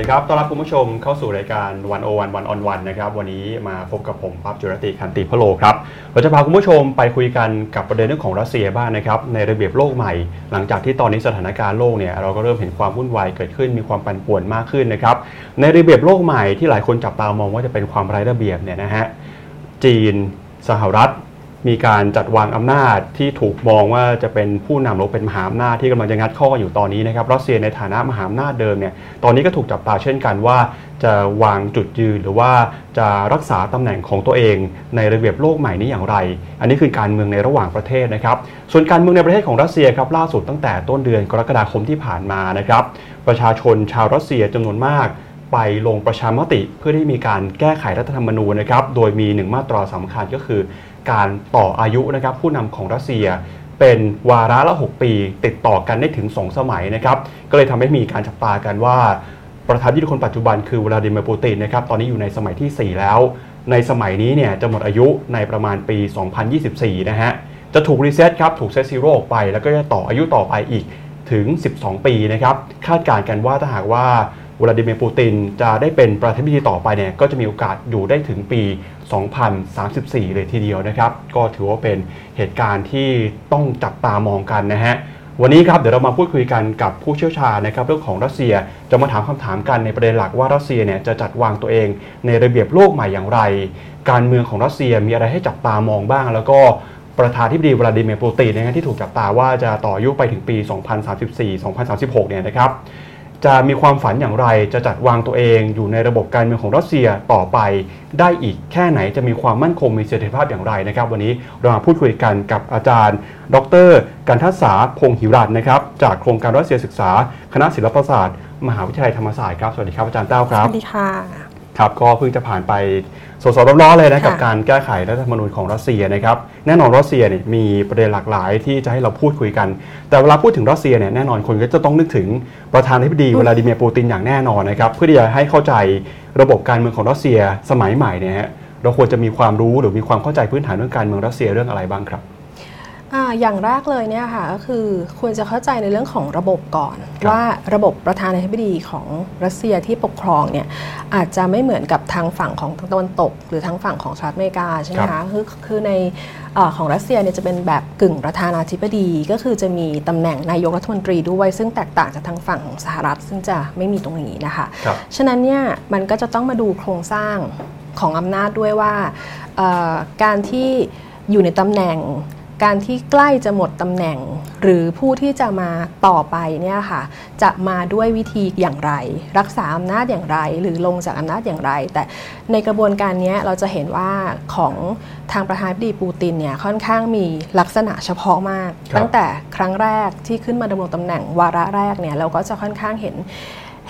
ดีครับ ต้อนรับคุณผู้ชมเข้าสู่รายการวันโอวันวันออนวันนะครับ วันนี้มาพบกับผมปั๊บจุรติคันติพโลครับ เราจะพาคุณผู้ชมไปคุยกันกับประเด็นเรื่องของรัสเซียบ้างนะครับ ในระเบียบโลกใหม่ หลังจากที่ตอนนี้สถานการณ์โลกเนี่ยเราก็เริ่มเห็นความวุ่นวายเกิดขึ้น มีความปั่นป่วนมากขึ้นนะครับ ในระเบียบโลกใหม่ที่หลายคนจับตามองว่าจะเป็นความไร้ระเบียบเนี่ยนะฮะ จีน สหรัฐ มีการจัดวางอำนาจที่ถูกมองว่าจะเป็นผู้นำหรือเป็นมหาอำนาจที่กำลังจะงัดข้อกันอยู่ตอนนี้นะครับรัสเซียในฐานะมหาอำนาจเดิมเนี่ยตอนนี้ก็ถูกจับตาเช่นกันว่า จะวางจุดยืนหรือว่าจะรักษาตำแหน่งของตัวเองในระเบียบโลกใหม่นี้อย่างไร อันนี้คือการเมืองในระหว่างประเทศนะครับ ส่วนการเมืองในประเทศของรัสเซียครับล่าสุดตั้งแต่ต้นเดือนกรกฎาคมที่ผ่านมานะครับประชาชนชาวรัสเซียจำนวนมากไปลงประชามติเพื่อที่มีการแก้ไขรัฐธรรมนูญนะครับ โดยมีหนึ่งมาตราสำคัญก็คือ การต่ออายุนะครับผู้นำของรัสเซีย เป็นวาระละ 6 ปี ติดต่อกันได้ถึง 2 สมัยนะครับก็เลยทำให้มีการจับตากันว่า ประธานาธิบดีคนปัจจุบันคือวลาดิเมียร์ปูตินนะครับตอนนี้อยู่ในสมัยที่ 4 แล้ว ในสมัยนี้เนี่ยจะหมดอายุในประมาณปี 2024 นะฮะจะถูก reset ครับถูก set zero ออกไป แล้วก็จะต่ออายุต่อไปอีกถึง 12 ปีนะครับคาดการณ์กันว่าถ้าหากว่า วลาดิเมียร์ปูตินจะได้เป็นประธานาธิบดีต่อไปเนี่ยก็จะมีโอกาสอยู่ได้ถึงปี 2034 เลยทีเดียวนะครับ ก็ถือว่าเป็นเหตุการณ์ที่ต้องจับตามองกันนะฮะวันนี้ครับเดี๋ยวเรามาพูดคุยกันกับผู้เชี่ยวชาญนะครับเรื่องของรัสเซียจะมาถามคำถามกันในประเด็นหลักว่ารัสเซียเนี่ยจะจัดวางตัวเองในระเบียบโลกใหม่อย่างไร การเมืองของรัสเซียมีอะไรให้จับตามองบ้าง แล้วก็ประธานาธิบดีวลาดิเมียร์ปูตินนะที่ถูกจับตาว่าจะต่ออยุไปถึงปี 2034-2036 เนี่ยนะครับ จะมีความฝันอย่างไร จะจัดวางตัวเองอยู่ในระบบการเมืองของรัสเซียต่อไป ได้อีกแค่ไหนจะมีความมั่นคงมีเสถียรภาพอย่างไรนะครับ วันนี้เรามาพูดคุยกันกับอาจารย์ ดร กันทัศาพงศ์หิรัตน์นะครับ จากโครงการรัสเซียศึกษา คณะศิลปศาสตร์ มหาวิทยาลัยธรรมศาสตร์ครับ สวัสดีครับอาจารย์เต้าครับ สวัสดีค่ะ ครับก็เพิ่งจะผ่านไปสดๆร้อนๆเลยนะค่ะกับการแก้ไขรัฐธรรมนูญของรัสเซียนะครับแน่นอนรัสเซียเนี่ยมีประเด็นหลากหลายที่จะให้เราพูดคุยกัน แต่เวลาพูดถึงรัสเซียเนี่ยแน่นอนคนก็จะต้องนึกถึงประธานาธิบดีวลาดิเมียร์ปูตินอย่างแน่นอนนะครับเพื่อที่จะให้เข้าใจระบบการเมืองของรัสเซียสมัยใหม่เนี่ยฮะเราควรจะมีความรู้หรือมีความเข้าใจพื้นฐานเรื่องการเมืองรัสเซียเรื่องอะไรบ้างครับ อ่าอย่างแรกเลยเนี่ยค่ะก็คือควรจะเข้าใจในเรื่องของระบบก่อนครับว่าระบบประธานาธิบดีของรัสเซียที่ปกครองเนี่ยอาจจะไม่เหมือนกับทางฝั่งของทางตะวันตก หรือทางฝั่งของสหรัฐอเมริกาใช่ไหมครัคะบคือคือในเออของรัสเซียเนี่ยจะเป็นแบบกึ่งประธานาธิบดี ก็คือจะมีตำแหน่งนายกรัฐมนตรีด้วย ซึ่งแตกต่างจากทางฝั่งของสหรัฐ ซึ่งจะไม่มีตรงนี้นะคะครับฉะนั้นเนี่ยมันก็จะต้องมาดูโครงสร้างของอำนาจด้วยว่าเอ่อการที่อยู่ในตำแหน่ง การที่ใกล้จะหมดตำแหน่ง หรือผู้ที่จะมาต่อไปเนี่ยค่ะจะมาด้วยวิธีอย่างไร รักษาอำนาจอย่างไร หรือลงจากอำนาจอย่างไร แต่ในกระบวนการเนี้ยเราจะเห็นว่าของทางประธานาธิบดีปูตินเนี่ยค่อนข้างมีลักษณะเฉพาะมากครับตั้งแต่ครั้งแรกที่ขึ้นมาดำรงตำแหน่งวาระแรกเนี่ยเราก็จะค่อนข้างเห็น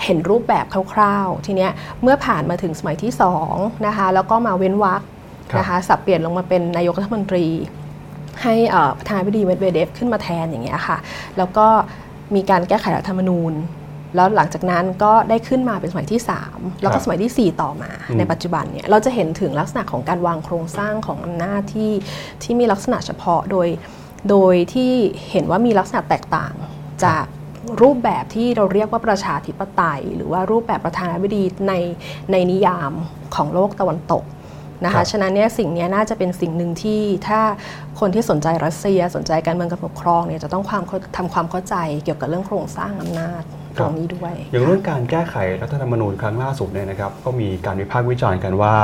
เห็นรูปแบบคร่าวๆ ทีเนี้ยเมื่อผ่านมาถึงสมัยที่2นะคะแล้วก็มาเว้นวรรคครับนะคะสับเปลี่ยนลงมาเป็นนายกรัฐมนตรี ให้เอ่อประธานาธิบดีเมดเวเดฟขึ้นมาแทนอย่างเงี้ยค่ะ แล้วก็มีการแก้ไขรัฐธรรมนูญ แล้วหลังจากนั้นก็ได้ขึ้นมาเป็นสมัยที่ 3 แล้วก็สมัยทีสี่4 ต่อมาอืมในปัจจุบันเนี่ยเราจะเห็นถึงลักษณะของการวางโครงสร้างของอำนาจที่ที่มีลักษณะเฉพาะโดย โดยที่เห็นว่ามีลักษณะแตกต่างจากรูปแบบที่เราเรียกว่าประชาธิปไตย หรือว่ารูปแบบประธานาธิบดีในในนิยามของโลกตะวันตก นะครัคะบฉะนั้นเนี่ยสิ่งเนี้ยน่าจะเป็นสิ่งหนึ่งที่ถ้าคนที่สนใจรัสเซีย สนใจการเมืองการปกครองเนี่ยจะต้องความเข้าทำความเข้าใจเกี่ยวกับเรื่องโครงสร้างอำนาจตรงนี้ด้วยอย่างเรื่องการแก้ไขรัฐธรรมนูญครั้งล่าสุดเนี่ยนะครับก็มีการวิพากษ์วิจารณ์กันว่า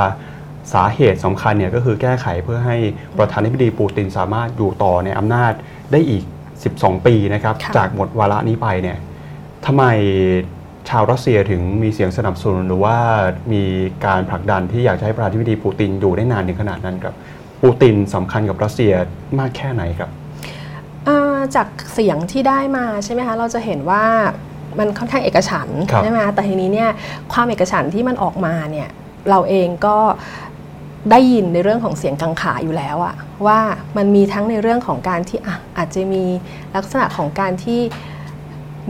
สาเหตุสำคัญเนี่ยก็คือแก้ไขเพื่อให้ประธานาธิบดีปูตินสามารถอยู่ต่อในอำนาจได้อีก 12 ปีนะครับค่ะจากหมดวาระนี้ไปเนี่ยทำไม ชาวรัสเซียถึงมีเสียงสนับสนุนหรือว่ามีการผลักดันที่อยากจะให้ประธานาธิบดีปูตินอยู่ได้นานถึงขนาดนั้นครับ ปูตินสำคัญกับรัสเซียมากแค่ไหนครับอ่าจากเสียงที่ได้มาใช่ไหมคะเราจะเห็นว่ามันค่อนข้างเอกฉันท์ครับใช่ไหมคะแต่ทีนี้เนี่ยความเอกฉันท์ที่มันออกมาเนี่ยเราเองก็ได้ยินในเรื่องของเสียงกังขาอยู่แล้วอะว่ามันมีทั้งในเรื่องของการที่อะอาจจะมีลักษณะของการที่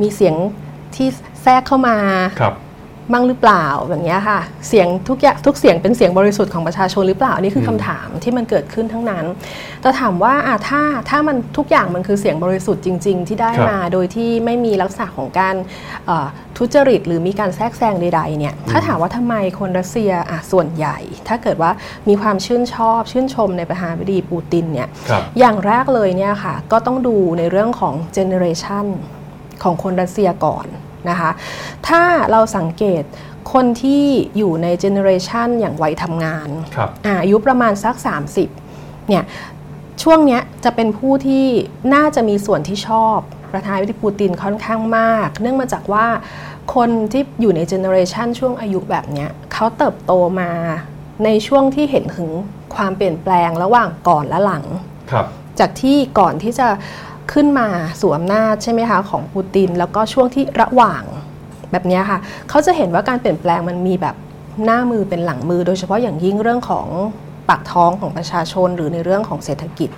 มีเสียงที่แทรกเข้ามาครับบ้างหรือเปล่าแบบเนี้ยค่ะ เสียงทุกอย่างทุกเสียงเป็นเสียงบริสุทธิ์ของประชาชนหรือเปล่าอันนี้คือมคำถามที่มันเกิดขึ้นทั้งนั้นแต่ถามว่าอะถ้าถ้ามันทุกอย่างมันคือเสียงบริสุทธิ์จริง ๆ ที่ได้ครับมาโดยที่ไม่มีลักษณะของการเอ่อทุจริต หรือมีการแทรกแซงใดๆเนี่ยถ้าถามว่าทำไมคนรัสเซียอะส่วนใหญ่ ถ้าเกิดว่ามีความชื่นชอบ ชื่นชมในประธานาธิบดีปูตินเนี่ยครับอย่างแรกเลยเนี่ยค่ะก็ต้องดูในเรื่องของ generation ของคนรัสเซียก่อน นะคะ ถ้าเราสังเกตคนที่อยู่ใน generation อย่างวัยทำงานครับอาอายุประมาณสัก 30 เนี่ย ช่วงเนี้ยจะเป็นผู้ที่น่าจะมีส่วนที่ชอบประธานาธิบดีปูตินค่อนข้างมาก เนื่องมาจากว่าคนที่อยู่ในเจเนอเรชันช่วงอายุแบบเนี้ยเขาเติบโตมาในช่วงที่เห็นถึงความเปลี่ยนแปลงระหว่างก่อนและหลังครับจากที่ก่อนที่จะ ขึ้นมาสู่อำนาจใช่ไหมคะของปูติน แล้วก็ช่วงที่ระหว่างแบบเนี้ยค่ะ เขาจะเห็นว่าการเปลี่ยนแปลงมันมีแบบหน้ามือเป็นหลังมือ โดยเฉพาะอย่างยิ่งเรื่องของปากท้องของประชาชน หรือในเรื่องของเศรษฐกิจ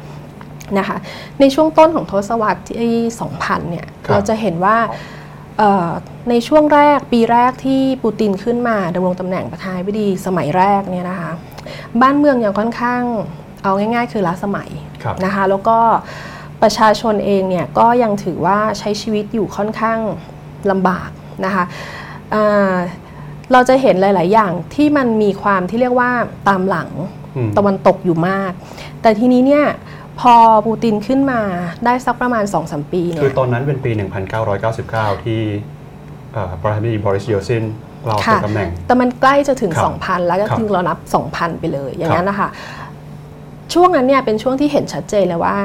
นะคะ ในช่วงต้นของทศวรรษที่2000เนี่ยครับเราจะเห็นว่าเอ่อในช่วงแรกปีแรกที่ปูตินขึ้นมาดำรงตำแหน่งประธานาธิบดีสมัยแรกเนี่ยนะคะ บ้านเมืองยังค่อนข้างเอาง่าย ๆ คือล้าสมัยครับนะคะ แล้วก็ ประชาชนเองเนี่ยก็ยังถือว่าใช้ชีวิตอยู่ค่อนข้างลำบากนะคะอ่าเราจะเห็นหลาย ๆ อย่างที่มันมีความที่เรียกว่าตามหลังอืมตะวันตกอยู่มาก แต่ทีนี้เนี่ยพอปูตินขึ้นมาได้สักประมาณ 2-3 ปีเนี่คือยตอนนั้นเป็นปี 1999 ที่เอ่อประธานาธิบดีบริสเยลซินเราค่ะเป็นตำแหน่ง แต่มันใกล้จะถึงครับ2,000 แล้วก็ครับถึงเรานับ 2,000 ไปเลยอย่างนั้นครับนะคะ ช่วงนั้นเนี่ยเป็นช่วงที่เห็นชัดเจนเลยว่า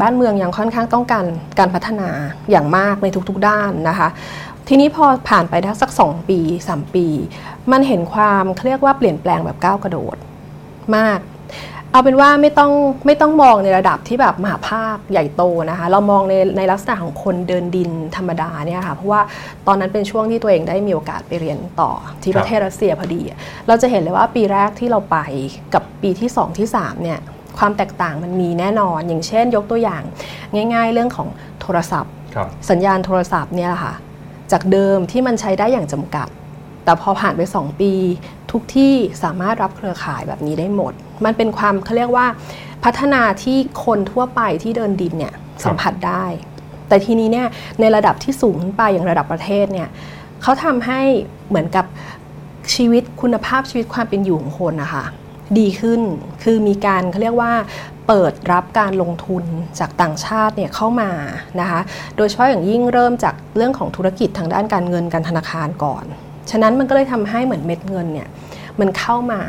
บ้านเมืองยังค่อนข้างต้องการการพัฒนาอย่างมากในทุกๆด้านนะคะ ทีนี้พอผ่านไปได้สัก 2 ปี 3 ปี มันเห็นความเขาเรียกว่าเปลี่ยนแปลงแบบก้าวกระโดดมาก เอาเป็นว่าไม่ต้องไม่ต้องมองในระดับที่แบบมหาภาคใหญ่โตนะคะ เรามองในในลักษณะของคนเดินดินธรรมดาเนี่ยค่ะเพราะว่าตอนนั้นเป็นช่วงที่ตัวเองได้มีโอกาสไปเรียนต่อที่ประเทศรัสเซียพอดี เราจะเห็นเลยว่าปีแรกที่เราไปกับปีที่ 2 ที่3เนี่ย ความแตกต่างมันมีแน่นอน อย่างเช่น ยกตัวอย่างง่าย ๆ เรื่องของโทรศัพท์ครับสัญญาณโทรศัพท์เนี่ยแหละค่ะ จากเดิมที่มันใช้ได้อย่างจำกัด แต่พอผ่านไป 2 ปี ทุกที่สามารถรับเครือข่ายแบบนี้ได้หมด มันเป็นความเขาเรียกว่า พัฒนาที่คนทั่วไปที่เดินดินเนี่ยสัมผัสได้ แต่ทีนี้เนี่ยในระดับที่สูงขึ้นไปอย่างระดับประเทศเนี่ยเขาทำให้เหมือนกับชีวิตคุณภาพชีวิตความเป็นอยู่ของคนนะคะ ดีขึ้น คือมีการเขาเรียกว่าเปิดรับการลงทุนจากต่างชาติเนี่ยเข้ามานะคะ โดยเฉพาะอย่างยิ่งเริ่มจากเรื่องของธุรกิจทางด้านการเงินการธนาคารก่อน ฉะนั้นมันก็เลยทำให้เหมือนเม็ดเงินเนี่ยมันเข้ามา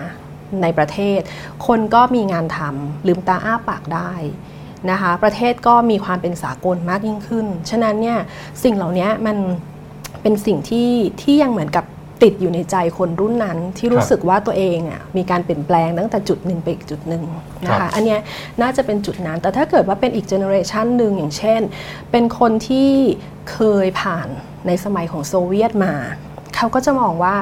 ในประเทศ คนก็มีงานทำลืมตาอ้าปากได้นะคะประเทศก็มีความเป็นสากลมากยิ่งขึ้น ฉะนั้นเนี่ยสิ่งเหล่านี้มันเป็นสิ่งที่ที่ยังเหมือนกับ ติดอยู่ในใจคนรุ่นนั้นที่รู้สึกว่าตัวเองอะมีการเปลี่ยนแปลงตั้งแต่จุดหนึ่งไปอีกจุดหนึ่งนะครัคะบอันเนี้ยน่าจะเป็นจุดนั้น แต่ถ้าเกิดว่าเป็นอีกเจเนอเรชันหนึ่งอย่างเช่น เป็นคนที่เคยผ่านในสมัยของโซเวียตมา เขาก็จะมองว่า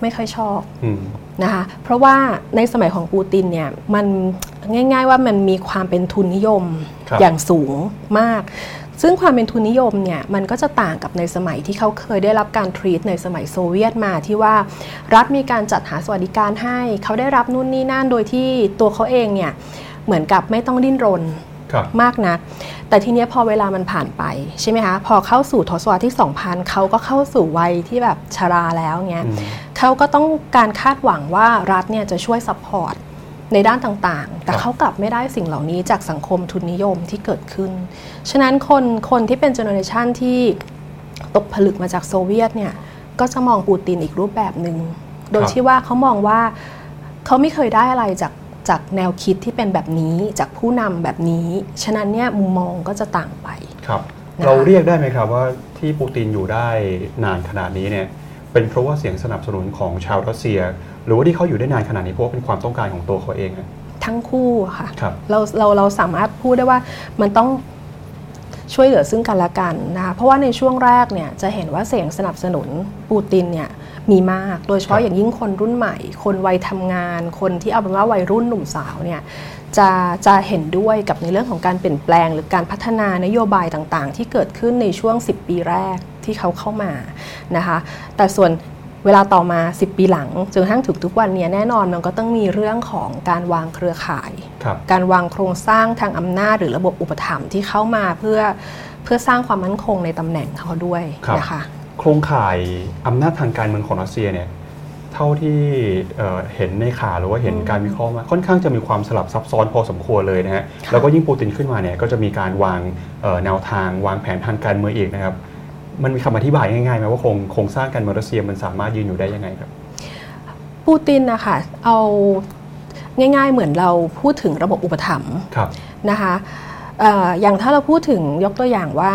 ไม่ค่อยชอบอืมนะคะเพราะว่าในสมัยของปูตินเนี่ยมันง่าย ๆ ว่ามันมีความเป็นทุนนิยมครับอย่างสูงมาก ซึ่งความเป็นทุนนิยมเนี่ยมันก็จะต่างกับในสมัยที่เขาเคยได้รับการ treat ในสมัยโซเวียตมาที่ว่ารัฐมีการจัดหาสวัสดิการให้ เขาได้รับนู่นนี่นั่นโดยที่ตัวเขาเองเนี่ยเหมือนกับไม่ต้องดิ้นรนครับมากนัก แต่ทีเนี้ยพอเวลามันผ่านไปใช่ไหมคะ พอเข้าสู่ทศวรรษที่ 2000 เขาก็เข้าสู่วัยที่แบบชราแล้วเงี้ยอืมเขาก็ต้องการคาดหวังว่ารัฐเนี่ยจะช่วย support ในด้านต่างๆ แต่ครับเขากลับไม่ได้สิ่งเหล่านี้จากสังคมทุนนิยมที่เกิดขึ้น ฉะนั้นคนคนที่เป็น generation ที่ตกผลึกมาจากโซเวียตเนี่ยก็จะมองปูตินอีกรูปแบบหนึ่งโดยที่ว่าเขามองว่าเขาไม่เคยได้อะไรจากจากแนวคิดที่เป็นแบบนี้จากผู้นำแบบนี้ ฉะนั้นเนี่ยมุมมองก็จะต่างไปครับนะคะเราเรียกได้ไหมครับว่าที่ปูตินอยู่ได้นานขนาดนี้เนี่ย เป็นเพราะว่าเสียงสนับสนุนของชาวรัสเซีย หรือว่าที่เขาอยู่ได้นานขนาดนี้เพราะว่าเป็นความต้องการของตัวเขาเองอะทั้งคู่ค่ะครับเราเราเราสามารถพูดได้ว่ามันต้องช่วยเหลือซึ่งกันและกันนะคะเพราะว่าในช่วงแรกเนี่ยจะเห็นว่าเสียงสนับสนุนปูตินเนี่ยมีมาก โดยเฉครัพาะบอย่างยิ่งคนรุ่นใหม่ คนวัยทำงาน คนที่เอาเป็นว่าวัยรุ่นหนุ่มสาวเนี่ยจะจะเห็นด้วยกับในเรื่องของการเปลี่ยนแปลง หรือการพัฒนานโยบายต่างๆ ที่เกิดขึ้นในช่วง 10 ปีแรก ที่เขาเข้ามานะคะ แต่ส่วนเวลาต่อมา 10 ปีหลังจนกระทั่งถึงทุกวันเนี้แน่นอนมันก็ต้องมีเรื่องของการวางเครือข่ายครับการวางโครงสร้างทางอำนาจหรือระบบอุปถัมภ์ที่เข้ามาเพื่อเพื่อสร้างความมั่นคงในตำแหน่งเขาด้วยครับนะคะโครงข่ายอำนาจทางการเมืองของรัสเซียเนี่ยเท่าที่เอ่อเห็นในข่าวหรือว่าเห็นการวิเคราะห์มาค่อนข้างจะมีความสลับซับซ้อนพอสมควรเลยนะฮะค่ะแล้วก็ยิ่งปูตินขึ้นมาเนี่ยก็จะมีการวางเอ่อแนวทางวางแผนทางการเมืองอีกนะครับ มันมีคำอธิบายง่ายๆไหมว่าโครงโครงสร้างการเมืองรัสเซียมันสามารถยืนอยู่ได้ยังไงครับ ปูตินนะคะเอาง่ายๆเหมือนเราพูดถึงระบบอุปถัมภ์ครับนะคะเอ่ออย่างถ้าเราพูดถึงยกตัวอย่างว่า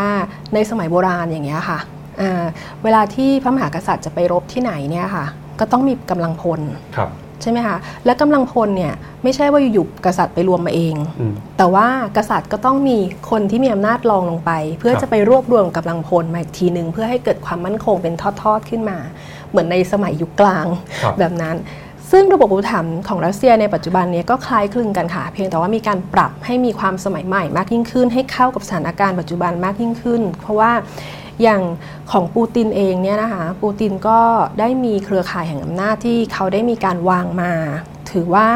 ในสมัยโบราณอย่างเงี้ยค่ะเอ่อเวลาที่พระมหากษัตริย์จะไปรบที่ไหนเนี่ยค่ะ ก็ต้องมีกำลังพลครับ ใช่ไหมคะและกำลังพลเนี่ยไม่ใช่ว่าอยู่ๆกษัตริย์ไปรวมมาเองอืมแต่ว่ากษัตริย์ก็ต้องมีคนที่มีอำนาจรองลงไป เพื่อครับจะไปรวบรวมกำลังพลมาอีกทีหนึ่งเพื่อให้เกิดความมั่นคงเป็นทอดๆขึ้นมา เหมือนในสมัยยุคกลางครับแบบนั้น ซึ่งระบบอุปถัมภ์ของรัสเซียในปัจจุบันเนี้ก็คล้ายคลึงกันค่ะ เพียงแต่ว่ามีการปรับให้มีความสมัยใหม่มากยิ่งขึ้น ให้เข้ากับสถานการณ์ปัจจุบันมากยิ่งขึ้น เพราะว่า อย่างของปูตินเองเนี่ยนะคะปูตินก็ได้มีเครือข่ายแห่งอำนาจที่เขาได้มีการวางมา ถือว่า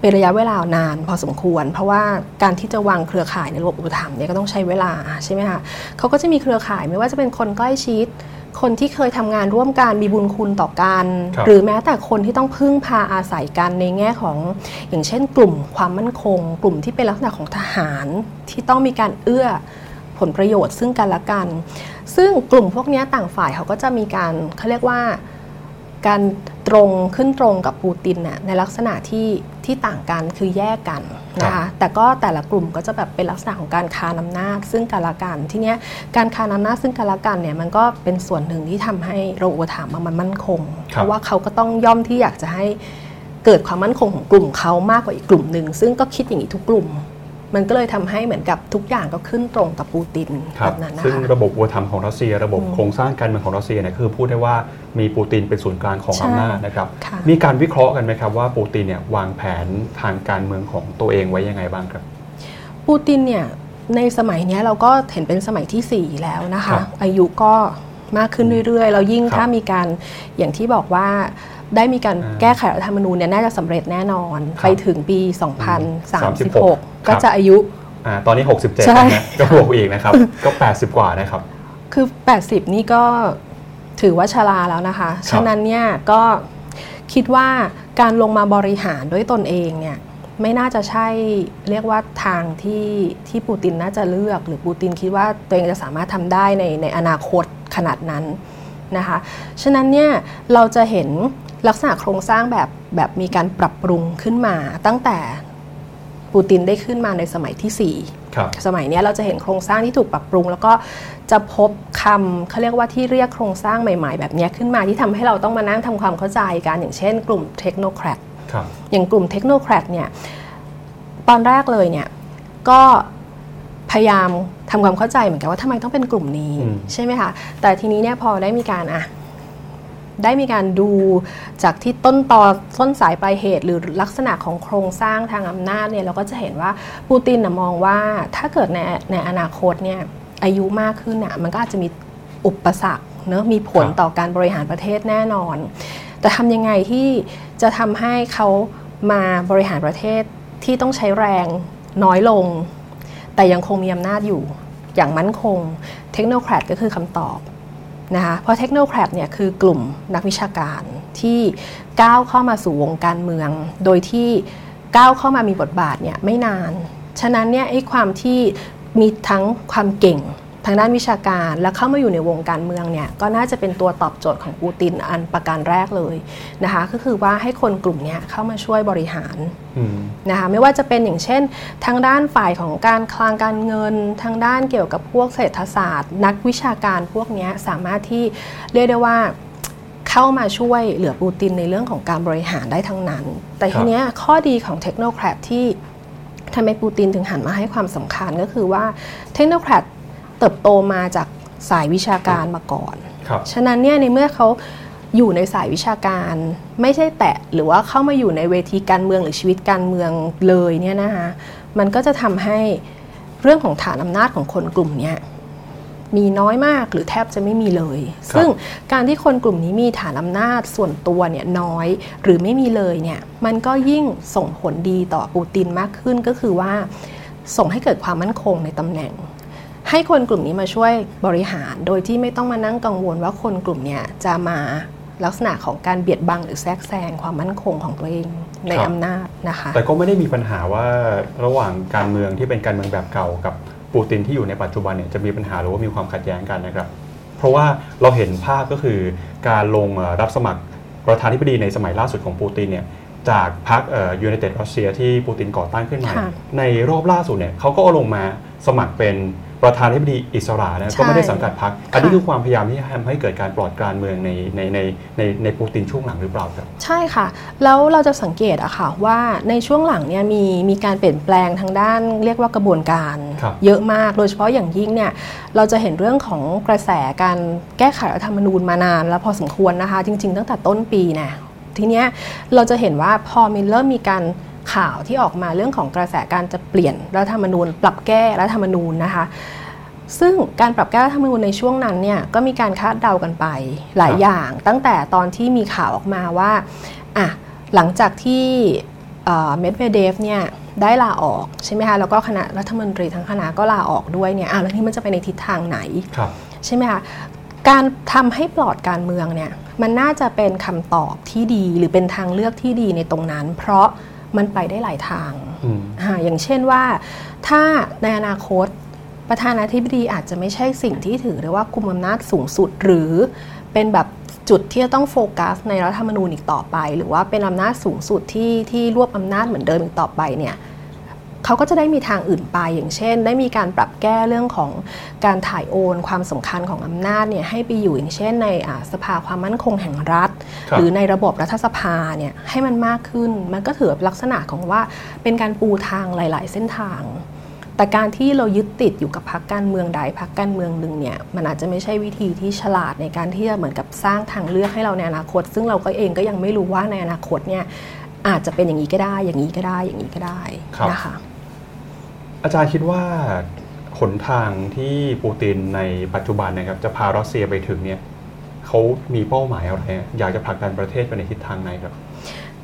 เป็นระยะเวลานานพอสมควร เพราะว่าการที่จะวางเครือข่ายในระบบอุปถัมภ์เนี่ยก็ต้องใช้เวลาใช่ไหมคะเขาก็จะมีเครือข่ายไม่ว่าจะเป็นคนใกล้ชิด คนที่เคยทำงานร่วมกันมีบุญคุณต่อกันครับหรือแม้แต่คนที่ต้องพึ่งพาอาศัยกันในแง่ของ อย่างเช่น กลุ่มความมั่นคง กลุ่มที่เป็นลักษณะของทหารที่ต้องมีการเอื้อ ผลประโยชน์ซึ่งกันและกัน ซึ่งกลุ่มพวกเนี้ยต่างฝ่ายเขาก็จะมีการเขาเรียกว่าการตรงขึ้นตรงกับปูตินน่ะในลักษณะที่ที่ต่างกันคือแยกกันนะครัคะบแต่ก็แต่ละกลุ่มก็จะแบบเป็นลักษณะของการคานอำนาจ ซึ่งกันและกันทีเนี้ยการคานอำนาจซึ่งกันและกันเนี่ยมันก็เป็นส่วนหนึ่งที่ทำให้ระบบอุปถัมภ์มันมั่นคง เพราะว่าเขาก็ต้องย่อมที่อยากจะให้เกิดความมั่นคงของกลุ่มเขามากกว่าอีกกลุ่มหนึ่งซึ่งก็คิดอย่างนี้ทุกกลุ่ม มันก็เลยทำให้เหมือนกับทุกอย่างก็ขึ้นตรงกับปูตินครัแบบบนั้นนะซึ่งคะระบบวัฒนธรรมของรัสเซีย ระบบโครงสร้างการเมืองของรัสเซียเนี่ยคือพูดได้ว่ามีปูตินเป็นศูนย์กลางของใช่อำนาจนะครับค่ะมีการวิเคราะห์กันไหมครับว่าปูตินเนี่ยวางแผนทางการเมืองของตัวเองไว้ยังไงบ้างครับ ปูตินเนี่ยในสมัยเนี้ยเราก็เห็นเป็นสมัยทีสี่4 แล้วนะครัคะบอายุก็มากขึ้นเรื่อยๆ แล้วยิ่งครับถ้ามีการอย่างที่บอกว่า ได้มีการอ่าแก้ไขรัฐธรรมนูญเนี่ยน่าจะสำเร็จแน่นอนครับไปถึงปี36 2036 ก็จะอายุอ่าตอนนี้ 67ใช่นะฮะก็บวกอีกนะครับ ก็ 80 กว่านะครับ คือ 80 นี่ก็ถือว่าชราแล้วนะคะครับฉะนั้นเนี่ยก็คิดว่าการลงมาบริหารด้วยตนเองเนี่ยไม่น่าจะใช่เรียกว่าทางที่ที่ปูตินน่าจะเลือก หรือปูตินคิดว่าตัวเองจะสามารถทำได้ในในอนาคตขนาดนั้นนะคะ ฉะนั้นเนี่ยเราจะเห็น ลักษณะโครงสร้างแบบแบบมีการปรับปรุงขึ้นมา ตั้งแต่ปูตินได้ขึ้นมาในสมัยที่สี่ครับสมัยเนี้ยเราจะเห็นโครงสร้างที่ถูกปรับปรุง แล้วก็จะพบคำเขาเรียกว่าที่เรียกโครงสร้างใหม่ๆ แบบเนี้ยขึ้นมาที่ทำให้เราต้องมานั่งทำความเข้าใจกันอย่างเช่นกลุ่มเทคโนแครดครับอย่างกลุ่มเทคโนแครดเนี่ยตอนแรกเลยเนี่ยก็พยายามทำความเข้าใจเหมือนกันว่าทำไมต้องเป็นกลุ่มนี้อืมใช่ไหมคะแต่ทีนี้เนี่ยพอได้มีการอะ ได้มีการดูจากที่ต้นตอต้นสายปลายเหตุ หรือลักษณะของโครงสร้างทางอำนาจเนี่ยเราก็จะเห็นว่าปูตินนะมองว่าถ้าเกิดในในอนาคตเนี่ยอายุมากขึ้นน่ะมันก็อาจจะมีอุปสรรคเนอะมีผลครับต่อการบริหารประเทศแน่นอน แต่ทำยังไงที่จะทำให้เขามาบริหารประเทศที่ต้องใช้แรงน้อยลง แต่ยังคงมีอำนาจอยู่อย่างมั่นคง เทคโนแครดก็คือคำตอบ นะคะเพราะเทคโนแครดเนี่ยคือกลุ่มนักวิชาการที่ก้าวเข้ามาสู่วงการเมือง โดยที่ก้าวเข้ามามีบทบาทเนี่ยไม่นาน ฉะนั้นเนี่ยไอ้ความที่มีทั้งความเก่ง ทางด้านวิชาการและเข้ามาอยู่ในวงการเมืองเนี่ยก็น่าจะเป็นตัวตอบโจทย์ของปูตินอันประการแรกเลยนะคะก็คือว่าให้คนกลุ่มเนี้ยเข้ามาช่วยบริหารอืมนะคะไม่ว่าจะเป็นอย่างเช่น ทางด้านฝ่ายของการคลังการเงิน ทางด้านเกี่ยวกับพวกเศรษฐศาสตร์ นักวิชาการพวกเนี้ยสามารถที่เรียกได้ว่าเข้ามาช่วยเหลือปูตินในเรื่องของการบริหารได้ทั้งนั้น แต่ครับทีเนี้ยข้อดีของเทคโนแครดที่ทำไมปูตินถึงหันมาให้ความสำคัญก็คือว่าเทคโนแครด เติบโตมาจากสายวิชาการมาก่อนครับฉะนั้นเนี่ยในเมื่อเขาอยู่ในสายวิชาการไม่ใช่แตะหรือว่าเข้ามาอยู่ในเวทีการเมืองหรือชีวิตการเมืองเลยเนี่ยนะคะมันก็จะทำให้เรื่องของฐานอำนาจของคนกลุ่มเนี้ยมีน้อยมากหรือแทบจะไม่มีเลย ซึ่งการที่คนกลุ่มนี้มีฐานอำนาจส่วนตัวเนี่ยน้อยหรือไม่มีเลยเนี่ยมันก็ยิ่งส่งผลดีต่อปูตินมากขึ้นก็คือว่า ส่งให้เกิดความมั่นคงในตำแหน่ง ให้คนกลุ่มนี้มาช่วยบริหารโดยที่ไม่ต้องมานั่งกังวลว่าคนกลุ่มเนี้ยจะมาลักษณะของการเบียดบังหรือแทรกแซงความมั่นคงของตัวเองในครับอำนาจนะคะ แต่ก็ไม่ได้มีปัญหาว่าระหว่างการเมืองที่เป็นการเมืองแบบเก่ากับปูตินที่อยู่ในปัจจุบันเนี่ยจะมีปัญหาหรือว่ามีความขัดแย้งกันนะครับ เพราะว่าเราเห็นภาพก็คือการลงเอ่อรับสมัครประธานาธิบดีในสมัยล่าสุดของปูตินเนี่ยจากพรรคยูไนเต็ดรัสเซียที่ปูตินก่อตั้งขึ้นมาค่ะในรอบล่าสุดเนี่ยเขาก็เอาลงมาสมัครเป็น ประธานาธิบดีอิสระนะใช่ก็ไม่ได้สังกัดพรรคอันนี้ค่ะคือความพยายามที่ทำให้เกิดการปลอดการเมืองในในในในในปูตินช่วงหลังหรือเปล่าครับ ใช่ค่ะ แล้วเราจะสังเกตอะค่ะว่าในช่วงหลังเนี่ยมีมีการเปลี่ยนแปลงทางด้านเรียกว่ากระบวนการครับเยอะมากโดยเฉพาะอย่างยิ่งเนี่ยเราจะเห็นเรื่องของกระแสการแก้ไขรัฐธรรมนูญมานานแล้วพอสมควรนะคะ จริง ๆ ตั้งแต่ต้นปีนะทีเนี้ยเราจะเห็นว่าพอมีเริ่มมีการ ข่าวที่ออกมาเรื่องของกระแสการจะเปลี่ยนรัฐธรรมนูญ ปรับแก้รัฐธรรมนูญนะคะ ซึ่งการปรับแก้รัฐธรรมนูญในช่วงนั้นเนี่ยก็มีการคาดเดากันไปหลายครับอย่าง ตั้งแต่ตอนที่มีข่าวออกมาว่าอะหลังจากที่เมดเวเดฟเนี่ยได้ลาออกใช่ไหมคะแล้วก็คณะรัฐมนตรีทั้งคณะก็ลาออกด้วยเนี่ยอะแล้วนี่มันจะไปในทิศทางไหนครับใช่ไหมคะการทำให้ปลอดการเมืองเนี่ยมันน่าจะเป็นคำตอบที่ดีหรือเป็นทางเลือกที่ดีในตรงนั้น เพราะ มันไปได้หลายทางอืมอ่าอย่างเช่นว่าถ้าในอนาคตประธานาธิบดีอาจจะไม่ใช่สิ่งที่ถือได้ว่ากุมอำนาจสูงสุดหรือเป็นแบบจุดที่จะต้องโฟกัสในรัฐธรรมนูญอีกต่อไป หรือว่าเป็นอำนาจสูงสุดที่ที่รวบอำนาจเหมือนเดิมอีกต่อไปเนี่ย เขาก็จะได้มีทางอื่นไปอย่างเช่น ได้มีการปรับแก้เรื่องของการถ่ายโอนความสำคัญของอำนาจเนี่ยให้ไปอยู่อย่างเช่น ในอ่าสภาความมั่นคงแห่งรัฐครับหรือในระบบรัฐสภาเนี่ยให้มันมากขึ้น มันก็ถือเป็นลักษณะของว่าเป็นการปูทางหลาย ๆ เส้นทาง แต่การที่เรายึดติดอยู่กับพรรคการเมืองใดพรรคการเมืองหนึ่งเนี่ยมันอาจจะไม่ใช่วิธีที่ฉลาดในการที่จะเหมือนกับสร้างทางเลือกให้เราในอนาคต ซึ่งเราก็เองก็ยังไม่รู้ว่าในอนาคตเนี่ยอาจจะเป็นอย่างนี้ก็ได้ อย่างนี้ก็ได้ อย่างนี้ก็ได้ครับนะคะ อาจารย์คิดว่าหนทางที่ปูตินในปัจจุบันนะครับ จะพารัสเซียไปถึงเนี่ยเขามีเป้าหมายอะไรฮะอยากจะผลักดันประเทศไปในทิศทางไหนครับ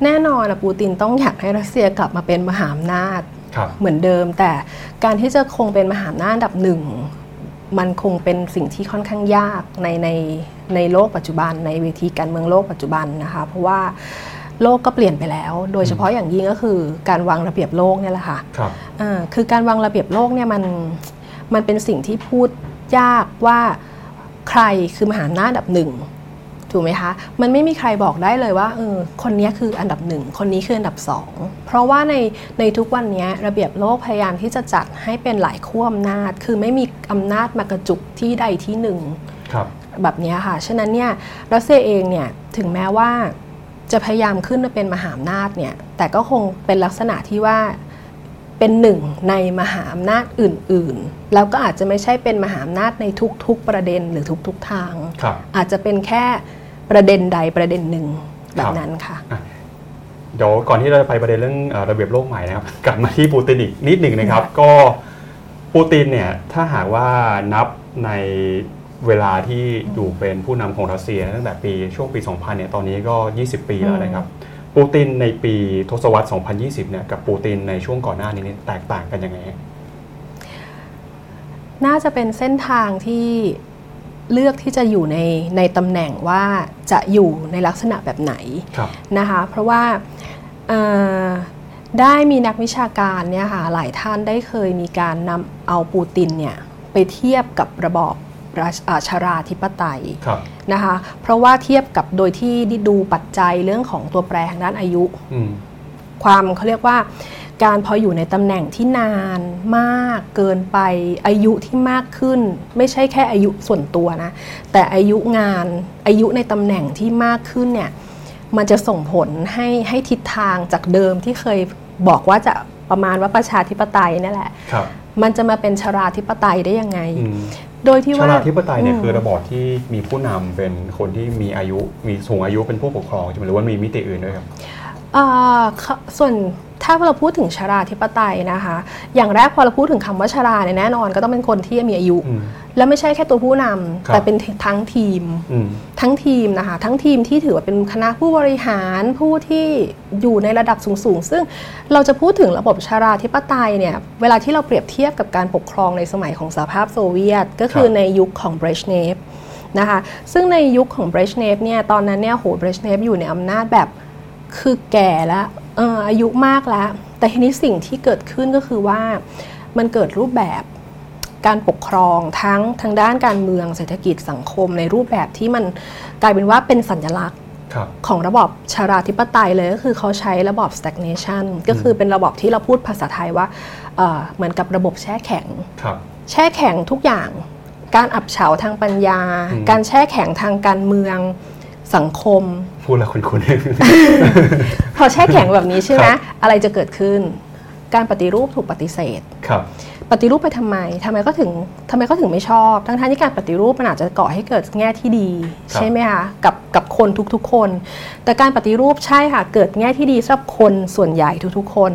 แน่นอนนะปูตินต้องอยากให้รัสเซียกลับมาเป็นมหาอำนาจครับเหมือนเดิม แต่การที่จะคงเป็นมหาอำนาจอันดับหนึ่งมันคงเป็นสิ่งที่ค่อนข้างยากในในในโลกปัจจุบันในเวทีการเมืองโลกปัจจุบันนะคะ เพราะว่า โลกก็เปลี่ยนไปแล้ว โดยเฉพาะอย่างยิ่งก็คือการวางระเบียบโลกเนี่ยแหละค่ะครับอ่าคือการวางระเบียบโลกเนี่ยมันมันเป็นสิ่งที่พูดยากว่าใครคือมหาอำนาจอันดับหนึ่งถูกไหมคะ มันไม่มีใครบอกได้เลยว่าเออคนนี้คืออันดับหนึ่ง คนนี้คืออันดับสอง เพราะว่าในในทุกวันนี้ระเบียบโลกพยายามที่จะจัดให้เป็นหลายขั้วอำนาจ คือไม่มีอำนาจมากระจุกที่ใดที่หนึ่ง ครับ แบบเนี้ยค่ะ ฉะนั้นเนี่ยรัสเซียเองเนี่ยถึงแม้ว่า จะพยายามขึ้นมาเป็นมหาอำนาจเนี่ยแต่ก็คงเป็นลักษณะที่ว่าเป็นหนึ่งในมหาอำนาจอื่นๆ แล้วก็อาจจะไม่ใช่เป็นมหาอำนาจในทุกๆประเด็นหรือทุกๆทางครับอาจจะเป็นแค่ประเด็นใดประเด็นหนึ่งแบครับบนั้นค่ะเดี๋ยวก่อนที่เราจะไปประเด็นเรื่องเอ่อระเบียบโลกใหม่นะครับ กลับมาที่ปูตินอีกนิดหนึ่งนะครับ ก็ปูตินเนี่ยถ้าหากว่านับใน เวลาที่อยู่เป็นผู้นำของรัสเซีย ตั้งแต่ปีช่วงปี 2000 เนี่ย ตอนนี้ก็ 20 ปีแล้วนะครับ ปูตินในปีทศวรรษ 2020 เนี่ย กับปูตินในช่วงก่อนหน้านี้เนี่ยแตกต่างกันยังไงฮะน่าจะเป็นเส้นทางที่เลือกที่จะอยู่ในในตำแหน่งว่าจะอยู่ในลักษณะแบบไหนครับนะคะ เพราะว่าเอ่อได้มีนักวิชาการเนี่ยค่ะหลายท่านได้เคยมีการนำเอาปูตินเนี่ยไปเทียบกับระบอบรา ชอ่าชาราธิปไตยครับนะคะเพราะว่าเทียบกับโดยที่ดูปัจจัยเรื่องของตัวแปรทางด้านอายุอืมความเขาเรียกว่าการพออยู่ในตำแหน่งที่นานมากเกินไปอายุที่มากขึ้น ไม่ใช่แค่อายุส่วนตัวนะ แต่อายุงานอายุในตำแหน่งที่มากขึ้นเนี่ยมันจะส่งผลให้ให้ทิศทางจากเดิมที่เคยบอกว่าจะประมาณว่าประชาธิปไตยนั่นแหละครับมันจะมาเป็นชราธิปไตยได้ยังไงอืม โดยที่ชาว่าราธิปไตยเนี่ยมคือระบอบที่มีผู้นำเป็นคนที่มีอายุมีสูงอายุเป็นผู้ปกครองใช่ไหมหรือว่ามีมิติอื่นด้วยครับเอ่อเขาส่วน ถ้าเราพูดถึงชราธิปไตยนะคะ อย่างแรกพอเราพูดถึงคำว่าชราเนี่ยแน่นอนก็ต้องเป็นคนที่มีอายุอืมและไม่ใช่แค่ตัวผู้นำครับแต่เป็นทั้งทีมอืมทั้งทีมนะคะ ทั้งทีมที่ถือว่าเป็นคณะผู้บริหารผู้ที่อยู่ในระดับสูงๆ ซึ่งเราจะพูดถึงระบบชาราธิปไตยเนี่ยเวลาที่เราเปรียบเทียบกับการปกครองในสมัยของสหภาพโซเวียต ก็คือครับในยุคของเบรชเนฟนะคะซึ่งในยุคของเบรชเนฟเนี่ยตอนนั้นเนี่ยโหเบรชเนฟอยู่ในอำนาจแบบคือแก่แล้วเอออายุมากแล้ว แต่ทีนี้สิ่งที่เกิดขึ้นก็คือว่ามันเกิดรูปแบบการปกครองทั้งทางด้านการเมืองเศรษฐกิจสังคมในรูปแบบที่มันกลายเป็นว่าเป็นสัญลักษณ์ครับของระบอบชาราธิปไตยเลยก็คือเขาใช้ระบอบ stagnation ก็คือเป็นระบอบที่เราพูดภาษาไทยว่าเอ่อเหมือนกับระบบแช่แข็งครับแช่แข็งทุกอย่าง การอับเฉาทางปัญญาอืมการแช่แข็งทางการเมืองสังคม พูดแล้วคุณคุณพอแช่แข็งแบบนี้ใช่ไหมครับอะไรจะเกิดขึ้น การปฏิรูปถูกปฏิเสธครับปฏิรูปไปทำไมทำไมก็ถึงทำไมก็ถึงไม่ชอบ ทั้งทที่การปฏิรูปมันอาจจะก่อให้เกิดแง่ที่ดีครับใช่ไหมคะกับกับคนทุกๆคน แต่การปฏิรูปใช่ค่ะ เกิดแง่ที่ดีสำหรับคนส่วนใหญ่ทุกๆคน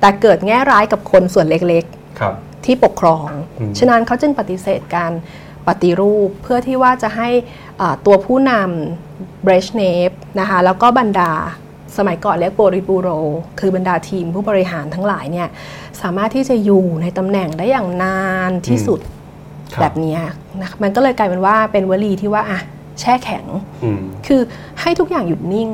แต่เกิดแง่ร้ายกับคนส่วนเล็กครับๆที่ปกครองอืมฉะนั้นเขาจึงปฏิเสธการ ปฏิรูป เพื่อที่ว่าจะให้อ่าตัวผู้นำเบรชเนฟนะคะแล้วก็บรรดาสมัยก่อนเรียกโปริบูโร คือบรรดาทีมผู้บริหารทั้งหลายเนี่ยสามารถที่จะอยู่ในตำแหน่งได้อย่างนานที่สุดครับแบบเนี้ยนะคะมันก็เลยกลายเป็นว่าเป็นวลีที่ว่าอะแช่แข็งอืมคือให้ทุกอย่างหยุดนิ่ง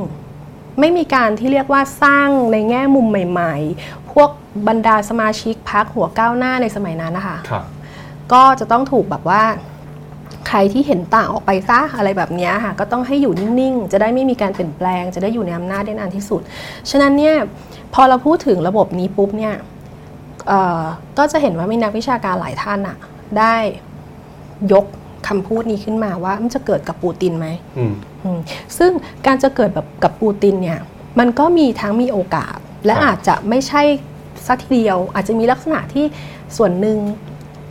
ไม่มีการที่เรียกว่าสร้างในแง่มุมใหม่ ๆ พวกบรรดาสมาชิกพักหัวก้าวหน้าในสมัยนั้นนะคะครับก็จะต้องถูกแบบว่า ใครที่เห็นต่างออกไปซะอะไรแบบเนี้ยค่ะก็ต้องให้อยู่นิ่งๆ จะได้ไม่มีการเปลี่ยนแปลง จะได้อยู่ในอำนาจได้นานที่สุด ฉะนั้นเนี่ยพอเราพูดถึงระบบนี้ปุ๊บเนี่ยเอ่อก็จะเห็นว่ามีนักวิชาการหลายท่านอะได้ยกคำพูดนี้ขึ้นมาว่ามันจะเกิดกับปูตินไหมอืมอืมซึ่งการจะเกิดแบบกับปูตินเนี่ยมันก็มีทั้งมีโอกาส และครับอาจจะไม่ใช่สักทีเดียว อาจจะมีลักษณะที่ส่วนหนึ่ง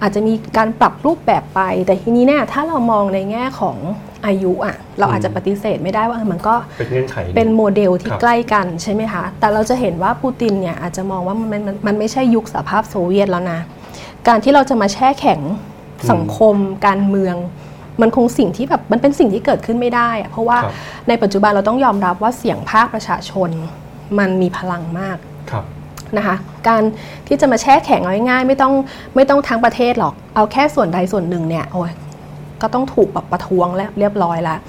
อาจจะมีการปรับรูปแบบไป แต่ทีนี้เนี่ยถ้าเรามองในแง่ของอายุอะเราอาจจะปฏิเสธไม่ได้ว่าเออมันก็เป็นเงื่อนไขเป็นโมเดลที่ครับใกล้กันใช่ไหมคะ แต่เราจะเห็นว่าปูตินเนี่ยอาจจะมองว่ามันมันมันไม่ใช่ยุคสหภาพโซเวียตแล้วนะ การที่เราจะมาแช่แข็งสังคม การเมือง มันคงสิ่งที่แบบมันเป็นสิ่งที่เกิดขึ้นไม่ได้อะเพราะว่าครับในปัจจุบันเราต้องยอมรับว่าเสียงภาคประชาชน มันมีพลังมากครับ นะคะ การที่จะมาแช่แข็งเอาง่ายๆ ไม่ต้องไม่ต้องทั้งประเทศหรอก เอาแค่ส่วนใดส่วนหนึ่งเนี่ยโอ้ยก็ต้องถูกแบบประท้วงแล้วเรียบร้อยแล้ว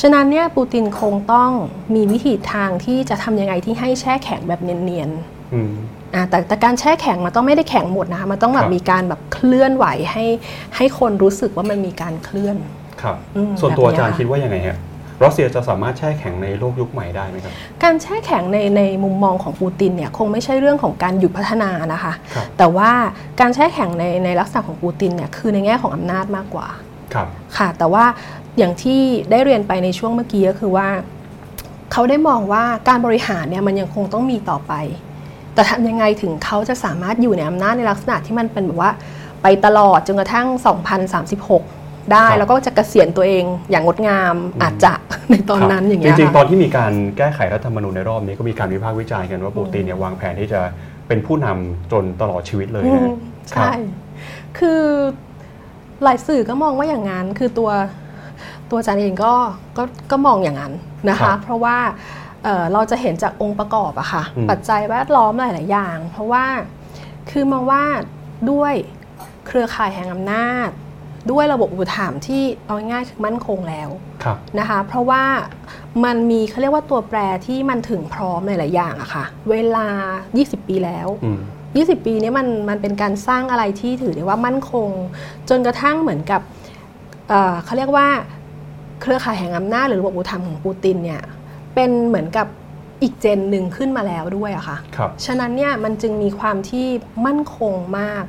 ฉะนั้นเนี่ยปูตินคงต้องมีวิธีทางที่จะทำยังไงที่ให้แช่แข็งแบบเนียนๆอืมอ่าแต่แต่การแช่แข็งมันต้องไม่ได้แข็งหมดนะคะมันต้องแบครับบมีการแบบเคลื่อนไหวให้ให้คนรู้สึกว่ามันมีการเคลื่อนครับอืมส่วนตัวแบบเนี้อายจารย์คิดว่ายังไงฮะ รัสเซียจะสามารถแช่แข็งในโลกยุคใหม่ได้ไหมครับ การแช่แข็งในในมุมมองของปูตินเนี่ยคงไม่ใช่เรื่องของการหยุดพัฒนานะคะครับแต่ว่าการแช่แข็งในในลักษณะของปูตินเนี่ยคือในแง่ของอำนาจมากกว่าครับค่ะ แต่ว่าอย่างที่ได้เรียนไปในช่วงเมื่อกี้ก็คือว่า เขาได้มองว่าการบริหารเนี่ยมันยังคงต้องมีต่อไป แต่ทำยังไงถึงเขาจะสามารถอยู่ในอำนาจในลักษณะที่มันเป็นแบบว่า ไปตลอดจนกระทั่ง 2036 ได้ครับแล้วก็จะเกษียณตัวเองอย่างงดงามอืมอาจจะในตอนนั้นอย่างเงี้ยจริงๆตค่ะอนที่มีการแก้ไขรัฐธรรมนูญในรอบนี้ก็มีการวิพากษ์วิจารณ์กันว่าปูตินเนี่ยวางแผนที่จะเป็นผู้นำจนตลอดชีวิตเลยอืนะมฮะใช่ คือหลายสื่อก็มองว่าอย่างนั้น คือตัวตัวอาจารย์เองก็ก็ก็มองอย่างนั้นนะครัคะบเพราะว่าเอ่อเราจะเห็นจากองค์ประกอบอะค่ะอืมปัจจัยแวดล้อมหลาย ๆ อย่าง เพราะว่าคือมองว่าด้วยเครือข่ายแห่งอำนาจ ด้วยระบบอุปถัมภ์ที่เอาง่ายๆคือมั่นคงแล้วครับนะคะเพราะว่ามันมีเขาเรียกว่าตัวแปรที่มันถึงพร้อมหลายๆอย่างอะค่ะเวลา 20 ปีแล้วอืม20 ปีเนี้มันมันเป็นการสร้างอะไรที่ถือได้ว่ามั่นคง จนกระทั่งเหมือนกับเอ่อเขาเรียกว่าเครือข่ายแห่งอำนาจหรือระบบอุปถัมภ์ของปูตินเนี่ยเป็นเหมือนกับอีกเจนหนึ่งขึ้นมาแล้วด้วยอะค่ะครับฉะนั้นเนี่ยมันจึงมีความที่มั่นคงมาก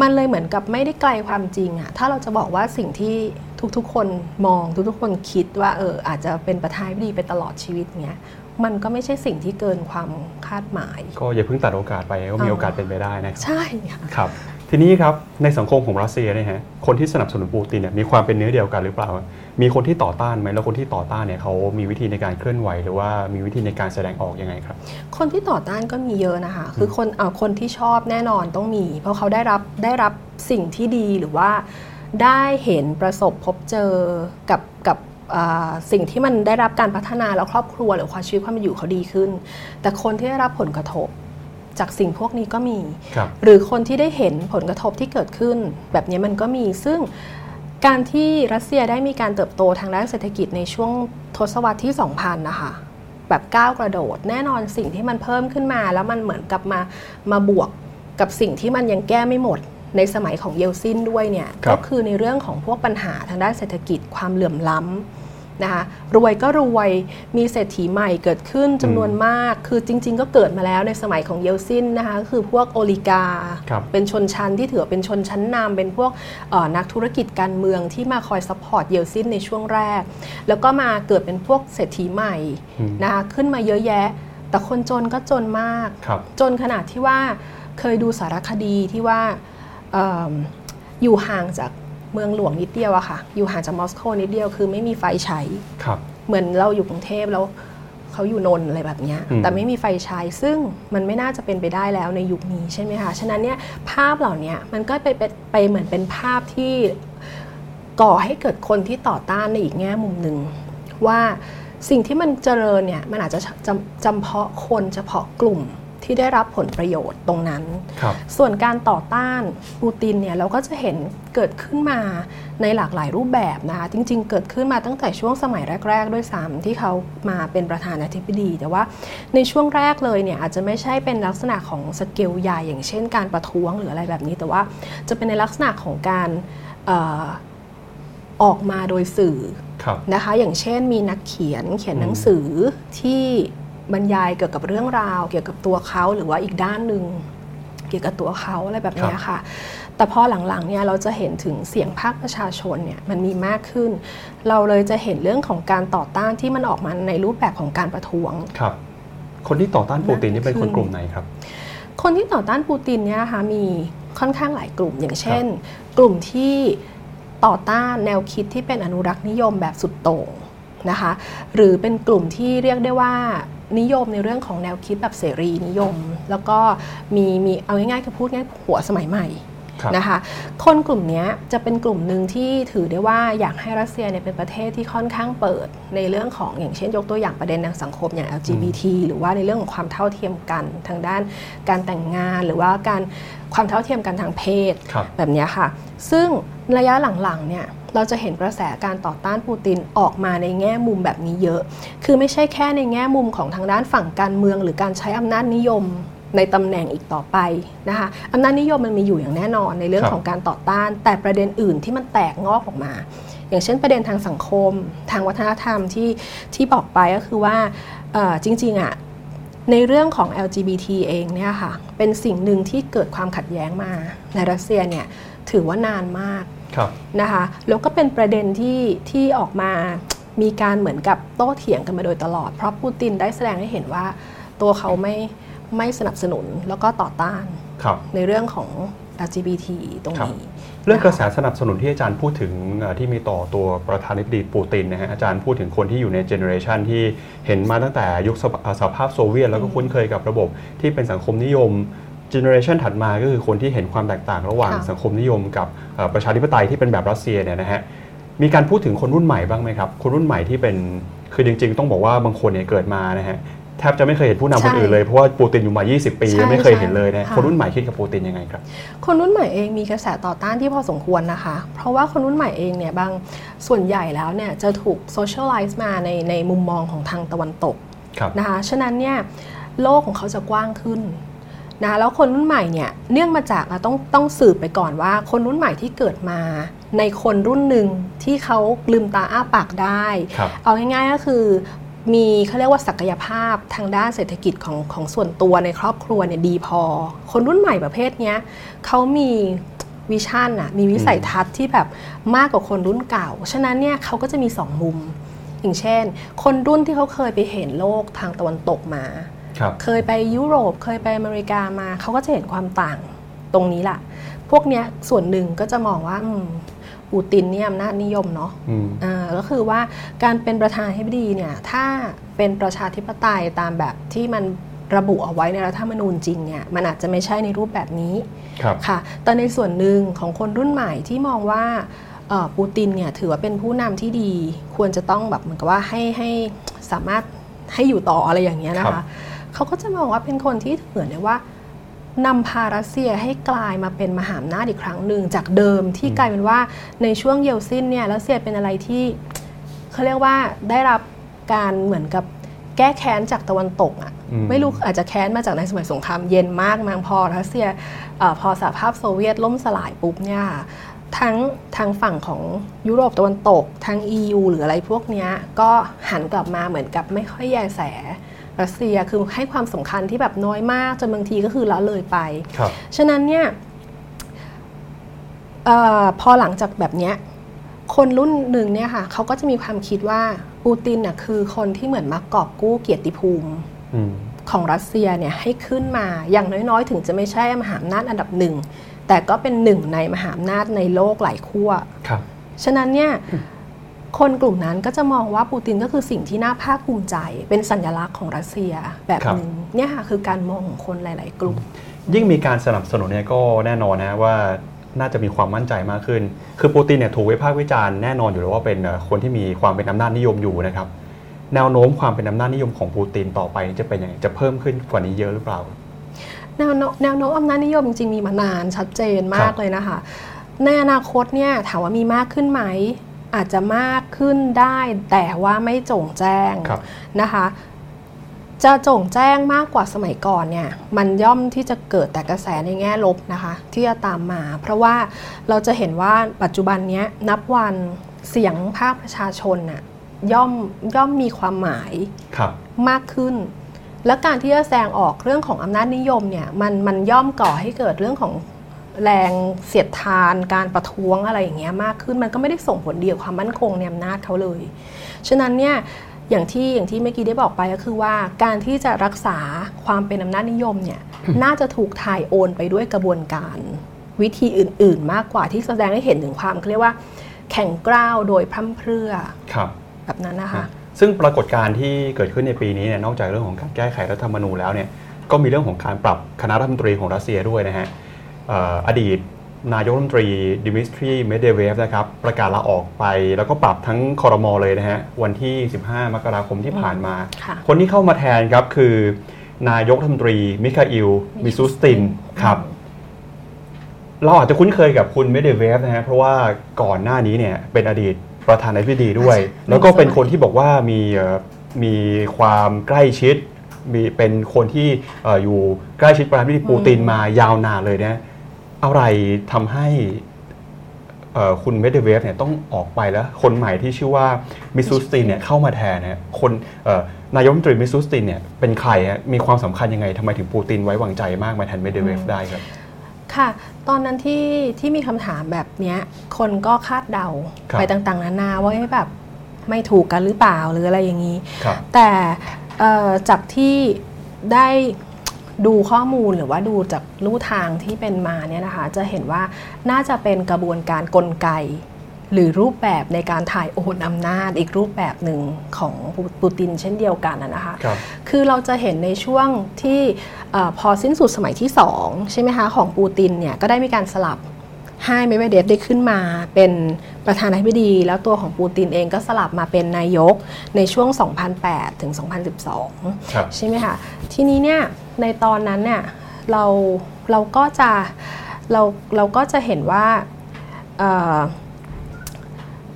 มันเลยเหมือนกับไม่ได้ไกลความจริงอะถ้าเราจะบอกว่าสิ่งที่ทุกๆ คนมองทุกๆ คนคิดว่าเอออาจจะเป็นประธานาธิบดีไปตลอดชีวิตเนี้ยมันก็ไม่ใช่สิ่งที่เกินความคาดหมาย ก็อย่าเพิ่งตัดโอกาสไปก็มีโอกาสเป็นไปได้นะครับใช่ค่ะครับ ทีนี้ครับในสังคมของรัสเซียเนี่ยฮะคนที่สนับสนุนปูตินเนี่ยมีความเป็นเนื้อเดียวกันหรือเปล่า มีคนที่ต่อต้านไหมแล้วคนที่ต่อต้านเนี่ยเขามีวิธีในการเคลื่อนไหว หรือว่ามีวิธีในการแสดงออกยังไงครับ คนที่ต่อต้านก็มีเยอะนะคะ คือคนเอ่อคนที่ชอบแน่นอนต้องมี เพราะเขาได้รับได้รับสิ่งที่ดีหรือว่าได้เห็นประสบพบเจอกับกับอ่าสิ่งที่มันได้รับการพัฒนาแล้วครอบครัวหรือความชีวิตความเป็นอยู่เขาดีขึ้น แต่คนที่ได้รับผลกระทบ จากสิ่งพวกนี้ก็มีครับหรือคนที่ได้เห็นผลกระทบที่เกิดขึ้น แบบนี้มันก็มีซึ่งการที่รัสเซียได้มีการเติบโตทางด้านเศรษฐกิจในช่วงทศวรรษที่ 2000 นะคะแบบก้าวกระโดด แน่นอนสิ่งที่มันเพิ่มขึ้นมา แล้วมันเหมือนกับมามาบวกกับสิ่งที่มันยังแก้ไม่หมดในสมัยของเยลซินด้วยเนี่ยครับก็คือในเรื่องของพวกปัญหาทางด้านเศรษฐกิจความเหลื่อมล้ำ นะคะรวยก็รวยมีเศรษฐีใหม่เกิดขึ้นจำนวนมาก คือจริง ๆ ก็เกิดมาแล้วในสมัยของเยลซินนะคะก็คือพวก oligarch ครับ เป็นชนชั้นที่ถือว่าเป็นชนชั้นนำเป็นพวกเอ่อนักธุรกิจการเมืองที่มาคอย support เยลซินในช่วงแรก แล้วก็มาเกิดเป็นพวกเศรษฐีใหม่อืม นะคะขึ้นมาเยอะแยะ แต่คนจนก็จนมาก ครับ จนขนาดที่ว่าเคยดูสารคดีที่ว่าเอมอยู่ห่างจาก เมืองหลวงนิดเดียวอะค่ะ อยู่ห่างจากมอสโกนิดเดียวคือไม่มีไฟใช้ ครับ เหมือนเราอยู่กรุงเทพแล้วเขาอยู่นนท์อะไรแบบเนี้ยอืม แต่ไม่มีไฟใช้ซึ่งมันไม่น่าจะเป็นไปได้แล้วในยุคนี้ใช่ไหมคะ ฉะนั้นเนี่ยภาพเหล่านี้มันก็ไปไปไปเหมือนเป็นภาพที่ก่อให้เกิดคนที่ต่อต้านในอีกแง่มุมหนึ่งว่าสิ่งที่มันเจริญเนี่ยมันอาจจะจำจำเพาะคนเฉพาะกลุ่ม ที่ได้รับผลประโยชน์ตรงนั้นครับส่วนการต่อต้านปูตินเนี่ยเราก็จะเห็นเกิดขึ้นมาในหลากหลายรูปแบบนะคะจริง ๆ เกิดขึ้นมาตั้งแต่ช่วงสมัยแรก ๆ ด้วยซ้ำที่เขามาเป็นประธานาธิบดี แต่ว่าในช่วงแรกเลยเนี่ยอาจจะไม่ใช่เป็นลักษณะของสเกลใหญ่อย่างเช่น การประท้วงหรืออะไรแบบนี้ แต่ว่าจะเป็นในลักษณะของการเออออกมาโดยสื่อครับนะคะอย่างเช่นมีนักเขียนเขียนหนังสือที่ บรรยายเกี่ยวกับเรื่องราว เกี่ยวกับตัวเขาหรือว่าอีกด้านหนึ่งเกี่ยวกับตัวเขาอะไรแบบเนี้ยค่ะ แต่พอหลังๆเนี่ยเราจะเห็นถึงเสียงภาคประชาชนเนี่ยมันมีมากขึ้น เราเลยจะเห็นเรื่องของการต่อต้านที่มันออกมาในรูปแบบของการประท้วงครับ คนที่ต่อต้านปูตินนี่เป็นคนกลุ่มไหนครับ คนที่ต่อต้านปูตินเนี่ยนะคะมีค่อนข้างหลายกลุ่มอย่างเช่น กลุ่มที่ต่อต้านแนวคิดที่เป็นอนุรักษ์นิยมแบบสุดโต่งนะคะ หรือเป็นกลุ่มที่เรียกได้ว่า นิยมในเรื่องของแนวคิดแบบเสรีนิยม แล้วก็มีมีเอาง่ายๆคือพูดง่ายๆหัวสมัยใหม่ครับนะคะ คนกลุ่มเนี้ยจะเป็นกลุ่มหนึ่งที่ถือได้ว่าอยากให้รัสเซียเนี่ยเป็นประเทศที่ค่อนข้างเปิดในเรื่องของอย่างเช่นยกตัวอย่างประเด็นทางสังคมอย่าง LGBT หรือว่าในเรื่องของความเท่าเทียมกันทางด้านการแต่งงานหรือว่าการความเท่าเทียมกันทางเพศครับแบบเนี้ยค่ะ ซึ่งระยะหลังๆเนี่ย เราจะเห็นกระแสการต่อต้านปูตินออกมาในแง่มุมแบบนี้เยอะ คือไม่ใช่แค่ในแง่มุมของทางด้านฝั่งการเมือง หรือการใช้อำนาจนิยมในตำแหน่งอีกต่อไปนะคะอำนาจนิยมมันมีอยู่อย่างแน่นอนในเรื่องของการต่อต้าน แต่ประเด็นอื่นที่มันแตกงอกออกมา อย่างเช่นประเด็นทางสังคม ทางวัฒนธรรมที่ที่บอกไปก็คือว่าจริงๆอะในเรื่องของ LGBT เองเนี่ยค่ะเป็นสิ่งหนึ่งที่เกิดความขัดแย้งมาในรัสเซียเนี่ยถือว่านานมาก นะคะแล้วก็เป็นประเด็นที่ที่ออกมามีการเหมือนกับโต้เถียงกันมาโดยตลอด เพราะปูตินได้แสดงให้เห็นว่าตัวเขาไม่ไม่สนับสนุนแล้วก็ต่อต้านครับในเรื่องของ LGBT ตรงครับนี้ เรื่องกระแสสนับสนุนที่อาจารย์พูดถึงเอ่อที่มีต่อตัวประธานาธิบดีปูตินนะฮะอาจารย์พูดถึงคนที่อยู่ใน generation ที่เห็นมาตั้งแต่ยุคสภาสหภาพโซเวียต แล้วก็คุ้นเคยกับระบบที่เป็นสังคมนิยม เจเนอเรชันถัดมาก็คือคนที่เห็นความแตกต่างระหว่างค่ะสังคมนิยมกับเอ่อประชาธิปไตยที่เป็นแบบรัสเซียเนี่ยนะฮะมีการพูดถึงคนรุ่นใหม่บ้างไหมครับ คนรุ่นใหม่ที่เป็นคือจริง ๆ ต้องบอกว่าบางคนเนี่ยเกิดมานะฮะแทบจะไม่เคยเห็นผู้นำคนใช่อื่นเลยเพราะว่าปูตินอยู่มา 20 ปีใช่ยังไม่เคยเห็นเลยนะใช่คนรุ่นใหม่คิดกับปูตินยังไงครับ คนรุ่นใหม่เองมีกระแสต่อต้านที่พอสมควรนะคะ เพราะว่าคนรุ่นใหม่เองเนี่ยบางส่วนใหญ่แล้วเนี่ยจะถูกโซเชียลไลซ์มาในในมุมมองของทางตะวันตกครับนะคะฉะนั้นเนี่ยโลกของเขาจะกว้างขึ้น นะแล้วคนรุ่นใหม่เนี่ยเนื่องมาจากอะต้องต้องสืบไปก่อนว่า คนรุ่นใหม่ที่เกิดมา ในคนรุ่นหนึ่งที่เขาลืมตาอ้าปากได้ครับเอาง่ายๆก็คือมีเขาเรียกว่าศักยภาพทางด้านเศรษฐกิจของของส่วนตัวในครอบครัวเนี่ยดีพอ คนรุ่นใหม่ประเภทเนี้ยเขามีวิชั่นอะมีวิสัยทัศน์ที่แบบมากกว่าคนรุ่นเก่า ฉะนั้นเนี่ยเขาก็จะมีสองมุม อย่างเช่น คนรุ่นที่เขาเคยไปเห็นโลกทางตะวันตกมาครับ เคยไปยุโรปเคยไปอเมริกามาเขาก็จะเห็นความต่างตรงนี้ล่ะ พวกเนี้ยส่วนหนึ่งก็จะมองว่าอืมปูตินเนี่ยอำนาจนิยมเนาะอืมอ่าก็คือว่าการเป็นประธานาธิบดีเนี่ยถ้าเป็นประชาธิปไตยตามแบบที่มันระบุเอาไว้ในรัฐธรรมนูญจริงเนี่ยมันอาจจะไม่ใช่ในรูปแบบนี้ครับค่ะแต่ในส่วนหนึ่งของคนรุ่นใหม่ที่มองว่าเอ่อปูตินเนี่ยถือว่าเป็นผู้นำที่ดี ควรจะต้องแบบเหมือนกับว่าให้ให้สามารถให้อยู่ต่ออะไรอย่างเงี้ยนะคะครับ เขาก็จะมองว่าเป็นคนที่เหมือนเลยว่านำพารัสเซียให้กลายมาเป็นมหาอำนาจอีกครั้งหนึ่งจากเดิมที่กลายเป็นว่าในช่วงเยลซินเนี่ยรัสเซียเป็นอะไรที่เขาเรียกว่าได้รับการเหมือนกับแก้แค้นจากตะวันตกอะ่ะอืมไม่รู้อาจจะแค้นมาจากในสมัยสงครามเย็นมากมั้งพอรัสเซียเออพอสหภาพโซเวียตล่มสลายปุ๊บเนี่ยค่ะทั้งทางฝั่งของยุโรปตะวันตกทั้ง EU หรืออะไรพวกเนี้ยก็หันกลับมาเหมือนกับไม่ค่อยแยแส รัสเซียคือให้ความสำคัญที่แบบน้อยมากจนบางทีก็คือละเลยไปครับฉะนั้นเนี่ยเออพอหลังจากแบบเนี้ยคนรุ่นหนึ่งเนี่ยค่ะเขาก็จะมีความคิดว่าปูตินน่ะคือคนที่เหมือนมากอบกู้เกียรติภูมิอืมของรัสเซียเนี่ยให้ขึ้นมาอย่างน้อยๆ ถึงจะไม่ใช่มหาอำนาจอันดับหนึ่ง แต่ก็เป็นหนึ่งในมหาอำนาจในโลกหลายขั้วครับฉะนั้นเนี่ย คนกลุ่มนั้นก็จะมองว่าปูตินก็คือสิ่งที่น่าภาคภูมิใจ เป็นสัญลักษณ์ของรัสเซียแบบหนึ่งเนี่ยค่ะคือการมองของคนหลาย ๆ กลุ่ม ยิ่งมีการสนับสนุนเนี่ยก็แน่นอนนะว่าน่าจะมีความมั่นใจมากขึ้น คือปูตินเนี่ยถูกวิพากษ์วิจารณ์แน่นอนอยู่แล้วว่าเป็นเอ่อคนที่มีความเป็นอำนาจนิยมอยู่นะครับ แนวโน้มความเป็นอำนาจนิยมของปูตินต่อไปจะเป็นยังไงจะเพิ่มขึ้นกว่านี้เยอะหรือเปล่า แนวโน้มแนวโน้มอำนาจนิยมจริงๆมีมานานชัดเจนมาครักบเลยนะคะ ในอนาคตเนี่ยถามว่ามีมากขึ้นไหม อาจจะมากขึ้นได้แต่ว่าไม่โจ่งแจ้งครับนะคะ จะโจ่งแจ้งมากกว่าสมัยก่อนเนี่ยมันย่อมที่จะเกิดแต่กระแสในแง่ลบนะคะ ที่จะตามมา เพราะว่าเราจะเห็นว่าปัจจุบันเนี้ยนับวันเสียงภาคประชาชนน่ะย่อมย่อมมีความหมายครับมากขึ้น และการที่จะแสดงออกเรื่องของอำนาจนิยมเนี่ยมันมันย่อมก่อให้เกิดเรื่องของ แรงเสียดทานการประท้วงอะไรอย่างเงี้ยมากขึ้นมันก็ไม่ได้ส่งผลดีกับความมั่นคงในอำนาจเขาเลย ฉะนั้นเนี่ยอย่างที่อย่างที่เมื่อกี้ได้บอกไปก็คือว่าการที่จะรักษาความเป็นอำนาจนิยมเนี่ยน่าจะถูกถ่ายโอนไปด้วยกระบวนการวิธีอื่น ๆ มากกว่าที่แสดงให้เห็นถึงความเขาเรียกว่า แข็งกร้าวโดยพร่ำเพรื่อครับแบบนั้นนะคะซึ่งปรากฏการณ์ที่เกิดขึ้นในปีนี้เนี่ยนอกจากเรื่องของการแก้ไขรัฐธรรมนูญแล้วเนี่ยก็มีเรื่องของการปรับคณะรัฐมนตรีของรัสเซียด้วยนะฮะเอ่ออดีตนายกรัฐมนตรีดิมิทรีเมดเวเดฟนะครับประกาศลาออกไปแล้วก็ปรับทั้งคอรมอเลยนะฮะวันที่ 15 มกราคมที่ผ่านมาค่ะคนที่เข้ามาแทนครับคือนายกรัฐมนตรีมิคาอิลมิซูสตินครับเราอาจจะคุ้นเคยกับคุณเมดเวเดฟนะฮะเพราะว่าก่อนหน้านี้เนี่ยเป็นอดีตประธานาธิบดีด้วยใช่แล้วก็เป็นคนที่บอกว่ามีเอ่อมีความใกล้ชิดมีเป็นคนที่เอ่ออยู่ใกล้ชิดประธานาธิบดีปูตินมายาวนานเลยนะ อะไรทำให้เอ่อคุณเมดเวเดฟเนี่ยต้องออกไปแล้ว คนใหม่ที่ชื่อว่ามิซูสตินเนี่ยเข้ามาแทนนะฮะคนเอ่อนายกรัฐมนตรีมิซูสตินเนี่ยเป็นใครฮะมีความสำคัญยังไงทำไมถึงปูตินไว้วางใจมากมาแทนเมดเวเดฟได้ครับค่ะ ตอนนั้นที่ที่มีคำถามแบบเนี้ยคนก็คาดเดาครับไปต่างๆ นานาว่าเอ๊ะแบบไม่ถูกกันหรือเปล่าหรืออะไรอย่างนี้ครับแต่เอ่อจากที่ได้ ดูข้อมูลหรือว่าดูจากลู่ทางที่เป็นมาเนี่ยนะคะ จะเห็นว่าน่าจะเป็นกระบวนการกลไก หรือรูปแบบในการถ่ายโอนอำนาจอีกรูปแบบหนึ่งของปูตินเช่นเดียวกันนะนะคะครับคือเราจะเห็นในช่วงที่เออพอสิ้นสุดสมัยที่ 2 ใช่ไหมคะ ของปูตินเนี่ยก็ได้มีการสลับ ให้เมเวเดฟได้ขึ้นมาเป็นประธานาธิบดี แล้วตัวของปูตินเองก็สลับมาเป็นนายกในช่วง 2008 ถึง 2012ครับใช่ไหมคะ ทีนี้เนี่ยในตอนนั้นเนี่ยเราเราก็จะเราเราก็จะเห็นว่าเอ่อ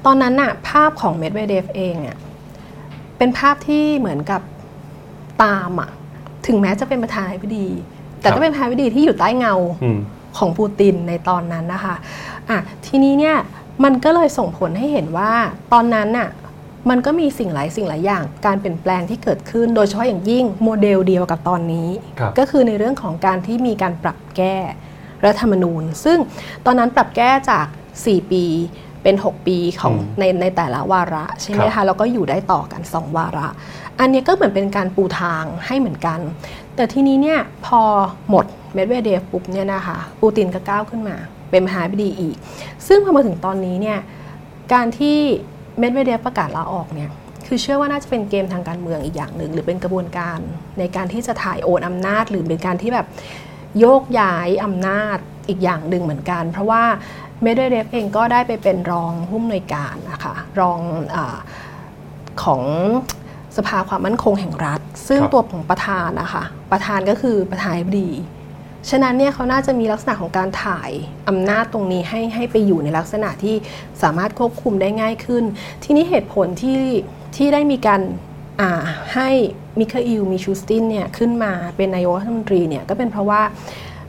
ตอนนั้นน่ะภาพของเมดเวเดฟเองเนี่ยเป็นภาพที่เหมือนกับตามอะถึงแม้จะเป็นประธานาธิบดี แต่ครัก็เป็นประธานาธิบดีที่อยู่ใต้เงาอืม ของปูตินในตอนนั้นนะคะอะทีนี้เนี่ยมันก็เลยส่งผลให้เห็นว่าตอนนั้นน่ะมันก็มีสิ่งหลายสิ่งหลายอย่าง การเปลี่ยนแปลงที่เกิดขึ้น โดยเฉพาะอย่างยิ่งโมเดลเดียวกับตอนนี้ครับก็คือในเรื่องของการที่มีการปรับแก้รัฐธรรมนูญ ซึ่งตอนนั้นปรับแก้จาก 4 ปีเป็น 6 ปีของอืมในในแต่ละวาระใช่ไหมคะครับแล้วก็อยู่ได้ต่อกัน 2 วาระ อันนี้ก็เหมือนเป็นการปูทางให้เหมือนกัน แต่ทีนี้เนี่ยพอหมด เมดเวเดฟปุ๊บเนี่ยนะคะปูตินก็ก้าวขึ้นมา เป็นประธานาธิบดีอีก ซึ่งพอมาถึงตอนนี้เนี่ยการที่เมดเวเดฟประกาศลาออกเนี่ยคือเชื่อว่าน่าจะเป็นเกมทางการเมืองอีกอย่างหนึ่ง หรือเป็นกระบวนการในการที่จะถ่ายโอนอำนาจ หรือเป็นการที่แบบโยกย้ายอำนาจอีกอย่างหนึ่งเหมือนกัน เพราะว่าเมดเวเดฟเองก็ได้ไปเป็นรองผู้อำนวยการนะคะรองอาของสภาความมั่นคงแห่งรัฐ ซึ่งครับตัวของประธานนะคะประธานก็คือประธานาธิบดี ฉะนั้นเนี่ยเขาน่าจะมีลักษณะของการถ่ายอำนาจตรงนี้ให้ให้ไปอยู่ในลักษณะที่สามารถควบคุมได้ง่ายขึ้น ทีนี้เหตุผลที่ที่ได้มีการอ่าให้มิคาอิลมิชูสตินเนี่ยขึ้นมาเป็นนายกรัฐมนตรีเนี่ยก็เป็นเพราะว่า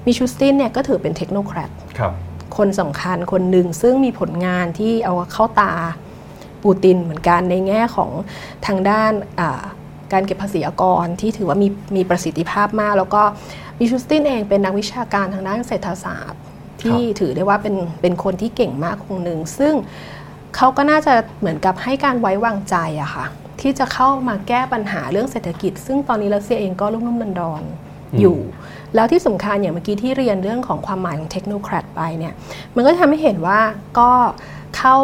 มิชูสตินเนี่ยก็ถือเป็น technocrat ครับคนสำคัญคนหนึ่งซึ่งมีผลงานที่เอาเข้าตาปูตินเหมือนกันในแง่ของทางด้านอ่า การเก็บภาษีอากรที่ถือว่ามีมีประสิทธิภาพมาก แล้วก็มิชูสตินเองเป็นนักวิชาการทางด้านเศรษฐศาสตร์ ที่ถือได้ว่าเป็นเป็นคนที่เก่งมากคนหนึ่งซึ่งเขาก็น่าจะเหมือนกับให้การไว้วางใจอะค่ะที่จะเข้ามาแก้ปัญหาเรื่องเศรษฐกิจ ซึ่งตอนนี้รัสเซียเองก็รุ่มรุ่มดอนดอนๆอยู่ แล้วที่สำคัญอย่างเมื่อกี้ที่เรียนเรื่องของความหมายของเทคโนแครดไปเนี่ยมันก็ทำให้เห็นว่าก็เข้า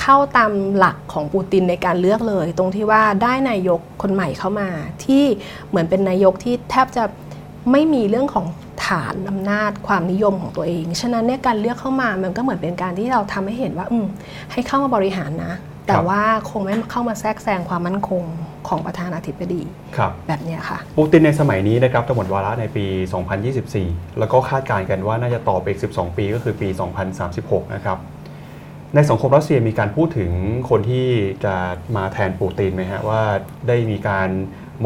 เข้าตามหลักของปูตินในการเลือกเลย ตรงที่ว่าได้นายกคนใหม่เข้ามา ที่เหมือนเป็นนายกที่แทบจะไม่มีเรื่องของฐานอำนาจความนิยมของตัวเอง ฉะนั้นเนี่ยการเลือกเข้ามามันก็เหมือนเป็นการที่เราทำให้เห็นว่า อืมให้เข้ามาบริหารนะ แต่ว่าคงไม่เข้ามาแทรกแซงความมั่นคงของประธานาธิบดีครับแบบเนี้ยค่ะ ปูตินในสมัยนี้นะครับจะหมดวาระในปี 2024 แล้วก็คาดการณ์กันว่าน่าจะต่อไปอีก 12 ปีก็คือปี 2036 นะครับ ในสังคมรัสเซียมีการพูดถึงคนที่จะมาแทนปูตินไหมฮะว่าได้มีการ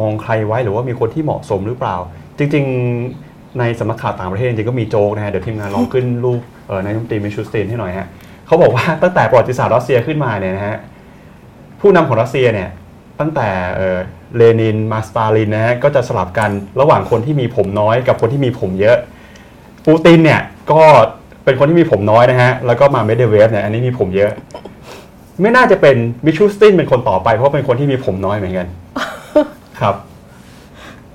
มองใครไว้หรือว่ามีคนที่เหมาะสมหรือเปล่า จริง ๆ ในสำนักข่าวต่างประเทศจริงก็มีโจกนะฮะเดี๋ยวทีมงานลองขึ้นรูปนายกรัฐมนตรีมิชูสตินให้หน่อยฮะเขาบอกว่าตั้งแต่ประวัติศาสตร์รัสเซียขึ้นมาเนี่ยนะฮะผู้นำของรัสเซียเนี่ยตั้งแต่เลนินมาสตาลินนะฮะก็จะสลับกันระหว่างคนที่มีผมน้อยกับคนที่มีผมเยอะปูตินเนี่ยก็ เป็นคนที่มีผมน้อยนะฮะ แล้วก็มาเมดเวเดฟเนี่ยอันนี้มีผมเยอะ ไม่น่าจะเป็นมิชูสตินเป็นคนต่อไป เพราะเป็นคนที่มีผมน้อยเหมือนกัน ครับ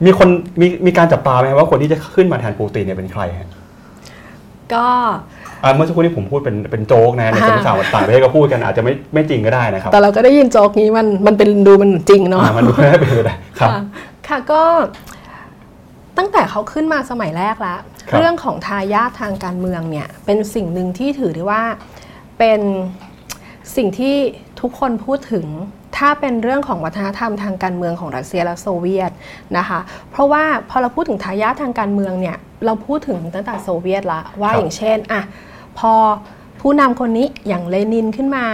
มีคนมีมีการจับตาไหมครับว่าคนที่จะขึ้นมาแทนปูตินเนี่ยเป็นใครฮะก็อ่าเมื่อสักครู่นี้ผมพูดเป็นเป็นโจ๊กนะในสำนักข่าวต่างประเทศก็พูดกันอาจจะไม่ไม่จริงก็ได้นะครับ แต่เราก็ได้ยินโจ๊กนี้มันมันเป็นดูมันจริงเนาะอ่ามันดูไม่เป็นไปได้ครับค่ะค่ะก็ตั้งแต่เขาขึ้นมาสมัยแรกแล้วครับ เรื่องของทายาททางการเมืองเนี่ยเป็นสิ่งหนึ่งที่ถือได้ว่าเป็นสิ่งที่ทุกคนพูดถึงถ้าเป็นเรื่องของวัฒนธรรมทางการเมืองของรัสเซียและโซเวียตนะคะ เพราะว่าพอเราพูดถึงทายาททางการเมืองเนี่ยเราพูดถึงตั้งแต่โซเวียตละว่าครับอย่างเช่นอะพอผู้นำคนนี้อย่างเลนินขึ้นมา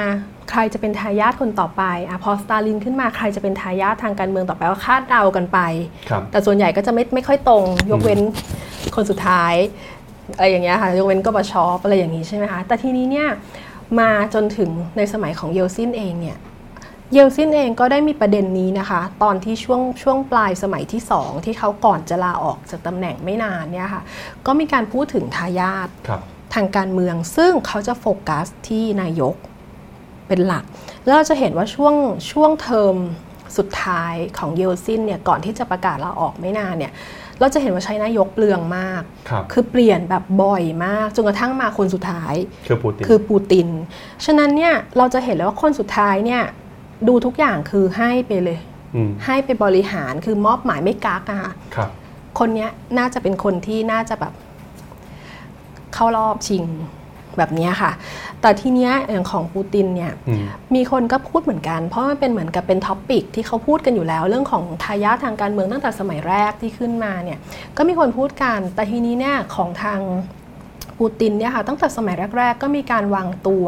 ใครจะเป็นทายาทคนต่อไปอะพอสตาลินขึ้นมาใครจะเป็นทายาททางการเมืองต่อไปก็คาดเดากันไปครับแต่ส่วนใหญ่ก็จะไม่ไม่ค่อยตรง ยกเว้น คนสุดท้ายอะไรอย่างเงี้ยค่ะยกเว้นก็บชอปอะไรอย่างนี้ใช่ไหมคะแต่ทีนี้เนี่ยมาจนถึงในสมัยของเยลซินเองเนี่ยเยลซินเองก็ได้มีประเด็นนี้นะคะ ตอนที่ช่วงช่วงปลายสมัยที่สองที่เขาก่อนจะลาออกจากตำแหน่งไม่นานเนี่ยค่ะก็มีการพูดถึงทายาทครับทางการเมือง ซึ่งเขาจะโฟกัสที่นายกเป็นหลัก แล้วเราจะเห็นว่าช่วงช่วงเทอมสุดท้ายของเยลซินเนี่ยก่อนที่จะประกาศลาออกไม่นานเนี่ย เราจะเห็นว่าใช้นายกเปลืองมากครับคือเปลี่ยนแบบบ่อยมากจนกระทั่งมาคนสุดท้าย คือปูตินคือปูติน ฉะนั้นเนี่ยเราจะเห็นเลยว่าคนสุดท้ายเนี่ยดูทุกอย่างคือให้ไปเลยอืมให้ไปบริหารคือมอบหมายไม่กักอะค่ะครับ คนเนี้ยน่าจะเป็นคนที่น่าจะแบบเข้ารอบชิง แบบเนี้ยค่ะ แต่ทีเนี้ยอย่างของปูตินเนี่ยอืมมีคนก็พูดเหมือนกัน เพราะมันเป็นเหมือนกับเป็น topic ที่เขาพูดกันอยู่แล้ว เรื่องของทายาททางการเมืองตั้งแต่สมัยแรกที่ขึ้นมาเนี่ยก็มีคนพูดกัน แต่ทีนี้เนี่ยของทางปูตินเนี่ยค่ะตั้งแต่สมัยแรก ๆ ก็มีการวางตัว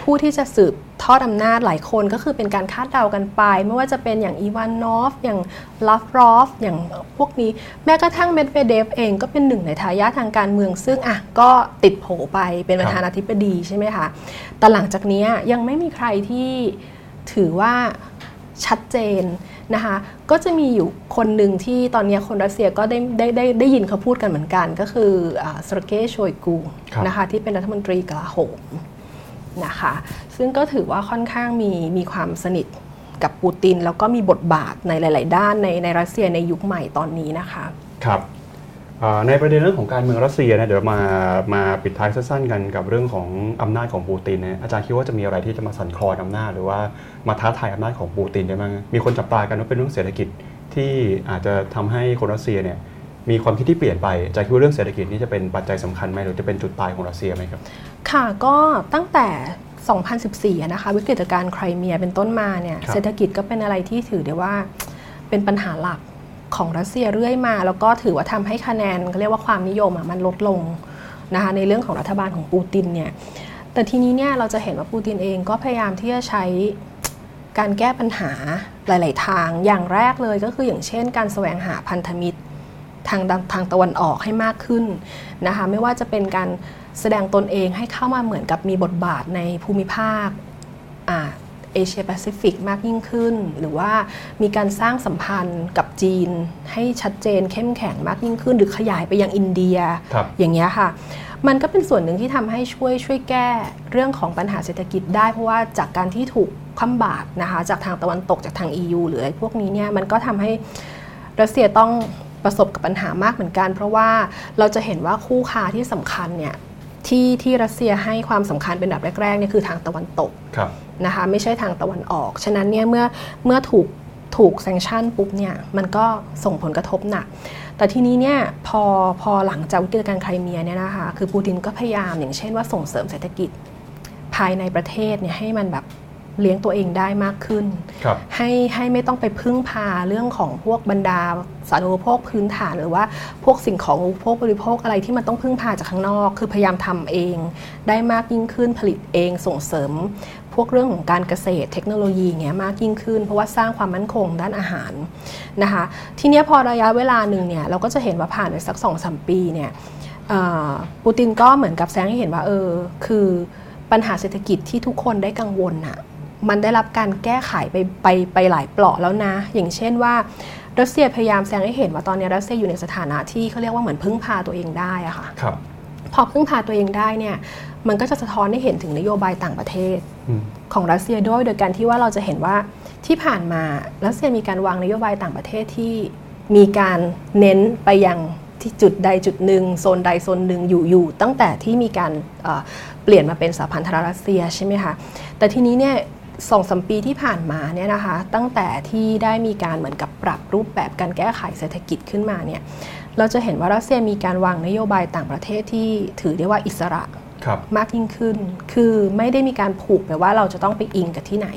ผู้ที่จะสืบทอดอำนาจหลายคนก็คือเป็นการคาดเดากันไป ไม่ว่าจะเป็นอย่างอีวานนอฟ อย่างลาฟรอฟ อย่างพวกนี้ แม้กระทั่งเมดเวเดฟเองก็เป็นหนึ่งในทายาททางการเมือง ซึ่งอะก็ติดโผไปเป็นประธานาธิบดีใช่ไหมคะแต่หลังจากเนี้ยยังไม่มีใครที่ถือว่าชัดเจนนะคะก็จะมีอยู่คนหนึ่งที่ตอนเนี้ยคนรัสเซียก็ได้ได้ได้ได้ยินเขาพูดกันเหมือนกัน ก็คือสโรเกโชยกูครับนะคะที่เป็นรัฐมนตรีกลาโหม นะคะ ซึ่งก็ถือว่าค่อนข้างมีมีความสนิทกับปูติน แล้วก็มีบทบาทในหลาย ๆ ด้านในในรัสเซียในยุคใหม่ตอนนี้นะคะครับในประเด็นเรื่องของการเมืองรัสเซียนะเดี๋ยวมามาปิดท้ายสั้นๆกันกับเรื่องของอำนาจของปูตินนะอาจารย์คิดว่าจะมีอะไรที่จะมาสั่นคลอนอำนาจหรือว่ามาท้าทายอำนาจของปูตินได้บ้างมีคนจับตากันว่าเป็นเรื่องเศรษฐกิจที่อาจจะทำให้คนรัสเซียเนี่ยมีความคิดที่เปลี่ยนไปอาจารย์คิดว่าเรื่องเศรษฐกิจนี่จะเป็นปัจจัยสำคัญไหมหรือจะเป็นจุดตายของรัสเซียไหมครับ ค่ะก็ตั้งแต่ 2014อะนะคะ วิกฤตการณ์ไครเมียเป็นต้นมาเนี่ยครับ เศรษฐกิจก็เป็นอะไรที่ถือได้ว่าเป็นปัญหาหลักของรัสเซียเรื่อยมา แล้วก็ถือว่าทำให้คะแนนเขาเรียกว่าความนิยมอะมันลดลงนะคะในเรื่องของรัฐบาลของปูตินเนี่ยแต่ทีนี้เนี่ยเราจะเห็นว่าปูตินเองก็พยายามที่จะใช้ การแก้ปัญหาหลาย ๆ ทาง อย่างแรกเลยก็คืออย่างเช่น การแสวงหาพันธมิตรทางดทางตะวันออกให้มากขึ้นนะคะ ไม่ว่าจะเป็นการ แสดงตนเองให้เข้ามาเหมือนกับมีบทบาทในภูมิภาคอ่าเอเชียแปซิฟิกมากยิ่งขึ้น หรือว่ามีการสร้างสัมพันธ์กับจีนให้ชัดเจนเข้มแข็งมากยิ่งขึ้น หรือขยายไปยังอินเดียครับอย่างเงี้ยค่ะ มันก็เป็นส่วนหนึ่งที่ทำให้ช่วยช่วยแก้เรื่องของปัญหาเศรษฐกิจได้ เพราะว่าจากการที่ถูกคว่ำบาตรนะคะจากทางตะวันตกจากทาง EU หรืออะไรพวกนี้เนี่ยมันก็ทำให้รัสเซียต้องประสบกับปัญหามากเหมือนกัน เพราะว่าเราจะเห็นว่าคู่ค้าที่สำคัญเนี่ย ที่ที่รัสเซียให้ความสำคัญเป็นอันดับแรกๆเนี่ยคือทางตะวันตกครับนะคะไม่ใช่ทางตะวันออก ฉะนั้นเนี่ยเมื่อเมื่อถูกถูกแซงชั่นปุ๊บเนี่ยมันก็ส่งผลกระทบหนัก แต่ทีนี้เนี่ยพอพอหลังจากวิกฤตการณ์ไครเมียเนี่ยนะคะคือปูตินก็พยายามอย่างเช่นว่าส่งเสริมเศรษฐกิจภายในประเทศเนี่ยให้มันแบบ เลี้ยงตัวเองได้มากขึ้นครับให้ให้ไม่ต้องไปพึ่งพาเรื่องของพวกบรรดาสาธารณูปโภคพื้นฐานหรือว่าพวกสิ่งของอุปโภคบริโภคอะไรที่มันต้องพึ่งพาจากข้างนอก คือพยายามทำเอง ได้มากยิ่งขึ้นผลิตเองส่งเสริม พวกเรื่องของการเกษตรเทคโนโลยีอย่างเงี้ยมากยิ่งขึ้น เพราะว่าสร้างความมั่นคงด้านอาหารนะคะทีเนี้ยพอระยะเวลาหนึ่งเนี่ยเราก็จะเห็นว่าผ่านไปสัก2อสปีเนี่ยเอ่อปูตินก็เหมือนกับแสดงให้เห็นว่าเออคือปัญหาเศรษฐกิจที่ทุกคนได้กังวลอะ มันได้รับการแก้ไขไปไปไปหลายเปราะแล้วนะ อย่างเช่นว่ารัสเซียพยายามแสดงให้เห็นว่าตอนนี้รัสเซียอยู่ในสถานะที่เขาเรียกว่าเหมือนพึ่งพาตัวเองได้อะค่ะครับพอพึ่งพาตัวเองได้เนี่ยมันก็จะสะท้อนให้เห็นถึงนโยบายต่างประเทศอืมของรัสเซียด้วย โดยการที่ว่าเราจะเห็นว่าที่ผ่านมารัสเซียมีการวางนโยบายต่างประเทศที่มีการเน้นไปยังที่จุดใดจุดหนึ่งโซนใดโซนหนึ่งอยู่อยู่ตั้งแต่ที่มีการเอ่อเปลี่ยนมาเป็นสหพันธรัฐรัสเซียใช่ไหมคะแต่ทีนี้เนี่ย สองสมปีที่ผ่านมาเนี่ยนะคะตั้งแต่ที่ได้มีการเหมือนกับปรับรูปแบบการแก้ไขเศรษฐกิจขึ้นมาเนี่ยเราจะเห็นว่ารัสเซียมีการวางนโยบายต่างประเทศที่ถือได้ว่าอิสระครับมากยิ่งขึ้น คือไม่ได้มีการผูกไปว่าเราจะต้องไปอิงกับที่ไหน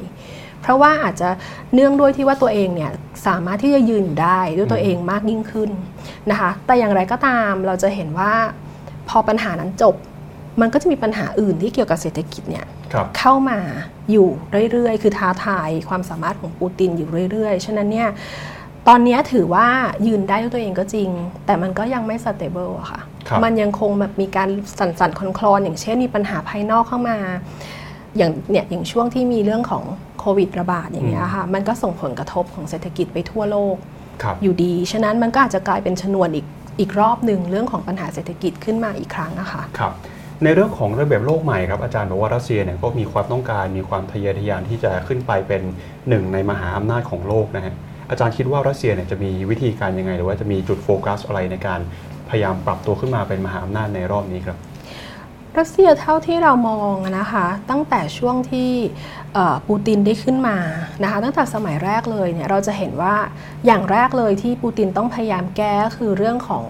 เพราะว่าอาจจะเนื่องด้วยที่ว่าตัวเองเนี่ยสามารถที่จะยืนอยู่ได้ด้วยตัวเองมากยิ่งขึ้นนะคะแต่อย่างไรก็ตามเราจะเห็นว่าพอปัญหานั้นจบ มันก็จะมีปัญหาอื่นที่เกี่ยวกับเศรษฐกิจเนี่ยครับ เข้ามาอยู่เรื่อยๆ คือท้าทายความสามารถของปูตินอยู่เรื่อยๆ ฉะนั้นเนี่ยตอนนี้ถือว่ายืนได้ด้วยตัวเองก็จริง แต่มันก็ยังไม่ stable อะค่ะครับมันยังคงแบบมีการสั่นสั่นคลอนคลอนๆอย่างเช่นมีปัญหาภายนอกเข้ามา อย่างเนี่ยอย่างช่วงที่มีเรื่องของโควิดระบาดอย่างเงี้ยค่ะ มันก็ส่งผลกระทบของเศรษฐกิจไปทั่วโลกครับอยู่ดี ฉะนั้นมันก็อาจจะกลายเป็นชนวนอีกอีกรอบหนึ่งเรื่องของปัญหาเศรษฐกิจขึ้นมาอีกครั้งนะคะครับ ในเรื่องของระเบียบโลกใหม่ครับอาจารย์บอกว่ารัสเซียเนี่ยก็มีความต้องการมีความทะเยอทะยานที่จะขึ้นไปเป็นหนึ่งในมหาอำนาจของโลกนะฮะอาจารย์คิดว่ารัสเซียเนี่ยจะมีวิธีการยังไง หรือว่าจะมีจุดโฟกัสอะไรในการพยายามปรับตัวขึ้นมาเป็นมหาอำนาจในรอบนี้ครับรัสเซียเท่าที่เรามองนะคะตั้งแต่ช่วงที่ปูตินได้ขึ้นมานะคะตั้งแต่สมัยแรกเลยเนี่ยเราจะเห็นว่าอย่างแรกเลยที่ปูตินต้องพยายามแก้ก็คือเรื่องของ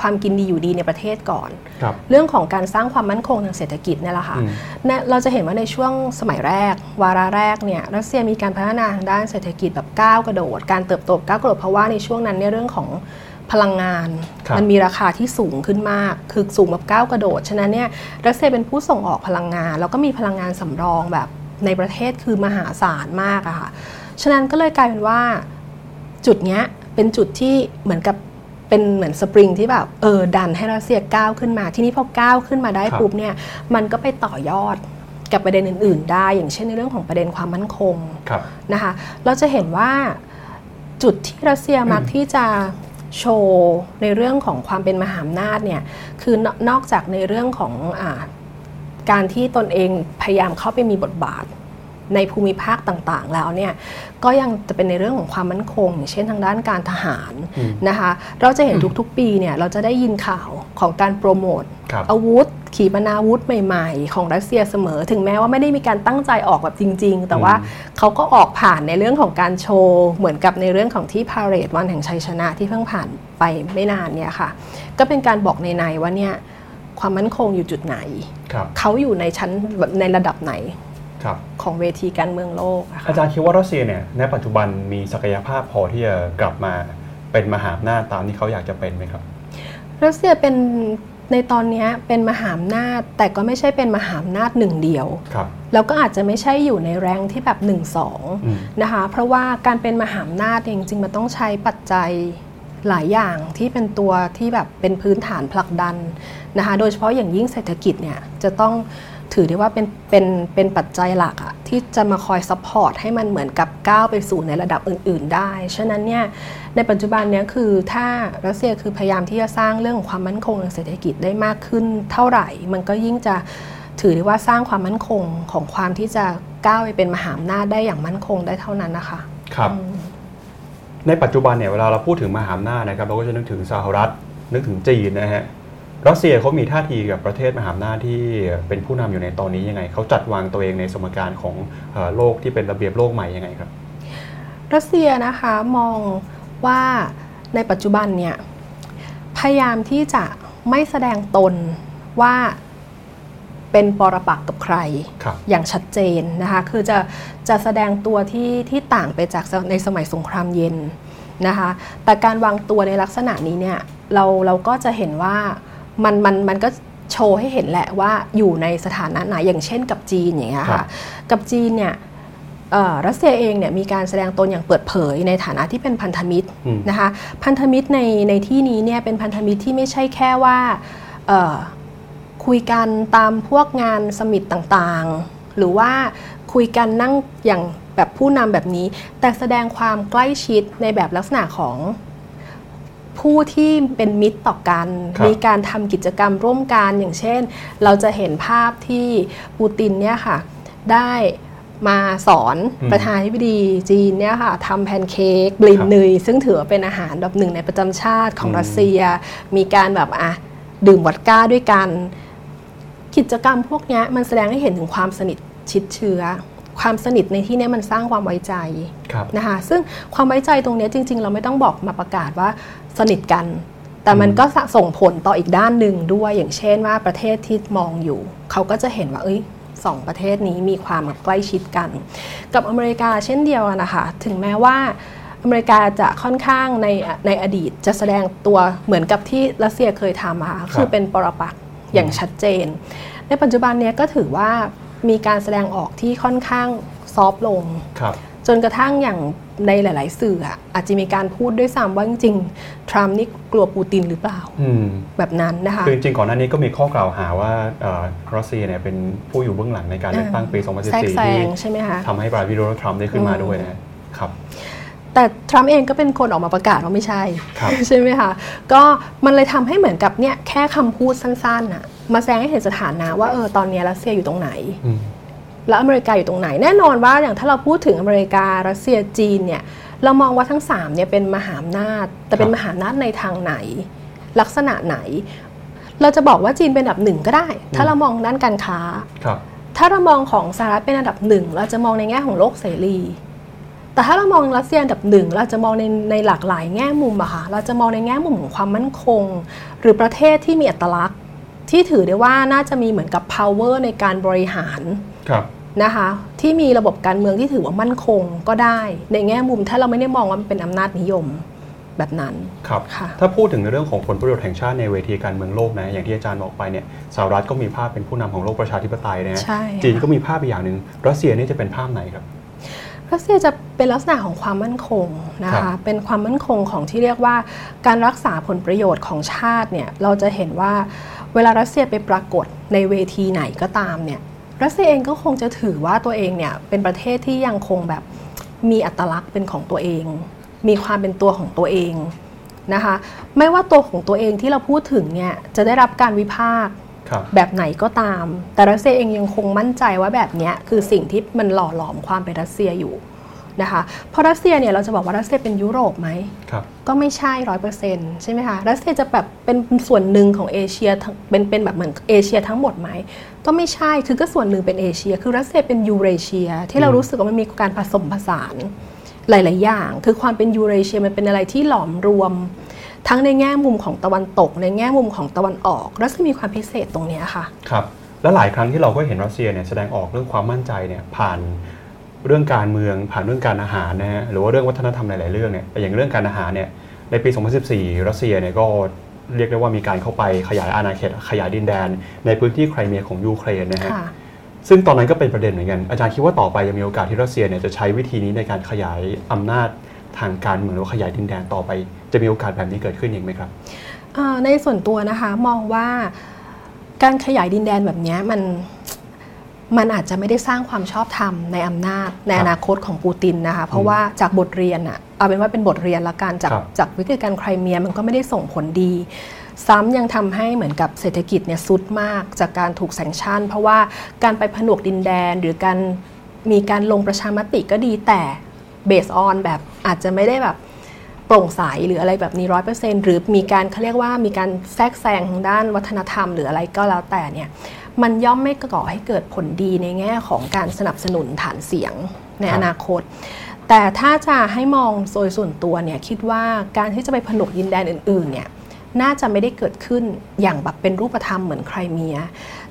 ความกินดีอยู่ดีในประเทศก่อนครับเรื่องของการสร้างความมั่นคงทางเศรษฐกิจเนี่ยแหละค่ะอืมเนี่ยเราจะเห็นว่าในช่วงสมัยแรก วาระแรกเนี่ยรัสเซียมีการพัฒนาทางด้านเศรษฐกิจแบบก้าวกระโดด การเติบโตก้าวกระโดดเพราะว่าในช่วงนั้นเนี่ยเรื่องของพลังงานครับมันมีราคาที่สูงขึ้นมาก คือสูงแบบก้าวกระโดด ฉะนั้นเนี่ยรัสเซียเป็นผู้ส่งออกพลังงาน แล้วก็มีพลังงานสำรองแบบในประเทศคือมหาศาลมากอะค่ะ ฉะนั้นก็เลยกลายเป็นว่าจุดเนี้ยเป็นจุดที่เหมือนกับ เป็นเหมือนสปริงที่แบบเออดันให้รัสเซียก้าวขึ้นมา ทีนี้พอก้าวขึ้นมาได้ครับปุ๊บเนี่ยมันก็ไปต่อยอดกับประเด็นอื่น ๆ ได้ อย่างเช่นในเรื่องของประเด็นความมั่นคงครับนะคะ เราจะเห็นว่าจุดที่รัสเซียมักที่จะโชว์ในเรื่องของความเป็นมหาอำนาจเนี่ยคือนนอกจากในเรื่องของอาการที่ตนเองพยายามเข้าไปมีบทบาท ในภูมิภาคต่างๆ แล้วเนี่ยก็ยังจะเป็นในเรื่องของความมั่นคง อย่างเช่นทางด้านการทหารอืมนะคะเราจะเห็นทุกๆปีเนี่ยเราจะได้ยินข่าวของการโปรโมทครับอาวุธ ขีปนาวุธใหม่ๆ ของรัสเซียเสมอ ถึงแม้ว่าไม่ได้มีการตั้งใจออกแบบจริง ๆ แต่ว่าอืมเขาก็ออกผ่านในเรื่องของการโชว์เหมือนกับในเรื่องของที่พาเรดวันแห่งชัยชนะที่เพิ่งผ่านไปไม่นานเนี่ยค่ะ ก็เป็นการบอกในในๆว่าเนี่ยความมั่นคงอยู่จุดไหนครับเขาอยู่ในชั้นแบบในระดับไหนครับ ของเวทีการเมืองโลกอะค่ะอาจารย์คิดว่ารัสเซียเนี่ยในปัจจุบันมีศักยภาพพอที่จะกลับมาเป็นมหาอำนาจตามที่เขาอยากจะเป็นไหมครับ รัสเซียเป็นในตอนเนี้ยเป็นมหาอำนาจแต่ก็ไม่ใช่เป็นมหาอำนาจหนึ่งเดียวครับแล้วก็อาจจะไม่ใช่อยู่ในแรงที่แบบ1นสองอืมนะคะเพราะว่าการเป็นมหาอำนาจเนี่ยจริงๆมันต้องใช้ปัจจัยหลายอย่างที่เป็นตัวที่แบบเป็นพื้นฐานผลักดันนะคะโดยเฉพาะอย่างยิ่งเศรษฐกิจเนี่ยจะต้อง ถือได้ว่าเป็นเป็นเป็นปัจจัยหลักอะที่จะมาคอย support ให้มันเหมือนกับก้าวไปสู่ในระดับอื่น ๆ ได้ ฉะนั้นเนี่ยในปัจจุบันเนี้ยคือถ้ารัสเซียคือพยายามที่จะสร้างเรื่องของความมั่นคงทางเศรษฐกิจได้มากขึ้นเท่าไหร่ มันก็ยิ่งจะถือได้ว่าสร้างความมั่นคงของความที่จะก้าวไปเป็นมหาอำนาจได้อย่างมั่นคงได้เท่านั้นนะคะครับ ในปัจจุบันเนี่ยเวลาเราพูดถึงมหาอำนาจนะครับเราก็จะนึกถึงสหรัฐนึกถึงจีนนะฮะ รัสเซียเขามีท่าทีกับประเทศมหาอำนาจที่เป็นผู้นำอยู่ในตอนนี้ยังไงเขาจัดวางตัวเองในสมการของเอ่อโลกที่เป็นระเบียบโลกใหม่ยังไงครับ รัสเซียนะคะมองว่าในปัจจุบันเนี่ยพยายามที่จะไม่แสดงตนว่าเป็นปรปักษ์กับใครครับอย่างชัดเจนนะคะคือจะจะแสดงตัวที่ที่ต่างไปจากในสมัยสงครามเย็นนะคะแต่การวางตัวในลักษณะนี้เนี่ยเราเราก็จะเห็นว่า มันมันมันก็โชว์ให้เห็นแหละว่าอยู่ในสถานะไหนอย่างเช่นกับจีนอย่างเงี้ยครัค่ะบกับจีนเนี่ยเอ่อรัสเซียเองเนี่ยมีการแสดงตนอย่างเปิดเผยในฐานะที่เป็นพันธมิตรอืมนะคะพันธมิตรในในที่นี้เนี่ยเป็นพันธมิตรที่ไม่ใช่แค่ว่าเอ่อคุยกันตามพวกงานสมิตต่างๆ หรือว่าคุยกันนั่งอย่างแบบผู้นำแบบนี้ แต่แสดงความใกล้ชิดในแบบลักษณะของ ผู้ที่เป็นมิตรต่อกันครับมีการทำกิจกรรมร่วมกันอย่างเช่น เราจะเห็นภาพที่ปูตินเนี่ยค่ะได้มาสอนอืมประธานาธิบดีจีนเนี่ยค่ะทำแพนเค้กบลินครับเนยซึ่งถือว่าเป็นอาหารแบบหนึ่งในประจำชาติของอืมรัสเซีย มีการแบบอะดื่มวอดก้าด้วยกัน กิจกรรมพวกเนี้ยมันแสดงให้เห็นถึงความสนิทชิดเชื้อ ความสนิทในที่เนี้ยมันสร้างความไว้ใจครับนะคะซึ่งความไว้ใจตรงเนี้ยจริง ๆ เราไม่ต้องบอกมาประกาศว่าสนิทกัน แต่มันก็สะส่งผลต่ออีกด้านหนึ่งด้วยอย่างเช่นว่าประเทศที่มองอยู่ เขาก็จะเห็นว่าเอ้ยสองประเทศนี้มีความแบบใกล้ชิดกัน กับอเมริกาเช่นเดียวกันนะคะถึงแม้ว่าอเมริกาจะค่อนข้างในในอดีตจะแสดงตัวเหมือนกับที่รัสเซียเคยทำอะค่ะคือเป็นปรปักษ์อย่างชัดเจน ในปัจจุบันเนี้ยก็ถือว่า มีการแสดงออกที่ค่อนข้างซอฟต์ลง ครับ จนกระทั่งอย่างในหลาย ๆ สื่ออะอาจจะมีการพูดด้วยซ้ำว่าจริงๆทรัมป์นี่กลัวปูตินหรือเปล่า อืม แบบนั้นนะคะ คือจริงๆก่อนหน้านี้ก็มีข้อกล่าวหาว่าเอ่อรัสเซียเนี่ยเป็นผู้อยู่เบื้องหลังในการเลือกตั้งปี แทรกแซ2014 ที่งใช่ไหมคะ ทำให้บราซิลโดนัลด์ทรัมป์ได้ขึ้นมาด้วยนะครับ แต่ทรัมป์เองก็เป็นคนออกมาประกาศว่าไม่ใช่ ครับ ใช่ไหมคะ ก็มันเลยทำให้เหมือนกับเนี่ยแค่คำพูดสั้นๆน่ะ มาแสดงให้เห็นสถานะว่าเออตอนเนี้ยรัสเซียอยู่ตรงไหนอืมแล้วอเมริกาอยู่ตรงไหน แน่นอนว่าอย่างถ้าเราพูดถึงอเมริการัสเซียจีนเนี่ยเรามองว่าทั้ง3เนี่ยเป็นมหาอำนาจ แต่เป็นครับมหาอำนาจในทางไหน ลักษณะไหน เราจะบอกว่าจีนเป็นอันดับหนึ่งก็ได้ ถ้าเรามองด้านการค้าครับถ้าเรามองของสหรัฐเป็นอันดับหนึ่งเราจะมองในแง่ของโลกเสรี แต่ถ้าเรามองรัสเซียอันดับหนึ่งเราจะมองในในหลากหลายแง่มุมอะค่ะเราจะมองในแง่มุมของความมั่นคง หรือประเทศที่มีอัตลักษณ์ ที่ถือได้ว่าน่าจะมีเหมือนกับ power ในการบริหารครับนะคะที่มีระบบการเมืองที่ถือว่ามั่นคงก็ได้ ในแง่มุมถ้าเราไม่ได้มองว่ามันเป็นอำนาจนิยมแบบนั้นครับค่ะถ้าพูดถึงในเรื่องของผลประโยชน์แห่งชาติในเวทีการเมืองโลกนะอย่างที่อาจารย์บอกไปเนี่ยสหรัฐก็มีภาพเป็นผู้นำของโลกประชาธิปไตยนะฮะใช่ค่ะจีนก็มีภาพอีกอย่างหนึ่งรัสเซียนี่จะเป็นภาพไหนครับรัสเซียจะเป็นลักษณะของความมั่นคงนะครัคะบเป็นความมั่นคงของที่เรียกว่าการรักษาผลประโยชน์ของชาติเนี่ยเราจะเห็นว่า เวลารัสเซียไปปรากฏในเวทีไหนก็ตามเนี่ยรัสเซียเองก็คงจะถือว่าตัวเองเนี่ยเป็นประเทศที่ยังคงแบบมีอัตลักษณ์เป็นของตัวเอง มีความเป็นตัวของตัวเองนะคะไม่ว่าตัวของตัวเองที่เราพูดถึงเนี่ยจะได้รับการวิพากษ์ครับแบบไหนก็ตาม แต่รัสเซียเองยังคงมั่นใจว่าแบบเนี้ยคือสิ่งที่มันหล่อหลอมความเป็นรัสเซียอยู่ นะคะเพราะรัสเซียเนี่ยเราจะบอกว่ารัสเซียเป็นยุโรปไหมครับก็ไม่ใช่ร้อยเปอร์เซ็นต์ใช่ไหมคะรัสเซียจะแบบเป็นส่วนหนึ่งของเอเชียทั้งเป็นเป็นแบบเหมือนเอเชียทั้งหมดไหมก็ไม่ใช่คือก็ส่วนหนึ่งเป็นเอเชีย คือรัสเซียเป็นยูเรเชีย ที่เราอืมรู้สึกว่ามันมีการผสมผสานหลาย ๆ อย่าง คือความเป็นยูเรเชียมันเป็นอะไรที่หลอมรวม ทั้งในแง่มุมของตะวันตก ในแง่มุมของตะวันออกรัสเซียมีความพิเศษตรงเนี้ยค่ะครับแล้วหลายครั้งที่เราก็เห็นรัสเซียเนี่ยแสดงออกเรื่องความมั่นใจเนี่ยผ่าน เรื่องการเมืองผ่านเรื่องการอาหารนะฮะหรือว่าเรื่องวัฒนธรรมหลาย ๆ เรื่องเนี่ยอย่างเรื่องการอาหารเนี่ยในปี 2014 รัสเซียเนี่ยก็เรียกได้ว่ามีการเข้าไปขยายอาณาเขตขยายดินแดน ในพื้นที่ไครเมียของยูเครนนะฮะค่ะซึ่งตอนนั้นก็เป็นประเด็นเหมือนกัน อาจารย์คิดว่าต่อไปจะมีโอกาสที่รัสเซียเนี่ยจะใช้วิธีนี้ในการขยายอำนาจทางการเมืองหรือว่าขยายดินแดนต่อไป จะมีโอกาสแบบนี้เกิดขึ้นอีกไหมครับเอ่อในส่วนตัวนะคะมองว่าการขยายดินแดนแบบเนี้ยมัน มันอาจจะไม่ได้สร้างความชอบธรรมในอำนาจในครับอนาคตของปูตินนะคะเพราะว่าจากบทเรียนอะเอาเป็นว่าเป็นบทเรียนละกันจากครับจากวิกฤตการณ์ไครเมียมันก็ไม่ได้ส่งผลดี ซ้ำยังทำให้เหมือนกับเศรษฐกิจเนี่ยซุดมากจากการถูกแซงชั่น เพราะว่าการไปผนวกดินแดนหรือการมีการลงประชามติก็ดีแต่เบสออนแบบอาจจะไม่ได้แบบโปร่งใสหรืออะไรแบบนี้ร้อยเปอร์เซ็นต์หรือมีการเขาเรียกว่ามีการแทรกแซงทางด้านวัฒนธรรม หรืออะไรก็แล้วแต่เนี่ย มันย่อมไม่ก่อให้เกิดผลดีในแง่ของการสนับสนุนฐานเสียงในครับอนาคต แต่ถ้าจะให้มองโดยส่วนตัวเนี่ยคิดว่าการที่จะไปผนวกดินแดนอื่นๆเนี่ยน่าจะไม่ได้เกิดขึ้นอย่างแบบเป็นรูปธรรมเหมือนไครเมีย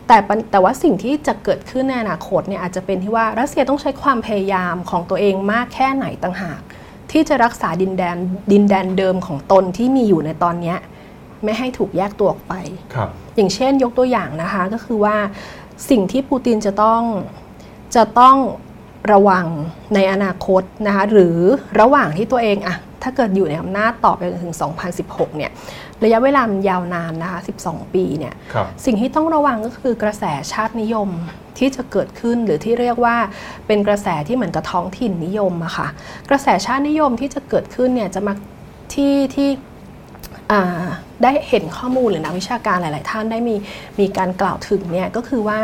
แต่ปัญแต่ว่าสิ่งที่จะเกิดขึ้นในอนาคตเนี่ยอาจจะเป็นที่ว่ารัสเซียต้องใช้ความพยายามของตัวเองมากแค่ไหนต่างหาก ที่จะรักษาดินแดนดินแดนเดิมของตนที่มีอยู่ในตอนเนี้ยไม่ให้ถูกแยกตัวออกไปครับ อย่างเช่นยกตัวอย่างนะคะก็คือว่าสิ่งที่ปูตินจะต้องจะต้องระวังในอนาคตนะคะหรือระหว่างที่ตัวเองอะถ้าเกิดอยู่ในอำนาจต่อไปจนถึง 2016 เนี่ยระยะเวลามันยาวนานนะคะ 12 ปีเนี่ยครับสิ่งที่ต้องระวังก็คือกระแสชาตินิยมที่จะเกิดขึ้นหรือที่เรียกว่าเป็นกระแสที่เหมือนกับท้องถิ่นนิยมอะค่ะกระแสชาตินิยมที่จะเกิดขึ้นเนี่ยจะมาที่ที่อ่า ได้เห็นข้อมูลหรือนักวิชาการหลาย ๆ ท่านได้มีมีการกล่าวถึงเนี่ยก็คือว่า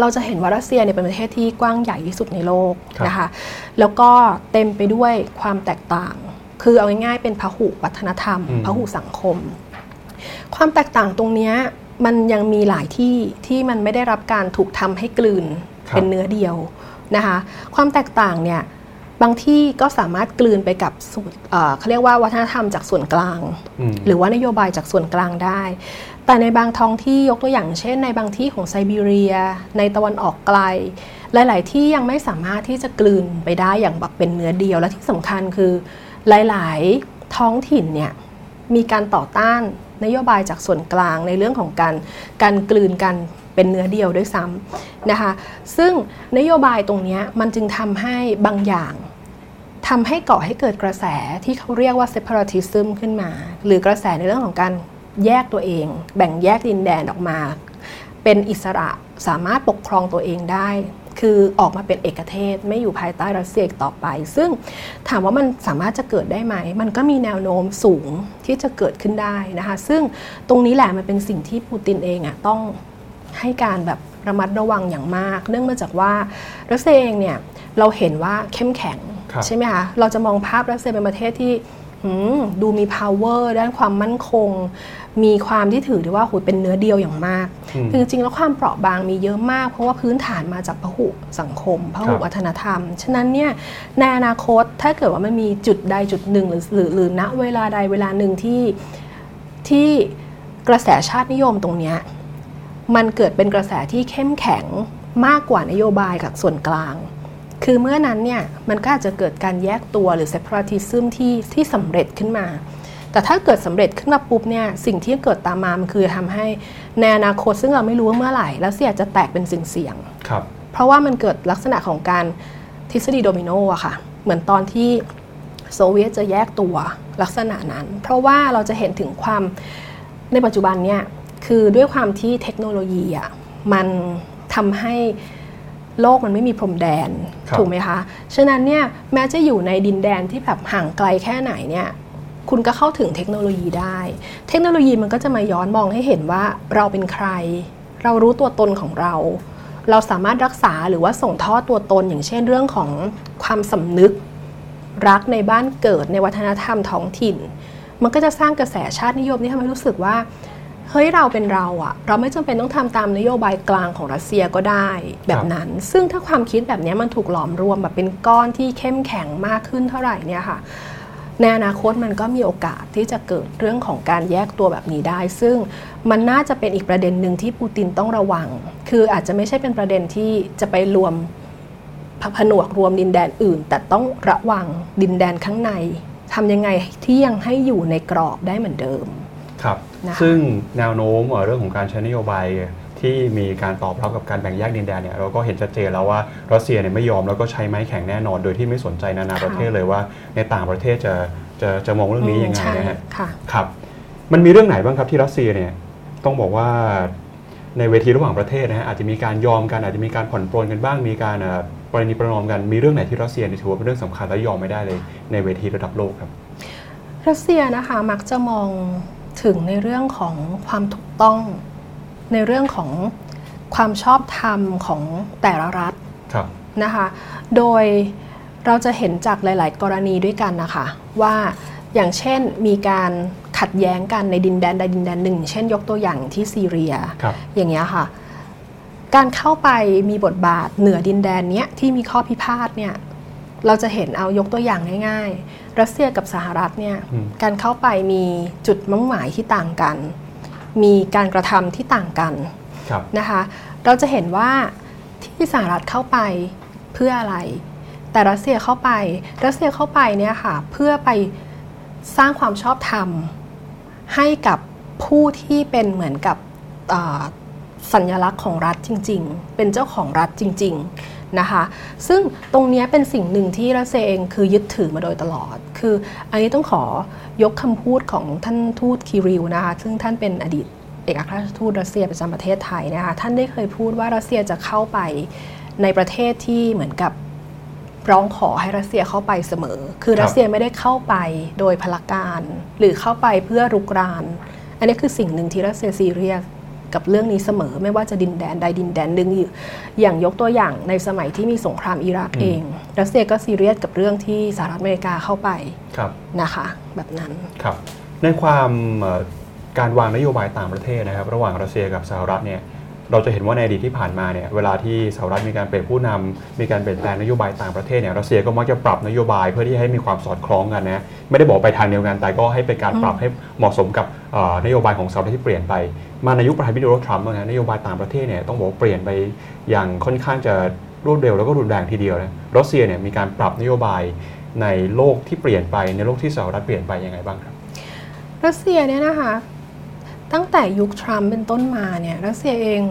เราจะเห็นว่ารัสเซียเนี่ยเป็นประเทศที่กว้างใหญ่ที่สุดในโลกครับนะคะ แล้วก็เต็มไปด้วยความแตกต่าง คือเอาง่ายๆเป็นพหุวัฒนธรรมอืมพหุสังคม ความแตกต่างตรงเนี้ยมันยังมีหลายที่ที่มันไม่ได้รับการถูกทำให้กลืนครับเป็นเนื้อเดียวนะคะ ความแตกต่างเนี่ย บางที่ก็สามารถกลืนไปกับส่วนเอ่อเขาเรียกว่าวัฒนธรรมจากส่วนกลางอืมหรือว่านโยบายจากส่วนกลางได้ แต่ในบางท้องที่ยกตัวอย่างเช่น ในบางที่ของไซบีเรีย ในตะวันออกไกล หลาย ๆ ที่ยังไม่สามารถที่จะกลืนไปได้อย่างแบบเป็นเนื้อเดียวและที่สำคัญคือหลาย ๆ ท้องถิ่นเนี่ยมีการต่อต้านนโยบายจากส่วนกลางในเรื่องของการการกลืนกัน เป็นเนื้อเดียวด้วยซ้ำนะคะ ซึ่งนโยบายตรงนี้มันจึงทำให้บางอย่างทำให้ก่อให้เกิดกระแสที่เขาเรียกว่า separatism ขึ้นมา หรือกระแสในเรื่องของการแยกตัวเอง แบ่งแยกดินแดนออกมา เป็นอิสระสามารถปกครองตัวเองได้ คือออกมาเป็นเอกเทศ ไม่อยู่ภายใต้รัสเซียอีกต่อไป ซึ่งถามว่ามันสามารถจะเกิดได้ไหม มันก็มีแนวโน้มสูงที่จะเกิดขึ้นได้นะคะ ซึ่งตรงนี้แหละมันเป็นสิ่งที่ปูตินเองอะต้อง ให้การแบบระมัดระวังอย่างมาก เนื่องมาจากว่ารัสเซียเองเนี่ยเราเห็นว่าเข้มแข็งครับใช่ไหมคะเราจะมองภาพรัสเซียเป็นประเทศที่หืมดูมี power ด้านความมั่นคง มีความที่ถือได้ว่าโหยเป็นเนื้อเดียวอย่างมากอืมคือจริงๆ แล้วความเปราะบางมีเยอะมาก เพราะว่าพื้นฐานมาจากพหุสังคมพหุครับวัฒนธรรม ฉะนั้นเนี่ยในอนาคตถ้าเกิดว่ามันมีจุดใดจุดหนึ่ง หรือหรือหรือณเวลาใดเวลาหนึ่งที่ที่กระแสชาตินิยมตรงเนี้ย มันเกิดเป็นกระแสที่เข้มแข็งมากกว่านโยบายกับส่วนกลาง คือเมื่อนั้นเนี่ยมันก็อาจจะเกิดการแยกตัวหรือ separatism ที่ที่สำเร็จขึ้นมา แต่ถ้าเกิดสำเร็จขึ้นมาปุ๊บเนี่ยสิ่งที่เกิดตามมามันคือทำให้ในอนาคตซึ่งเราไม่รู้ว่าเมื่อไหร่ แล้วเสียจะแตกเป็นสิ่งเสียงครับ เพราะว่ามันเกิดลักษณะของการทฤษฎีโดมิโนอะค่ะ เหมือนตอนที่โซเวียตจะแยกตัวลักษณะนั้น เพราะว่าเราจะเห็นถึงความในปัจจุบันเนี่ย คือด้วยความที่เทคโนโลยีอะมันทำให้โลกมันไม่มีพรมแดนครับถูกไหมคะ ฉะนั้นเนี่ยแม้จะอยู่ในดินแดนที่แบบห่างไกลแค่ไหนเนี่ยคุณก็เข้าถึงเทคโนโลยีได้ เทคโนโลยีมันก็จะมาย้อนมองให้เห็นว่าเราเป็นใคร เรารู้ตัวตนของเรา เราสามารถรักษาหรือว่าส่งทอดตัวตนอย่างเช่นเรื่องของความสำนึก รักในบ้านเกิดในวัฒนธรรมท้องถิ่น มันก็จะสร้างกระแสชาตินิยมที่ทำให้รู้สึกว่า เฮ้ยเราเป็นเราอะเราไม่จำเป็นต้องทำตามนโยบายกลางของรัสเซียก็ได้แบบนั้น ซึ่งถ้าความคิดแบบนี้มันถูกหลอมรวมแบบเป็นก้อนที่เข้มแข็งมากขึ้นเท่าไหร่เนี่ยค่ะในอนาคตมันก็มีโอกาสที่จะเกิดเรื่องของการแยกตัวแบบนี้ได้ ซึ่งมันน่าจะเป็นอีกประเด็นหนึ่งที่ปูตินต้องระวัง คืออาจจะไม่ใช่เป็นประเด็นที่จะไปรวมผนวกรวมดินแดนอื่น แต่ต้องระวังดินแดนข้างในทำยังไงที่ยังให้อยู่ในกรอบได้เหมือนเดิม ครับนะคะซึ่งแนวโน้มเอ่อเรื่องของการใช้นโยบายที่มีการตอบรับกับการแบ่งแยกดินแดนเนี่ยเราก็เห็นชัดเจนแล้วว่ารัสเซียเนี่ยไม่ยอมแล้วก็ใช้ไม้แข็งแน่นอน โดยที่ไม่สนใจนานาประเทศเลยว่า ในต่างประเทศจะจะจะมองเรื่องนี้ยังไงใช่นะฮะค่ะครับมันมีเรื่องไหนบ้างครับที่รัสเซียเนี่ยต้องบอกว่าในเวทีระหว่างประเทศนะฮะอาจจะมีการยอมกันอาจจะมีการผ่อนปลนกันบ้างมีการเอ่อประนีประนอมกันมีเรื่องไหนที่รัสเซียเนี่ยถือว่าเป็นเรื่องสำคัญและยอมไม่ได้เลยในเวทีระดับโลกครับรัสเซียนะคะมักจะมอง ถึงในเรื่องของความถูกต้อง ในเรื่องของความชอบธรรมของแต่ละรัฐครับนะคะ โดยเราจะเห็นจากหลาย ๆ กรณีด้วยกันนะคะ ว่าอย่างเช่นมีการขัดแย้งกันในดินแดนใดดินแดนหนึ่ง เช่นยกตัวอย่างที่ซีเรียครับอย่างเงี้ยค่ะ การเข้าไปมีบทบาทเหนือดินแดนเนี้ยที่มีข้อพิพาทเนี่ย เราจะเห็นเอายกตัวอย่างง่ายๆ รัสเซียกับสหรัฐเนี่ยอืมการเข้าไปมีจุดมุ่งหมายที่ต่างกัน มีการกระทำที่ต่างกันครับนะคะเราจะเห็นว่าที่สหรัฐเข้าไปเพื่ออะไร แต่รัสเซียเข้าไป รัสเซียเข้าไปเนี่ยค่ะเพื่อไปสร้างความชอบธรรมให้กับผู้ที่เป็นเหมือนกับอ่าสัญลักษณ์ของรัฐจริง ๆ เป็นเจ้าของรัฐจริง ๆ นะคะ ซึ่งตรงเนี้ยเป็นสิ่งหนึ่งที่รัสเซียเองคือยึดถือมาโดยตลอด คืออันนี้ต้องขอยกคำพูดของท่านทูตคิริลนะคะ ซึ่งท่านเป็นอดีตเอกอัครราชทูตรัสเซียประจำประเทศไทยนะคะ ท่านได้เคยพูดว่ารัสเซียจะเข้าไปในประเทศที่เหมือนกับร้องขอให้รัสเซียเข้าไปเสมอ คือครับรัสเซียไม่ได้เข้าไปโดยพลการ หรือเข้าไปเพื่อรุกราน อันนี้คือสิ่งหนึ่งที่รัสเซียซีเรียส กับเรื่องนี้เสมอ ไม่ว่าจะดินแดนใดดินแดนหนึ่งอยู่อย่างยกตัวอย่างในสมัยที่มีสงครามอิรักเอง รัสเซียก็ซีเรียสกับเรื่องที่สหรัฐอเมริกาเข้าไปครับนะคะ แบบนั้นครับในความเอ่อการวางนโยบายต่างประเทศนะครับ ระหว่างรัสเซียกับสหรัฐเนี่ย เราจะเห็นว่าในอดีตที่ผ่านมาเนี่ยเวลาที่สหรัฐมีการเปลี่ยนผู้นำมีการเปลี่ยนแปลงนโยบายต่างประเทศเนี่ยรัสเซียก็มักจะปรับนโยบายเพื่อที่ให้มีความสอดคล้องกันนะไม่ได้บอกไปทางเดียวกันแต่ก็ให้เป็นการปรับให้เหมาะสมกับเอ่อนโยบายของสหรัฐที่เปลี่ยนไป มาในยุคประธานาธิบดีโดนัลด์ทรัมป์นะนโยบายต่างประเทศเนี่ยต้องบอกว่าเปลี่ยนไปอย่างค่อนข้างจะรวดเร็วแล้วก็รุนแรงทีเดียวนะรัสเซียเนี่ยมีการปรับนโยบายในโลกที่เปลี่ยนไปในโลกที่สหรัฐเปลี่ยนไปยังไงบ้างครับรัสเซียเนี่ยนะคะ ตั้งแต่ยุคทรัมป์เป็นต้นมาเนี่ยรัสเซียเอง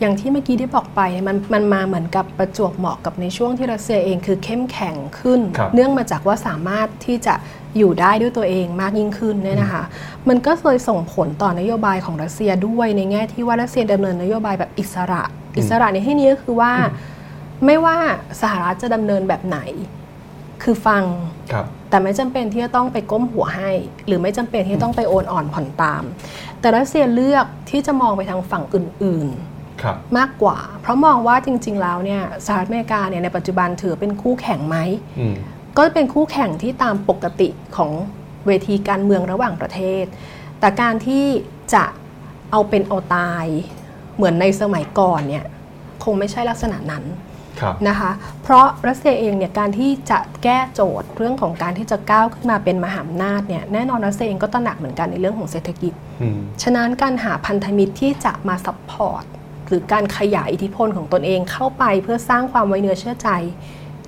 อย่างที่เมื่อกี้ได้บอกไปมันมันมาเหมือนกับประจวบเหมาะกับในช่วงที่รัสเซียเองคือเข้มแข็งขึ้นครับเนื่องมาจากว่าสามารถที่จะอยู่ได้ด้วยตัวเองมากยิ่งขึ้นเนี่ยนะคะ มันก็เลยส่งผลต่อนโยบายของรัสเซียด้วยในแง่ที่ว่ารัสเซียดำเนินนโยบายแบบอิสระ อิสระในที่นี้ก็คือว่า ไม่ว่าสหรัฐจะดำเนินแบบไหน คือฟังครับแต่ไม่จำเป็นที่จะต้องไปก้มหัวให้ หรือไม่จำเป็นที่จะต้องไปโอนอ่อนผ่อนตาม แต่รัสเซียเลือกที่จะมองไปทางฝั่งอื่นครับๆมากกว่า เพราะมองว่าจริง ๆ แล้วเนี่ยสหรัฐอเมริกาเนี่ยในปัจจุบันถือเป็นคู่แข่งไหมอืมก็เป็นคู่แข่งที่ตามปกติของเวทีการเมืองระหว่างประเทศ แต่การที่จะเอาเป็นเอาตายเหมือนในสมัยก่อนเนี่ยคงไม่ใช่ลักษณะนั้นครับ นะคะเพราะรัสเซียเองเนี่ยการที่จะแก้โจทย์เรื่องของการที่จะก้าวขึ้นมาเป็นมหาอำนาจเนี่ยแน่นอนรัสเซียเองก็ตระหนักเหมือนกันในเรื่องของเศรษฐกิจอืมฉะนั้นการหาพันธมิตรที่จะมา support หรือการขยายอิทธิพลของตนเองเข้าไปเพื่อสร้างความไว้เนื้อเชื่อใจ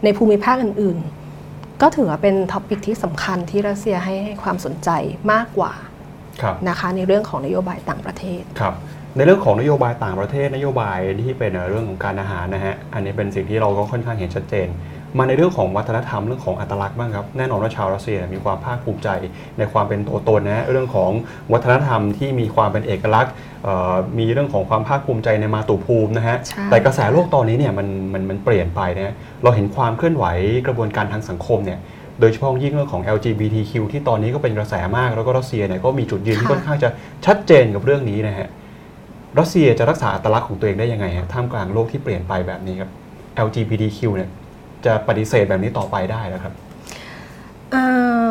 ในภูมิภาคอื่นๆ ก็ถือว่าเป็น topic ที่สำคัญที่รัสเซียให้ให้ความสนใจมากกว่าครับนะคะในเรื่องของนโยบายต่างประเทศครับ ในเรื่องของนโยบายต่างประเทศนโยบายที่เป็นเรื่องของการอาหารนะฮะอันนี้เป็นสิ่งที่เราก็ค่อนข้างเห็นชัดเจน มาในเรื่องของวัฒนธรรมเรื่องของอัตลักษณ์บ้างครับแน่นอนว่าชาวรัสเซียมีความภาคภูมิใจในความเป็นตัวตนนะเรื่องของวัฒนธรรมที่มีความเป็นเอกลักษณ์เอ่อมีเรื่องของความภาคภูมิใจในมาตุภูมินะฮะใช่แต่กระแสโลกตอนนี้เนี่ยมันมันมันเปลี่ยนไปนะฮะเราเห็นความเคลื่อนไหวกระบวนการทางสังคมเนี่ยโดยเฉพาะยิ่งเรื่องของ LGBTQ ที่ตอนนี้ก็เป็นกระแสมาก แล้วก็รัสเซียเนี่ยก็มีจุดยืนที่ค่อนข้างจะชัดเจนกับเรื่องนี้นะฮะ รัสเซียจะรักษาอัตลักษณ์ของตัวเองได้ยังไงฮะท่ามกลางโลกที่เปลี่ยนไปแบบนี้ครับ LGBTQ เนี่ยจะปฏิเสธแบบนี้ต่อไปได้แล้วครับอ่า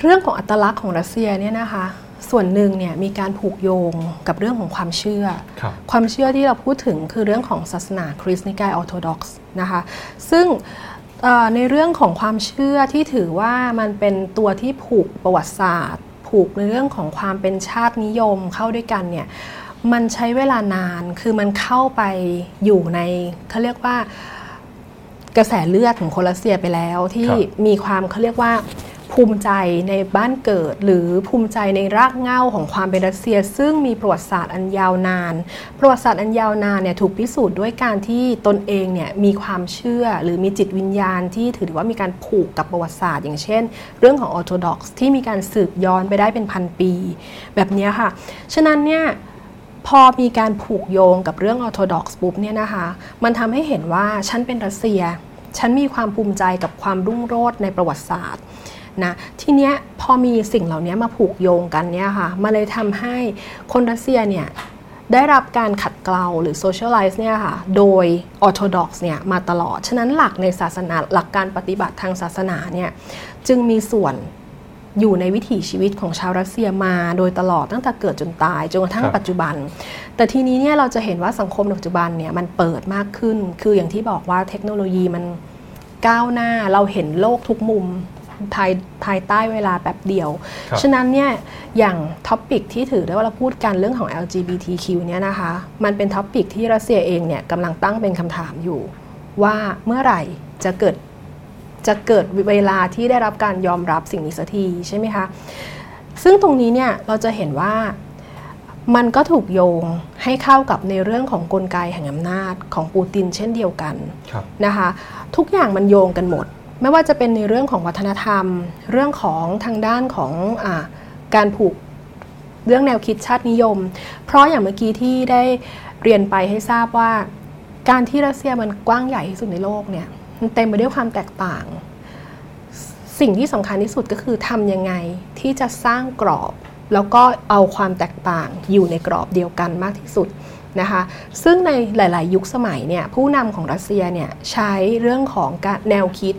เรื่องของอัตลักษณ์ของรัสเซียเนี่ยนะคะส่วนหนึ่งเนี่ยมีการผูกโยงกับเรื่องของความเชื่อครับความเชื่อที่เราพูดถึงคือเรื่องของศาสนาคริสต์นิกายออร์โธดอกซ์นะคะซึ่งเอ่อในเรื่องของความเชื่อที่ถือว่ามันเป็นตัวที่ผูกประวัติศาสตร์ ผูกในเรื่องของความเป็นชาตินิยมเข้าด้วยกันเนี่ย มันใช้เวลานาน คือมันเข้าไปอยู่ในเขาเรียกว่ากระแสเลือดของคนรัสเซียไปแล้ว ที่ครับมีความเขาเรียกว่าภูมิใจในบ้านเกิด หรือภูมิใจในรากเหง้าของความเป็นรัสเซีย ซึ่งมีประวัติศาสตร์อันยาวนาน ประวัติศาสตร์อันยาวนานเนี่ยถูกพิสูจน์ด้วยการที่ตนเองเนี่ยมีความเชื่อหรือมีจิตวิญญาณที่ถือว่ามีการผูกกับประวัติศาสตร์อย่างเช่น เรื่องของออร์โธดอกซ์ที่มีการสืบย้อนไปได้เป็นพันปี แบบเนี้ยค่ะ ฉะนั้นเนี่ย พอมีการผูกโยงกับเรื่องออร์โธดอกซ์ปุ๊บเนี่ยนะคะ มันทำให้เห็นว่าฉันเป็นรัสเซีย ฉันมีความภูมิใจกับความรุ่งโรจน์ในประวัติศาสตร์นะทีเนี้ยพอมีสิ่งเหล่านี้มาผูกโยงกันเนี่ยค่ะมันเลยทำให้คนรัสเซียเนี่ยได้รับการขัดเกลาหรือ socialize เนี่ยค่ะโดย orthodox เนี่ยมาตลอด ฉะนั้นหลักในศาสนาหลักการปฏิบัติทางศาสนาเนี่ยจึงมีส่วน อยู่ในวิถีชีวิตของชาวรัสเซียมาโดยตลอดตั้งแต่เกิดจนตายจนกระทั่งครับปัจจุบัน แต่ทีนี้เนี่ยเราจะเห็นว่าสังคมในปัจจุบันเนี่ยมันเปิดมากขึ้น คืออย่างที่บอกว่าเทคโนโลยีมันก้าวหน้าเราเห็นโลกทุกมุมภายภายใต้เวลาแบบเดียวครับฉะนั้นเนี่ยอย่าง topic ที่ถือได้ว่าเราพูดกันเรื่องของ LGBTQ เนี่ยนะคะ มันเป็น topic ที่รัสเซียเองเนี่ยกำลังตั้งเป็นคำถามอยู่ ว่าเมื่อไหร่จะเกิด จะเกิดเวลาที่ได้รับการยอมรับสิ่งนี้สักทีใช่ไหมคะ ซึ่งตรงนี้เนี่ยเราจะเห็นว่ามันก็ถูกโยงให้เข้ากับในเรื่องของกลไกแห่งอำนาจของปูตินเช่นเดียวกันครับนะคะ ทุกอย่างมันโยงกันหมด ไม่ว่าจะเป็นในเรื่องของวัฒนธรรม เรื่องของทางด้านของอาการผูกเรื่องแนวคิดชาตินิยม เพราะอย่างเมื่อกี้ที่ได้เรียนไปให้ทราบว่า การที่รัสเซียมันกว้างใหญ่ที่สุดในโลกเนี่ย มันเต็มไปด้วยความแตกต่าง สิ่งที่สำคัญที่สุดก็คือทำยังไงที่จะสร้างกรอบ แล้วก็เอาความแตกต่างอยู่ในกรอบเดียวกันมากที่สุดนะคะซึ่งในหลาย ๆ ยุคสมัยเนี่ยผู้นำของรัสเซียเนี่ยใช้เรื่องของการแนวคิด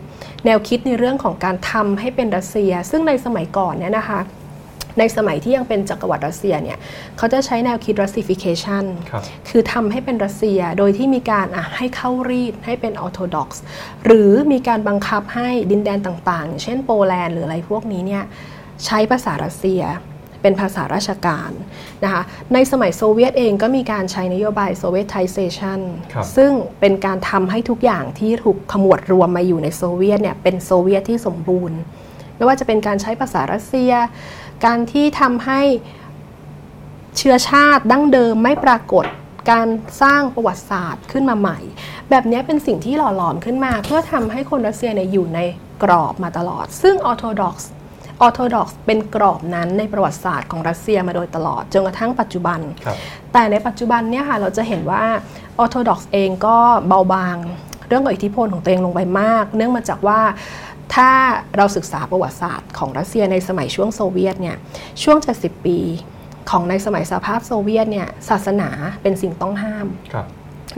แนวคิดในเรื่องของการทำให้เป็นรัสเซีย ซึ่งในสมัยก่อนเนี่ยนะคะ ในสมัยที่ยังเป็นจักรวรรดิรัสเซียเนี่ยเขาจะใช้แนวคิด Russification ครับคือทำให้เป็นรัสเซียโดยที่มีการอะให้เข้ารีดให้เป็นออร์โธดอกซ์หรือมีการบังคับให้ดินแดนต่างๆอย่างเช่นโปแลนด์หรืออะไรพวกนี้เนี่ยใช้ภาษารัสเซียเป็นภาษาราชการนะคะ ในสมัยโซเวียตเองก็มีการใช้นโยบาย Sovietization ครับซึ่งเป็นการทำให้ทุกอย่างที่ถูกขมวดรวมมาอยู่ในโซเวียตเนี่ยเป็นโซเวียตที่สมบูรณ์ ไม่ว่าจะเป็นการใช้ภาษารัสเซีย การที่ทำให้เชื้อชาติดั้งเดิมไม่ปรากฏการสร้างประวัติศาสตร์ขึ้นมาใหม่ แบบนี้เป็นสิ่งที่หล่อหลอมขึ้นมา เพื่อทำให้คนรัสเซียเนี่ยอยู่ในกรอบมาตลอด ซึ่งออร์โธดอกซ์ออร์โธดอกซ์เป็นกรอบนั้นในประวัติศาสตร์ของรัสเซียมาโดยตลอดจนกระทั่งปัจจุบันครับแต่ในปัจจุบันเนี่ยค่ะเราจะเห็นว่าออร์โธดอกซ์เองก็เบาบาง เรื่องของอิทธิพลของตัวเองลงไปมาก เนื่องมาจากว่า ถ้าเราศึกษาประวัติศาสตร์ของรัสเซียในสมัยช่วงโซเวียตเนี่ยช่วง 70 ปีของในสมัยสหภาพโซเวียตเนี่ยศาสนาเป็นสิ่งต้องห้ามครับ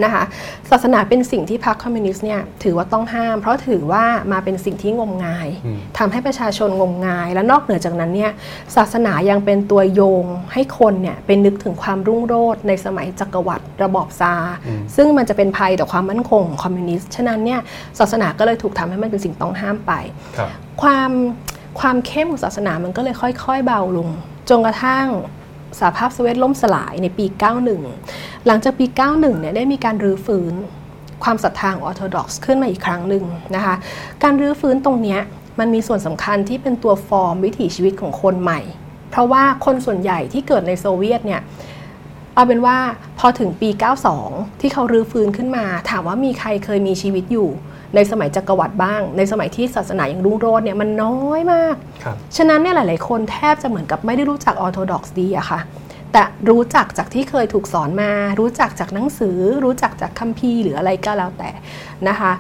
นะคะศาสนาเป็นสิ่งที่พรรคคอมมิวนิสต์เนี่ยถือว่าต้องห้าม เพราะถือว่ามาเป็นสิ่งที่งมงายอืมทำให้ประชาชนงมงาย และนอกเหนือจากนั้นเนี่ยศาสนายังเป็นตัวโยงให้คนเนี่ยเป็นนึกถึงความรุ่งโรจน์ในสมัยจักรวรรดิระบอบซาร์อืมซึ่งมันจะเป็นภัยต่อความมั่นคงของคอมมิวนิสต์ฉะนั้นเนี่ยศาสนาก็เลยถูกทำให้มันเป็นสิ่งต้องห้ามไปครับความความเข้มของศาสนามันก็เลยค่อย ๆ เบาลงจนกระทั่ง สหภาพโซเวียตล่มสลายในปี 91 หลังจากปี 91 เนี่ยได้มีการรื้อฟื้นความศรัทธาของออร์โธดอกซ์ขึ้นมาอีกครั้งหนึ่งนะคะ การรื้อฟื้นตรงนี้มันมีส่วนสำคัญที่เป็นตัวฟอร์มวิถีชีวิตของคนใหม่ เพราะว่าคนส่วนใหญ่ที่เกิดในโซเวียตเนี่ยเอาเป็นว่าพอถึงปี 92 ที่เขารื้อฟื้นขึ้นมา ถามว่ามีใครเคยมีชีวิตอยู่ในสมัยจักรวรรดิบ้าง ในสมัยที่ศาสนายังรุ่งโรจน์เนี่ยมันน้อยมากครับฉะนั้นเนี่ยหลาย ๆ คนแทบจะเหมือนกับไม่ได้รู้จักออร์โธดอกซ์ดีอะค่ะ แต่รู้จักจากที่เคยถูกสอนมา รู้จักจากหนังสือ รู้จักจากคัมภีร์หรืออะไรก็แล้วแต่นะคะ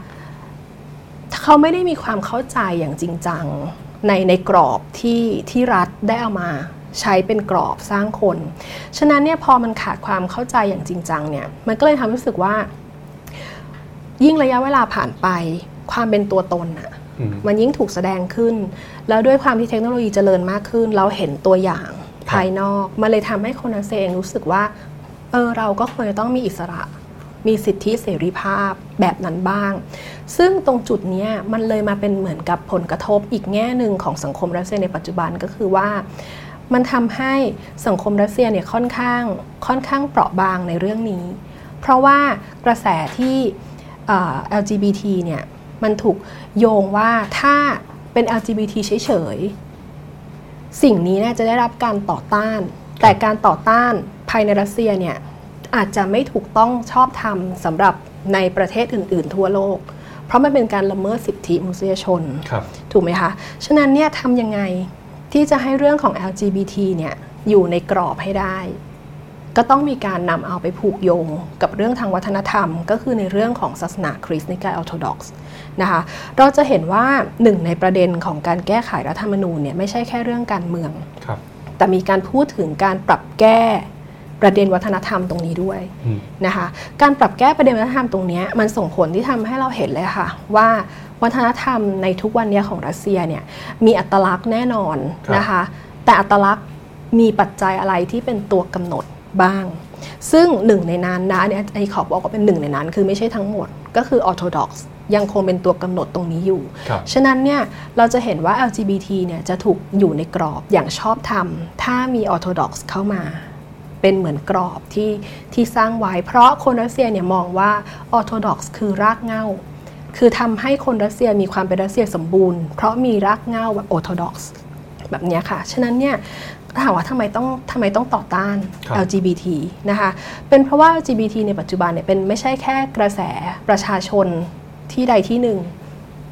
เขาไม่ได้มีความเข้าใจอย่างจริงจังในในกรอบที่ที่รัฐได้เอามาใช้เป็นกรอบสร้างคน ฉะนั้นเนี่ยพอมันขาดความเข้าใจอย่างจริงจังเนี่ย มันก็เลยทำให้รู้สึกว่า ยิ่งระยะเวลาผ่านไป ความเป็นตัวตนอะอืมมันยิ่งถูกแสดงขึ้น แล้วด้วยความที่เทคโนโลยีเจริญมากขึ้น เราเห็นตัวอย่างภายนอก มันเลยทำให้คนนักเองรู้สึกว่า เออเราก็ควรจะต้องมีอิสระ มีสิทธิเสรีภาพแบบนั้นบ้าง ซึ่งตรงจุดเนี้ยมันเลยมาเป็นเหมือนกับผลกระทบอีกแง่หนึ่งของสังคมรัสเซียในปัจจุบันก็คือว่ามันทำให้สังคมรัสเซียเนี่ยค่อนข้างค่อนข้างเปราะบางในเรื่องนี้ เพราะว่ากระแสที่เอ่อ LGBT เนี่ยมันถูกโยงว่าถ้าเป็น LGBT เฉยๆ สิ่งนี้เนี่ยจะได้รับการต่อต้าน แต่การต่อต้านภายในรัสเซียเนี่ยอาจจะไม่ถูกต้องชอบธรรมสำหรับในประเทศอื่น ๆ ทั่วโลก เพราะมันเป็นการละเมิดสิทธิมนุษยชนครับถูกไหมคะ ฉะนั้นเนี่ยทำยังไงที่จะให้เรื่องของ LGBT เนี่ยอยู่ในกรอบให้ได้ ก็ต้องมีการนำเอาไปผูกโยงกับเรื่องทางวัฒนธรรม ก็คือในเรื่องของศาสนาคริสต์นิกายออร์โธดอกซ์นะคะเราจะเห็นว่าหนึ่งในประเด็นของการแก้ไขรัฐธรรมนูญเนี่ยไม่ใช่แค่เรื่องการเมืองครับแต่มีการพูดถึงการปรับแก้ประเด็นวัฒนธรรมตรงนี้ด้วยอืมนะคะการปรับแก้ประเด็นวัฒนธรรมตรงเนี้ยมันส่งผลที่ทำให้เราเห็นเลยค่ะ ว่าวัฒนธรรมในทุกวันเนี้ยของรัสเซียเนี่ยมีอัตลักษณ์แน่นอนครับนะคะแต่อัตลักษณ์มีปัจจัยอะไรที่เป็นตัวกำหนด บ้าง ซึ่งหนึ่งในนั้นนะเนี่ยไอ้ขอบอกว่าเป็นหนึ่งในนั้น คือไม่ใช่ทั้งหมดก็คือ Orthodox ยังคงเป็นตัวกำหนดตรงนี้อยู่ครับฉะนั้นเนี่ยเราจะเห็นว่า LGBT เนี่ยจะถูกอยู่ในกรอบอย่างชอบธรรม ถ้ามี Orthodox เข้ามา เป็นเหมือนกรอบที่ที่สร้างไว้ เพราะคนรัสเซียเนี่ยมองว่า Orthodox คือรากเหง้า คือทำให้คนรัสเซียมีความเป็นรัสเซียสมบูรณ์ เพราะมีรากเหง้าแบบ Orthodox แบบเนี้ยค่ะ ฉะนั้นเนี่ย ถามว่าทำไมต้องทำไมต้องต่อต้านครับ LGBT นะคะเป็นเพราะว่า LGBT ในปัจจุบันเนี่ยเป็นไม่ใช่แค่กระแสประชาชนที่ใดที่หนึ่ง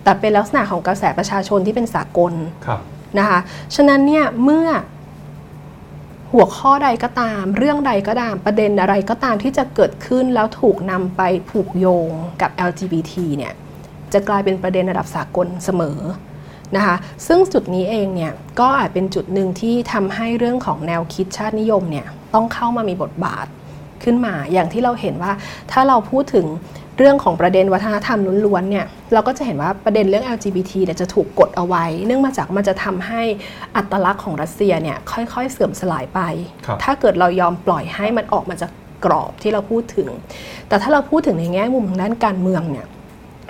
แต่เป็นลักษณะของกระแสประชาชนที่เป็นสากลครับนะคะฉะนั้นเนี่ยเมื่อหัวข้อใดก็ตาม เรื่องใดก็ตามประเด็นอะไรก็ตามที่จะเกิดขึ้นแล้วถูกนำไปผูกโยงกับ LGBT เนี่ยจะกลายเป็นประเด็นระดับสากลเสมอ นะคะซึ่งจุดนี้เองเนี่ยก็อาจเป็นจุดหนึ่งที่ทำให้เรื่องของแนวคิดชาตินิยมเนี่ยต้องเข้ามามีบทบาทขึ้นมา อย่างที่เราเห็นว่าถ้าเราพูดถึงเรื่องของประเด็นวัฒนธรรมล้วนๆเนี่ยเราก็จะเห็นว่าประเด็นเรื่อง LGBT เนี่ยจะถูกกดเอาไว้ เนื่องมาจากมันจะทำให้อัตลักษณ์ของรัสเซียเนี่ยค่อยๆ เสื่อมสลายไปครับถ้าเกิดเรายอมปล่อยให้มันออกมาจากกรอบที่เราพูดถึง แต่ถ้าเราพูดถึงในแง่มุมทางด้านการเมืองเนี่ย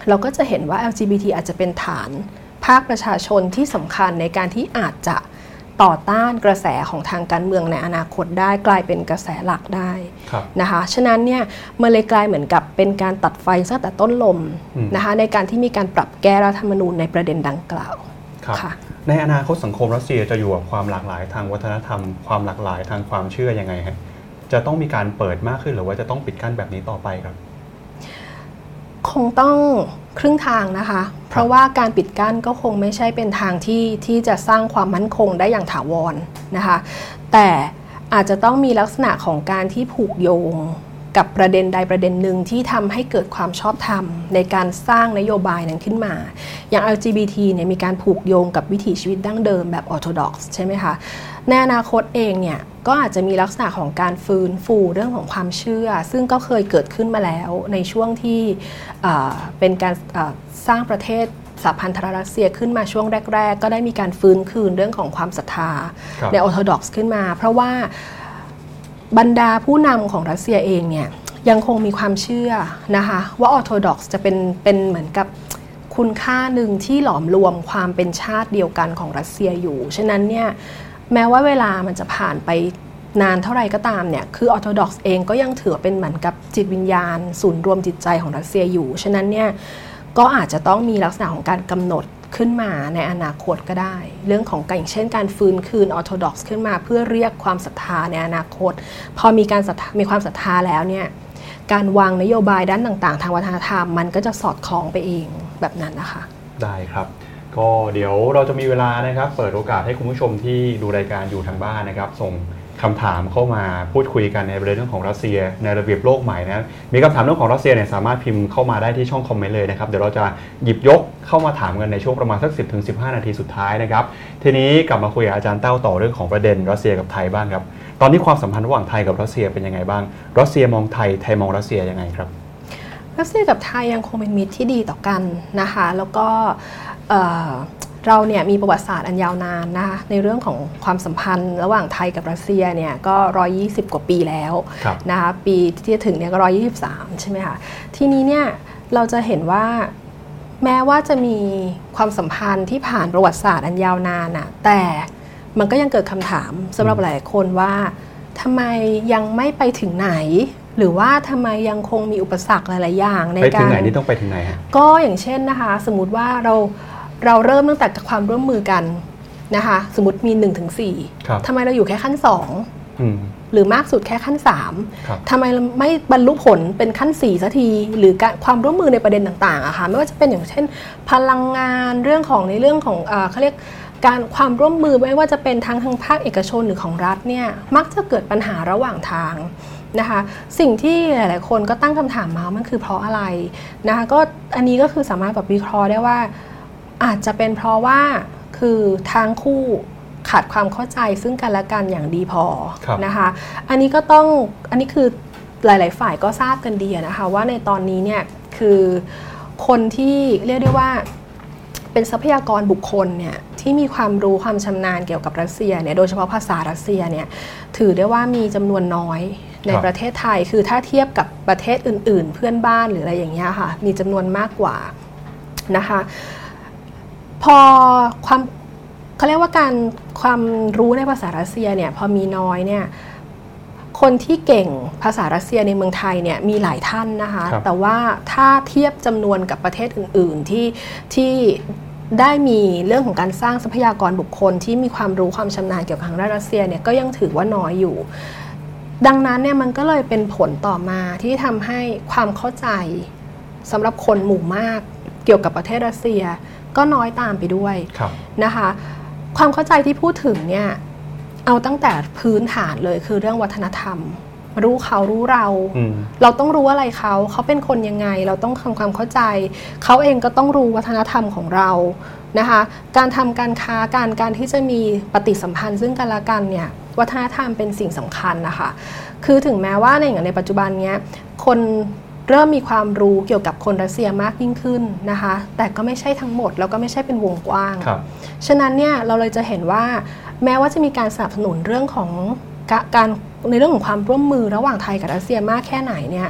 เราก็จะเห็นว่า LGBT อาจจะเป็นฐาน ภาคประชาชนที่สำคัญในการที่อาจจะต่อต้านกระแสของทางการเมืองในอนาคตได้กลายเป็นกระแสหลักได้ครับนะคะ ฉะนั้นเนี่ยมันเลยกลายเหมือนกับเป็นการตัดไฟตั้งแต่ต้นลมอืมนะคะในการที่มีการปรับแก้รัฐธรรมนูญในประเด็นดังกล่าวครับค่ะในอนาคตสังคมรัสเซียจะอยู่กับความหลากหลายทางวัฒนธรรม ความหลากหลายทางความเชื่อยังไงฮะจะต้องมีการเปิดมากขึ้นหรือว่าจะต้องปิดกั้นแบบนี้ต่อไปครับ คงต้องครึ่งทางนะคะ เพราะว่าการปิดกั้นก็คงไม่ใช่เป็นทางที่ที่จะสร้างความมั่นคงได้อย่างถาวรนะคะ แต่อาจจะต้องมีลักษณะของการที่ผูกโยงกับประเด็นใดประเด็นหนึ่งที่ทำให้เกิดความชอบธรรม ในการสร้างนโยบายนั้นขึ้นมา อย่าง LGBT เนี่ยมีการผูกโยงกับวิถีชีวิตดั้งเดิมแบบ Orthodox ใช่ไหมคะ ในอนาคตเองเนี่ยก็อาจจะมีลักษณะของการฟื้นฟูเรื่องของความเชื่อ ซึ่งก็เคยเกิดขึ้นมาแล้วในช่วงที่เอ่อเป็นการเอ่อสร้างประเทศสหพันธรัฐรัสเซียขึ้นมาช่วงแรก ๆ ก็ได้มีการฟื้นคืนเรื่องของความศรัทธาครับในออร์โธดอกซ์ขึ้นมา เพราะว่าบรรดาผู้นำของรัสเซียเองเนี่ยยังคงมีความเชื่อนะคะว่าออร์โธดอกซ์จะเป็นเป็นเหมือนกับคุณค่าหนึ่งที่หลอมรวมความเป็นชาติเดียวกันของรัสเซียอยู่ ฉะนั้นเนี่ย แม้ว่าเวลามันจะผ่านไปนานเท่าไรก็ตามเนี่ย คือออร์โธดอกซ์เองก็ยังถือเป็นเหมือนกับจิตวิญญาณ ศูนย์รวมจิตใจของรัสเซียอยู่ ฉะนั้นเนี่ย ก็อาจจะต้องมีลักษณะของการกำหนดขึ้นมาในอนาคตก็ได้ เรื่องของการอย่างเช่นการฟื้นคืนออร์โธดอกซ์ขึ้นมาเพื่อเรียกความศรัทธาในอนาคต พอมีการมีความศรัทธาแล้วเนี่ยการวางนโยบายด้านต่าง ๆ ทางวัฒนธรรม มันก็จะสอดคล้องไปเองแบบนั้นนะคะ ได้ครับ ก็เดี๋ยวเราจะมีเวลานะครับ เปิดโอกาสให้คุณผู้ชมที่ดูรายการอยู่ทางบ้านนะครับ ส่งคำถามเข้ามาพูดคุยกันในประเด็นเรื่องของรัสเซีย ในระเบียบโลกใหม่นะมีคำถามเรื่องของรัสเซียเนี่ยสามารถพิมพ์เข้ามาได้ที่ช่องคอมเมนต์เลยนะครับ เดี๋ยวเราจะหยิบยกเข้ามาถามกันในช่วงประมาณสัก 10-15ถึงนาทีสุดท้ายนะครับ ทีนี้กลับมาคุยกับอาจารย์เต้าต่อเรื่องของประเด็นรัสเซียกับไทยบ้างครับ ตอนนี้ความสัมพันธ์ระหว่างไทยกับรัสเซียเป็นยังไงบ้าง รัสเซียมองไทย ไทยมองรัสเซียยังไงครับ รัสเซียกับไทยยังคงเป็นมิตรที่ดีต่อกันนะคะ แล้วก็ เราเนี่ยมีประวัติศาสตร์อันยาวนานนะคะในเรื่องของความสัมพันธ์ ระหว่างไทยกับรัสเซียเนี่ยก็ 120 กว่าปีแล้วนะคะปีที่จะถึงเนี่ยก็ 123 ใช่ไหมคะทีนี้เนี่ยเราจะเห็นว่าแม้ว่าจะมีความสัมพันธ์ที่ผ่านประวัติศาสตร์อันยาวนานอะแต่มันก็ยังเกิดคำถามสำหรับหลายคนว่าทำไมยังไม่ไปถึงไหน หรือว่าทำไมยังคงมีอุปสรรคหลาย ๆ อย่างในการไปถึงไหนนี่ต้องไปถึงไหนฮะก็อย่างเช่นนะคะ สมมติว่าเรา เราเริ่มตั้งแต่ความร่วมมือกันนะคะ สมมติมี1นถึงสทำไมเราอยู่แค่ขั้น 2 หรือมากสุดแค่ขั้น 3ทำไมไม่บรรลุผลเป็นขั้น4สักที หรือความร่วมมือในประเด็นต่างๆอะคะไม่ว่าจะเป็นอย่างเช่น พลังงานเรื่องของในเรื่องของเขาเรียกการความร่วมมือไม่ว่าจะเป็นทั้งทางภาคเอกชนหรือของรัฐเนี่ยมักจะเกิดปัญหาระหว่างทางนะคะสิ่งที่หลาย ๆ คนก็ตั้งคำถามมามันคือเพราะอะไรนะคะก็อันนี้ก็คือสามารถแบบวิเคราะห์ได้ว่า อาจจะเป็นเพราะว่าคือทั้งคู่ขาดความเข้าใจซึ่งกันและกันอย่างดีพอนะคะ อันนี้ก็ต้องอันนี้คือหลาย ๆ ฝ่ายก็ทราบกันดีนะคะว่าในตอนนี้เนี่ยคือคนที่เรียกได้ว่าเป็นทรัพยากรบุคคลเนี่ยที่มีความรู้ความชำนาญเกี่ยวกับรัสเซียเนี่ยโดยเฉพาะภาษารัสเซียเนี่ยถือได้ว่ามีจำนวนน้อยในประเทศไทย คือถ้าเทียบกับประเทศอื่น ๆ เพื่อนบ้านหรืออะไรอย่างเงี้ยค่ะมีจำนวนมากกว่านะคะ พอความเขาเรียกว่าการความรู้ในภาษารัสเซียเนี่ยพอมีน้อยเนี่ยคนที่เก่งภาษารัสเซียในเมืองไทยเนี่ยมีหลายท่านนะคะแต่ว่าถ้าเทียบจำนวนกับประเทศอื่น ๆ ที่ที่ได้มีเรื่องของการสร้างทรัพยากรบุคคลที่มีความรู้ความชำนาญเกี่ยวกับทางด้านรัสเซียเนี่ยก็ยังถือว่าน้อยอยู่ ดังนั้นเนี่ยมันก็เลยเป็นผลต่อมาที่ทำให้ความเข้าใจสำหรับคนหมู่มากเกี่ยวกับประเทศรัสเซีย ก็น้อยตามไปด้วยนะคะ ความเข้าใจที่พูดถึงเนี่ยเอาตั้งแต่พื้นฐานเลยคือเรื่องวัฒนธรรม รู้เขารู้เรา เราต้องรู้อะไรเขาเขาเป็นคนยังไง เราต้องทำความเข้าใจ เขาเองก็ต้องรู้วัฒนธรรมของเรานะคะ การทำการค้าการการที่จะมีปฏิสัมพันธ์ ซึ่งกันและกันเนี่ยวัฒนธรรมเป็นสิ่งสำคัญนะคะ คือถึงแม้ว่าในอย่างในปัจจุบันเนี้ยคน เริ่มมีความรู้เกี่ยวกับคนรัสเซียมากยิ่งขึ้นนะคะ แต่ก็ไม่ใช่ทั้งหมด แล้วก็ไม่ใช่เป็นวงกว้าง ฉะนั้นเนี่ยเราเลยจะเห็นว่าแม้ว่าจะมีการสนับสนุนเรื่องของการในเรื่องของความร่วมมือระหว่างไทยกับรัสเซียมากแค่ไหนเนี่ย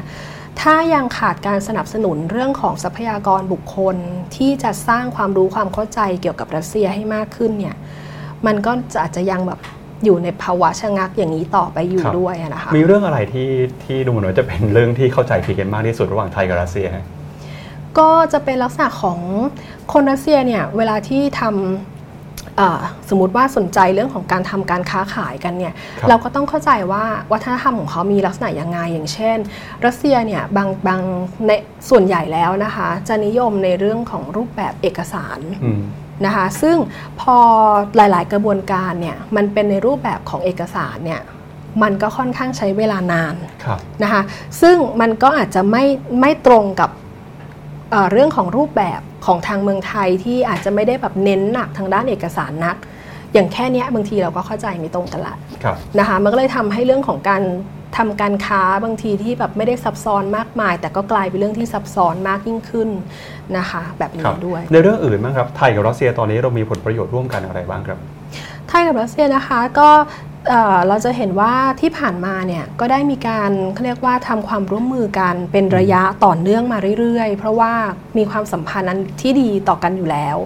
ถ้ายังขาดการสนับสนุนเรื่องของทรัพยากรบุคคลที่จะสร้างความรู้ความเข้าใจเกี่ยวกับรัสเซียให้มากขึ้นเนี่ยมันก็จะอาจจะยังแบบ อยู่ในภาวะชะงักอย่างนี้ต่อไปอยู่ด้วยนะคะมีเรื่องอะไรที่ที่ดูเหมือนว่าจะเป็นเรื่องที่เข้าใจผิดกันมากที่สุดระหว่างไทยกับรัสเซีย ก็จะเป็นลักษณะของคนรัสเซียเนี่ยเวลาที่ทำสมมติว่าสนใจเรื่องของการทำการค้าขายกันเนี่ยรเราก็ต้องเข้าใจว่าวัฒนธรรมของเขามีลักษณะยังไงอย่างเช่น รัสเซียเนี่ยบางบางในส่วนใหญ่แล้วนะคะ จะนิยมในเรื่องของรูปแบบเอกสาร นะคะซึ่งพอหลายๆ กระบวนการเนี่ยมันเป็นในรูปแบบของเอกสารเนี่ยมันก็ค่อนข้างใช้เวลานานนะคะซึ่งมันก็อาจจะไม่ไม่ตรงกับเเรื่องของรูปแบบของทางเมืองไทยที่อาจจะไม่ได้แบบเน้นหนักทางด้านเอกสารนัก อย่างแค่นี้บางทีเราก็เข้าใจไม่ตรงกันละนะคะมันก็เลยทำให้เรื่องของการ ทำการค้าบางทีที่แบบไม่ได้ซับซ้อนมากมาย แต่ก็กลายเป็นเรื่องที่ซับซ้อนมากยิ่งขึ้นนะคะ แบบนี้ด้วย ในเรื่องอื่นบ้างครับไทยกับรัสเซียตอนนี้เรามีผลประโยชน์ร่วมกันอะไรบ้างครับไทยกับรัสเซียนะคะก็ เราจะเห็นว่าที่ผ่านมาเนี่ยก็ได้มีการเขาเรียกว่าทำความร่วมมือกันเป็นระยะต่อเนื่องมาเรื่อยๆ เพราะว่ามีความสัมพันธ์นั้นที่ดีต่อกันอยู่แล้ว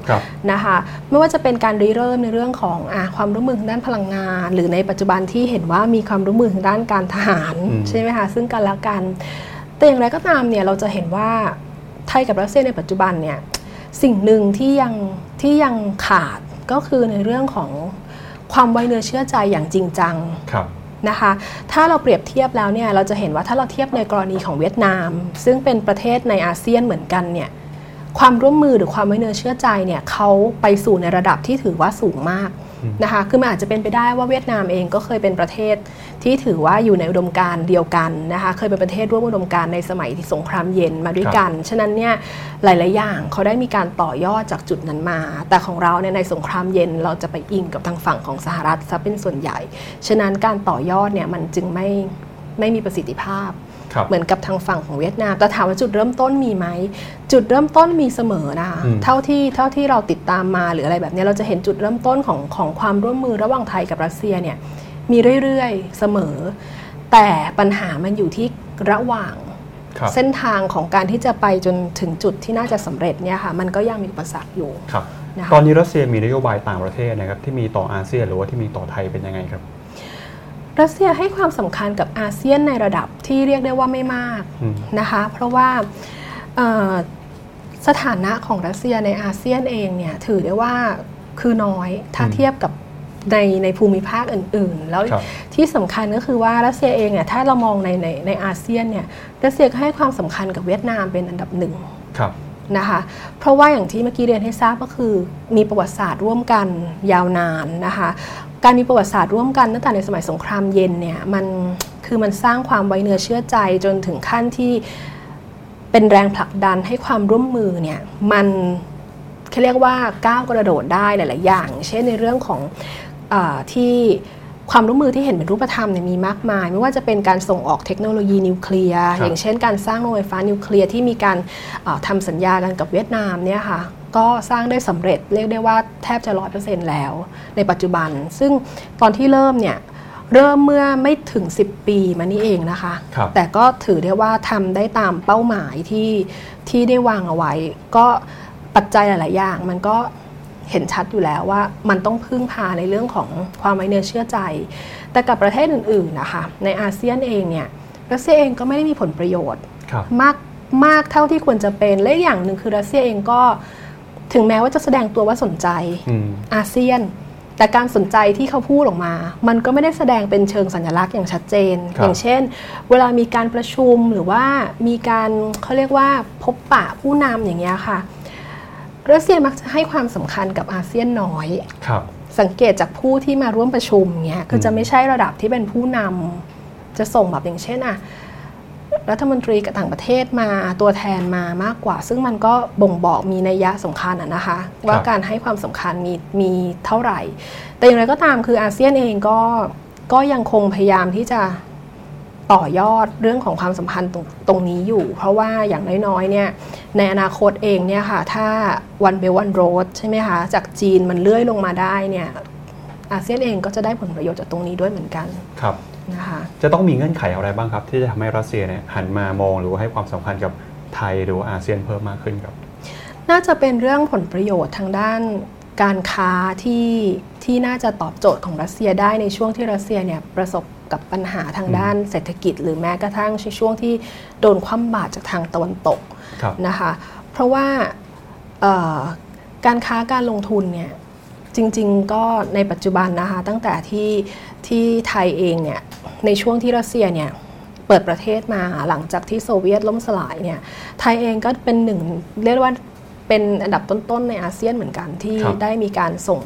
นะคะไม่ว่าจะเป็นการริเริ่มในเรื่องของอความร่วมมือทางด้านพลังงาน หรือในปัจจุบันที่เห็นว่ามีความร่วมมือทางด้านการทหารใช่ไหมคะซึ่งกันและกันแต่อย่างไรก็ตามเนี่ยเราจะเห็นว่าไทยกับรัสเซียในปัจจุบันเนี่ยสิ่งหนึ่งที่ยังที่ยังขาดก็คือในเรื่องของ ความไว้เนื้อเชื่อใจอย่างจริงจังนะคะถ้าเราเปรียบเทียบแล้วเนี่ยเราจะเห็นว่าถ้าเราเทียบในกรณีของเวียดนาม ซึ่งเป็นประเทศในอาเซียนเหมือนกันเนี่ยความร่วมมือหรือความไว้เนื้อเชื่อใจเนี่ยเขาไปสู่ในระดับที่ถือว่าสูงมาก นะคะคือมันอาจจะเป็นไปได้ว่าเวียดนามเองก็เคยเป็นประเทศที่ถือว่าอยู่ในอุดมการณ์เดียวกันนะคะเคยเป็นประเทศร่วมอุดมการณ์ในสมัยที่สงครามเย็นมาด้วยกัน ฉะนั้นเนี่ยหลาย ๆ อย่างเขาได้มีการต่อยอดจากจุดนั้นมา แต่ของเราเนี่ยในสงครามเย็นเราจะไปอิงกับทางฝั่งของสหรัฐซะเป็นส่วนใหญ่ ฉะนั้นการต่อยอดเนี่ยมันจึงไม่ไม่มีประสิทธิภาพครับ เหมือนกับทางฝั่งของเวียดนาม แต่ถามว่าจุดเริ่มต้นมีไหม จุดเริ่มต้นมีเสมอนะคะอืมเท่าที่เท่าที่เราติดตามมาหรืออะไรแบบเนี้ยเราจะเห็นจุดเริ่มต้นของของความร่วมมือระหว่างไทยกับรัสเซียเนี่ยมีเรื่อยๆเสมอ แต่ปัญหามันอยู่ที่ระหว่างครับเส้นทางของการที่จะไปจนถึงจุดที่น่าจะสำเร็จเนี่ยค่ะมันก็ยังมีอุปสรรคอยู่ครับนะคะตอนนี้รัสเซียมีนโยบายต่างประเทศนะครับที่มีต่ออาเซียนหรือว่าที่มีต่อไทยเป็นยังไงครับ รัสเซียให้ความสำคัญกับอาเซียนในระดับที่เรียกได้ว่าไม่มากอืมนะคะ เพราะว่าเอ่อสถานะของรัสเซียในอาเซียนเองเนี่ยถือได้ว่าคือน้อยถ้าอืมเทียบกับในในภูมิภาคอื่น ๆ แล้วครับที่สำคัญก็คือว่ารัสเซียเองเนี่ยถ้าเรามองในในในอาเซียนเนี่ยรัสเซียก็ให้ความสำคัญกับเวียดนามเป็นอันดับหนึ่งครับนะคะเพราะว่าอย่างที่เมื่อกี้เรียนให้ทราบก็คือมีประวัติศาสตร์ร่วมกันยาวนานนะคะ การมีประวัติศาสตร์ร่วมกันตั้งแต่ในสมัยสงครามเย็นเนี่ยมันคือมันสร้างความไว้เนื้อเชื่อใจจนถึงขั้นที่เป็นแรงผลักดันให้ความร่วมมือเนี่ยมันเขาเรียกว่าก้าวกระโดดได้หลาย ๆ อย่าง เช่นในเรื่องของอที่ความร่วมมือที่เห็นเป็นรูปธรรมเนี่ยมีมากมาย ไม่ว่าจะเป็นการส่งออกเทคโนโลยีนิวเคลียร์อย่างเช่นการสร้างโรงไฟฟ้านิวเคลียร์ที่มีการาทำสัญญากันกับเวียดนามเนี่ยค่ะ ก็สร้างได้สำเร็จเรียกได้ว่าแทบจะร้อยเปอร์เซ็นต์แล้ว ในปัจจุบัน ซึ่งตอนที่เริ่มเนี่ยเริ่มเมื่อไม่ถึง 10 ปีมานี้เองนะคะครับแต่ก็ถือได้ว่าทำได้ตามเป้าหมายที่ที่ได้วางเอาไว้ ก็ปัจจัยหลาย ๆ อย่าง มันก็เห็นชัดอยู่แล้วว่ามันต้องพึ่งพาในเรื่องของความไว้เนื้อเชื่อใจ แต่กับประเทศอื่น ๆ นะคะ ในอาเซียนเองเนี่ยรัสเซียเองก็ไม่ได้มีผลประโยชน์ครับมากมากเท่าที่ควรจะเป็นและอีกอย่างหนึ่งคือรัสเซียเองก็ ถึงแม้ว่าจะแสดงตัวว่าสนใจอืมอาเซียน แต่การสนใจที่เขาพูดออกมา มันก็ไม่ได้แสดงเป็นเชิงสัญลักษณ์อย่างชัดเจนครับอย่างเช่น เวลามีการประชุมหรือว่ามีการเขาเรียกว่าพบปะผู้นำอย่างเงี้ยค่ะรัสเซียมักจะให้ความสำคัญกับอาเซียนน้อยครับสังเกตจากผู้ที่มาร่วมประชุมเงี้ยคือจะอืมไม่ใช่ระดับที่เป็นผู้นำจะส่งแบบอย่างเช่นอะ รัฐมนตรีกับต่างประเทศมาตัวแทนมามากกว่า ซึ่งมันก็บ่งบอกมีนัยยะสำคัญอะนะคะ ว่าการให้ความสำคัญมีมีเท่าไหร่ แต่อย่างไรก็ตามคืออาเซียนเองก็ก็ยังคงพยายามที่จะต่อยอดเรื่องของความสัมพันธ์ตรงตรงนี้อยู่ เพราะว่าอย่างน้อยๆเนี่ยในอนาคตเองเนี่ยค่ะ ถ้าวันเบลวันโรดใช่ไหมคะจากจีนมันเลื่อยลงมาได้เนี่ยอาเซียนเองก็จะได้ผลประโยชน์จากตรงนี้ด้วยเหมือนกันครับ นะคะจะต้องมีเงื่อนไขอะไรบ้างครับ ที่จะทำให้รัสเซียเนี่ยหันมามองหรือว่าให้ความสำคัญกับไทยหรือว่าอาเซียนเพิ่มมากขึ้นครับ น่าจะเป็นเรื่องผลประโยชน์ทางด้านการค้าที่ที่น่าจะตอบโจทย์ของรัสเซียได้ในช่วงที่รัสเซียเนี่ยประสบกับปัญหาทางด้านเศรษฐกิจ หรือแม้กระทั่งในช่วงที่โดนคว่ำบาตรจากทางตะวันตกครับนะคะ เพราะว่าเอ่อการค้าการลงทุนเนี่ย จริงๆ ก็ในปัจจุบันนะคะ ตั้งแต่ที่ที่ไทยเองเนี่ยในช่วงที่รัสเซียเนี่ยเปิดประเทศมาหลังจากที่โซเวียตล่มสลายเนี่ยไทยเองก็เป็นหนึ่งเรียกว่าเป็นอันดับต้นๆในอาเซียนเหมือนกันที่ครับได้มีการส่ง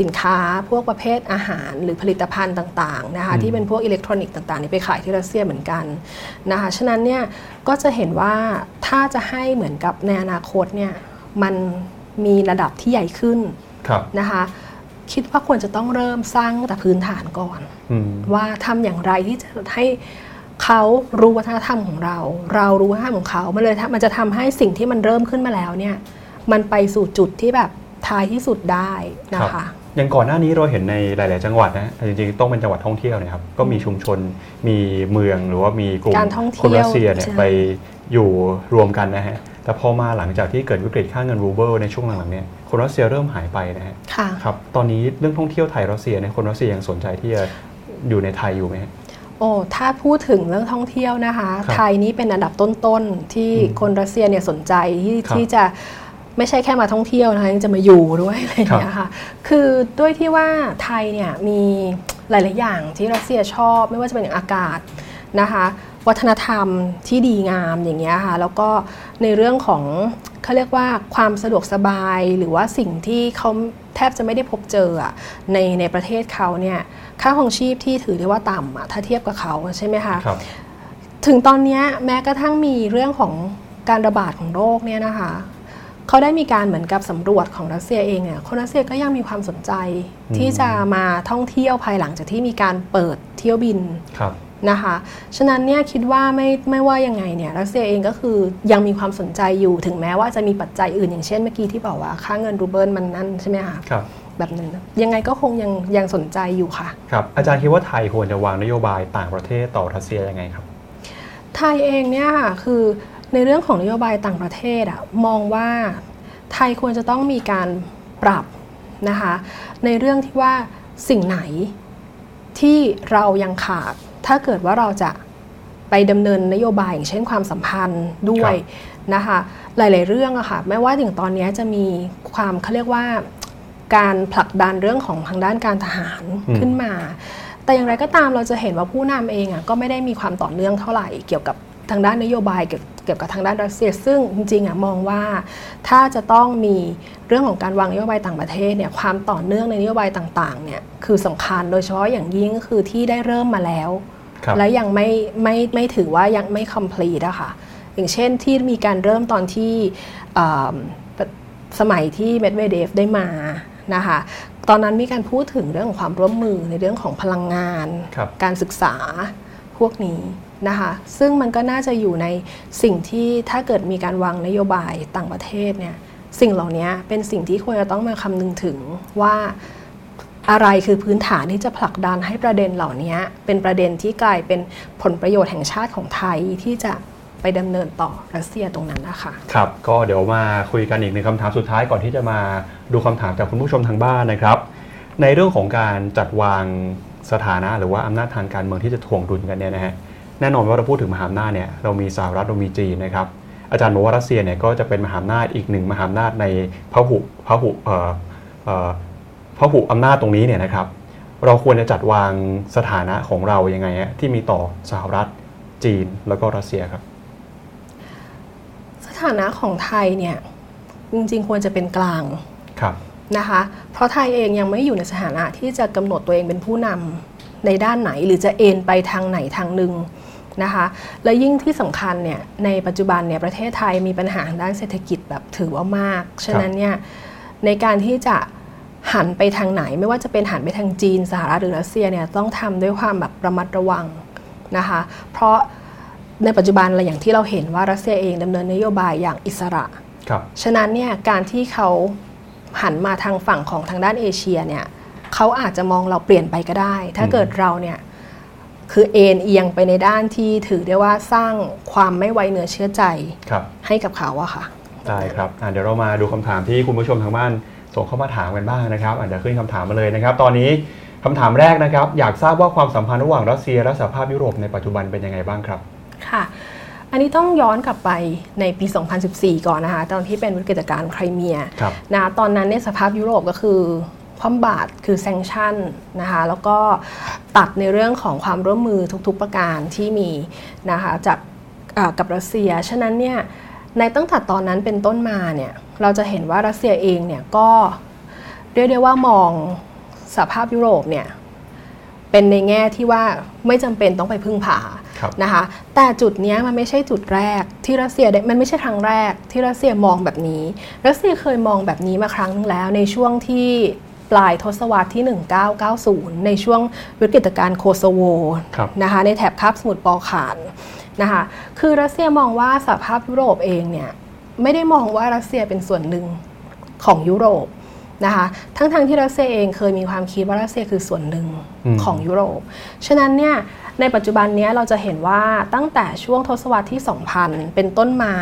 สินค้าพวกประเภทอาหารหรือผลิตภัณฑ์ต่างๆนะคะอืมที่เป็นพวกอิเล็กทรอนิกส์ต่างๆนี่ไปขายที่รัสเซียเหมือนกันนะคะฉะนั้นเนี่ยก็จะเห็นว่าถ้าจะให้เหมือนกับในอนาคตเนี่ยมันมีระดับที่ใหญ่ขึ้นครับ นะคะคิดว่าควรจะต้องเริ่มสร้างแต่พื้นฐานก่อนอืมว่าทำอย่างไรที่จะให้เขารู้วัฒนธรรมของเรา เรารู้วัฒนธรรมของเขามันเลยทำมันจะทำให้สิ่งที่มันเริ่มขึ้นมาแล้วเนี่ย มันไปสู่จุดที่แบบท้ายที่สุดได้นะครัคะบอย่างก่อนหน้านี้เราเห็นในหลาย ๆ จังหวัดนะจริง ๆ ต้องเป็นจังหวัดท่องเที่ยวนะครับก็มีชุมชนมีเมืองหรือว่ามีกลุ่มการท่องเที่ยวคนรัสเซียเนี่ยใช่ไปอยู่รวมกันนะฮะ แต่พอมาหลังจากที่เกิดวิกฤตค่าเงินรูเบิลในช่วงหลังๆเนี่ยคนรัสเซียเริ่มหายไปนะฮะค่ะครับตอนนี้เรื่องท่องเที่ยวไทยรัสเซียเนี่ยคนรัสเซียยังสนใจที่จะอยู่ในไทยอยู่ไหมฮะโอ้ถ้าพูดถึงเรื่องท่องเที่ยวนะคะครับไทยนี้เป็นอันดับต้นๆที่อืมคนรัสเซียเนี่ยสนใจที่ครับที่จะไม่ใช่แค่มาท่องเที่ยวนะคะยังจะมาอยู่ด้วยอะไรอย่างเงี้ยค่ะ คือด้วยที่ว่าไทยเนี่ยมีหลาย ๆ อย่างที่รัสเซียชอบไม่ว่าจะเป็นอย่างอากาศนะคะ วัฒนธรรมที่ดีงามอย่างเงี้ยค่ะแล้วก็ในเรื่องของเขเขาเรียกว่าความสะดวกสบายหรือว่าสิ่งที่เขาแทบจะไม่ได้พบเจออะในในประเทศเขาเนี่ยค่าของชีพที่ถือได้ว่าต่ำอะถ้าเทียบกับเขาใช่ไหมคะครับถึงตอนเนี้ยแม้กระทั่งมีเรื่องของการระบาดของโรคเนี่ยนะคะเขาได้มีการเหมือนกับสำรวจของรัสเซียเองเนี่ยคนรัสเซียก็ยังมีความสนใจอืมที่จะมาท่องเที่ยวภายหลังจากที่มีการเปิดเที่ยวบินครับ นะคะ ฉะนั้นเนี่ยคิดว่าไม่ไม่ว่ายังไงเนี่ยรัสเซียเองก็คือยังมีความสนใจอยู่ถึงแม้ว่าจะมีปัจจัยอื่นอย่างเช่นเมื่อกี้ที่บอกว่าค่าเงินรูเบิลมันนั่นใช่ไหมคะครับแบบนั้นยังไงก็คงยังยังสนใจอยู่ค่ะครับอาจารย์คิดว่าไทยควรจะวางนโยบายต่างประเทศต่อรัสเซียยังไงครับ ไทยเองเนี่ยค่ะคือในเรื่องของนโยบายต่างประเทศอะมองว่าไทยควรจะต้องมีการปรับนะคะในเรื่องที่ว่าสิ่งไหนที่เรายังขาด ถ้าเกิดว่าเราจะไปดำเนินนโยบายอย่างเช่นความสัมพันธ์ด้วยนะคะหลาย ๆ เรื่องอะค่ะไม่ว่าถึงตอนนี้จะมีความเขาเรียกว่าการผลักดันเรื่องของทางด้านการทหารอืมขึ้นมา แต่อย่างไรก็ตามเราจะเห็นว่าผู้นำเองอะก็ไม่ได้มีความต่อเนื่องเท่าไหร่เกี่ยวกับทางด้านนโยบายเกี่ยวเกี่ยวกับทางด้านรัสเซีย ซึ่งจริงๆอะมองว่าถ้าจะต้องมีเรื่องของการวางนโยบายต่างประเทศเนี่ยความต่อเนื่องในนโยบายต่างๆเนี่ยคือสำคัญโดยเฉพาะอย่างยิ่งก็คือที่ได้เริ่มมาแล้วครับและยังไม่ไม่ไม่ถือว่ายังไม่ complete อะค่ะอย่างเช่นที่มีการเริ่มตอนที่เอิ่มสมัยที่เมดเวเดฟได้มานะคะตอนนั้นมีการพูดถึงเรื่องของความร่วมมือในเรื่องของพลังงานครับการศึกษาพวกนี้ นะคะซึ่งมันก็น่าจะอยู่ในสิ่งที่ถ้าเกิดมีการวางนโยบายต่างประเทศเนี่ยสิ่งเหล่านี้เป็นสิ่งที่ควรจะต้องมาคำนึงถึงว่าอะไรคือพื้นฐานที่จะผลักดันให้ประเด็นเหล่านี้เป็นประเด็นที่กลายเป็นผลประโยชน์แห่งชาติของไทยที่จะไปดำเนินต่อรัสเซียตรงนั้นนะคะครับก็เดี๋ยวมาคุยกันอีกหนึ่งคำถามสุดท้ายก่อนที่จะมาดูคำถามจากคุณผู้ชมทางบ้านนะครับ ในเรื่องของการจัดวางสถานะหรือว่าอำนาจทางการเมืองที่จะถ่วงดุลกันเนี่ยนะฮะ แน่นอนว่าเราพูดถึงมหาอำนาจเนี่ยเรามีสหรัฐเรามีจีนนะครับอาจารย์บอกว่ารัสเซียเนี่ยก็จะเป็นมหาอำนาจอีกหนึ่งมหาอำนาจในพหุพหุเอ่อเอ่อพหุอำนาจตรงนี้เนี่ยนะครับ เราควรจะจัดวางสถานะของเรายังไงฮะที่มีต่อสหรัฐจีนแล้วก็รัสเซียครับ สถานะของไทยเนี่ยจริงๆควรจะเป็นกลางครับนะคะ เพราะไทยเองยังไม่อยู่ในสถานะที่จะกำหนดตัวเองเป็นผู้นำในด้านไหนหรือจะเอ็นไปทางไหนทางหนึ่ง นะคะ และยิ่งที่สำคัญเนี่ยในปัจจุบันเนี่ยประเทศไทยมีปัญหาทางด้านเศรษฐกิจแบบถือว่ามาก ฉะนั้นเนี่ยในการที่จะหันไปทางไหน ไม่ว่าจะเป็นหันไปทางจีนสหรัฐหรือรัสเซียเนี่ยต้องทำด้วยความแบบระมัดระวังนะคะ เพราะในปัจจุบันเราอย่างที่เราเห็นว่ารัสเซียเองดำเนินนโยบายอย่างอิสระครับฉะนั้นเนี่ยการที่เขาหันมาทางฝั่งของทางด้านเอเชียเนี่ยเขาอาจจะมองเราเปลี่ยนไปก็ได้ ถ้าอืมเกิดเราเนี่ย คือเอ็นเอียงไปในด้านที่ถือได้ว่าสร้างความไม่ไว้เนื้อเชื่อใจครับให้กับเขาอะค่ะได้ครับอะเดี๋ยวเรามาดูคำถามที่คุณผู้ชมทางบ้านส่งเข้ามาถามกันบ้างนะครับอะเดี๋ยวขึ้นคำถามมาเลยนะครับ ตอนนี้คำถามแรกนะครับ อยากทราบว่าความสัมพันธ์ระหว่างรัสเซียและสหภาพยุโรปในปัจจุบันเป็นยังไงบ้างครับค่ะ อันนี้ต้องย้อนกลับไปในปี 2014 ก่อนนะคะ ตอนที่เป็นวิกฤตการณ์ไครเมียครับนะตอนนั้นเนี่ยสภาพยุโรปก็คือ คว่ำบาตรคือแซงชั่นนะคะแล้วก็ตัดในเรื่องของความร่วมมือทุกๆประการที่มีนะคะจากเอ่อกับรัสเซีย ฉะนั้นเนี่ยในตั้งแต่ตอนนั้นเป็นต้นมาเนี่ยเราจะเห็นว่ารัสเซียเองเนี่ยก็เรียกได้ว่ามองสภาพยุโรปเนี่ยเป็นในแง่ที่ว่าไม่จำเป็นต้องไปพึ่งพาครับนะคะแต่จุดเนี้ยมันไม่ใช่จุดแรกที่รัสเซียได้มันไม่ใช่ครั้งแรกที่รัสเซียมองแบบนี้ รัสเซียเคยมองแบบนี้มาครั้งนึงแล้วในช่วงที่ ปลายทศวรรษที่ 1990 ในช่วงวิกฤตการณ์โคโซโวครับนะคะในแถบคาบสมุทรปอลข่านนะคะคือรัสเซียมองว่าสหภาพยุโรปเองเนี่ยไม่ได้มองว่ารัสเซียเป็นส่วนหนึ่งของยุโรปนะคะทั้งๆที่รัสเซียเองเคยมีความคิดว่ารัสเซียคือส่วนหนึ่งอืมของยุโรป ฉะนั้นเนี่ยในปัจจุบันเนี้ยเราจะเห็นว่าตั้งแต่ช่วงทศวรรษที่ 2000 เป็นต้นมา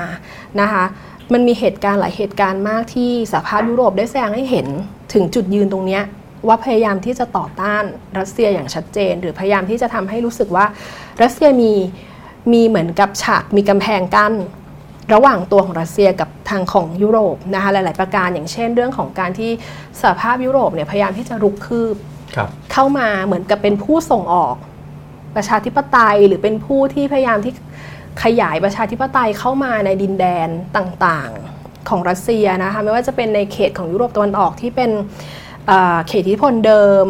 นะคะมันมีเหตุการณ์หลายเหตุการณ์มากที่สหภาพยุโรปได้แสดงให้เห็น ถึงจุดยืนตรงเนี้ยว่าพยายามที่จะต่อต้านรัสเซียอย่างชัดเจน หรือพยายามที่จะทำให้รู้สึกว่ารัสเซียมีมีเหมือนกับฉากมีกำแพงกั้นระหว่างตัวของรัสเซียกับทางของยุโรปนะคะหลาย ๆ ประการอย่างเช่น เรื่องของการที่สหภาพยุโรปเนี่ยพยายามที่จะรุกคืบครับเข้ามาเหมือนกับเป็นผู้ส่งออกประชาธิปไตยหรือเป็นผู้ที่พยายามที่ขยายประชาธิปไตยเข้ามาในดินแดนต่าง ๆ ของรัสเซียนะคะไม่ว่าจะเป็นในเขตของยุโรปตะวันออกที่เป็นเขตอิทธิพลเดิม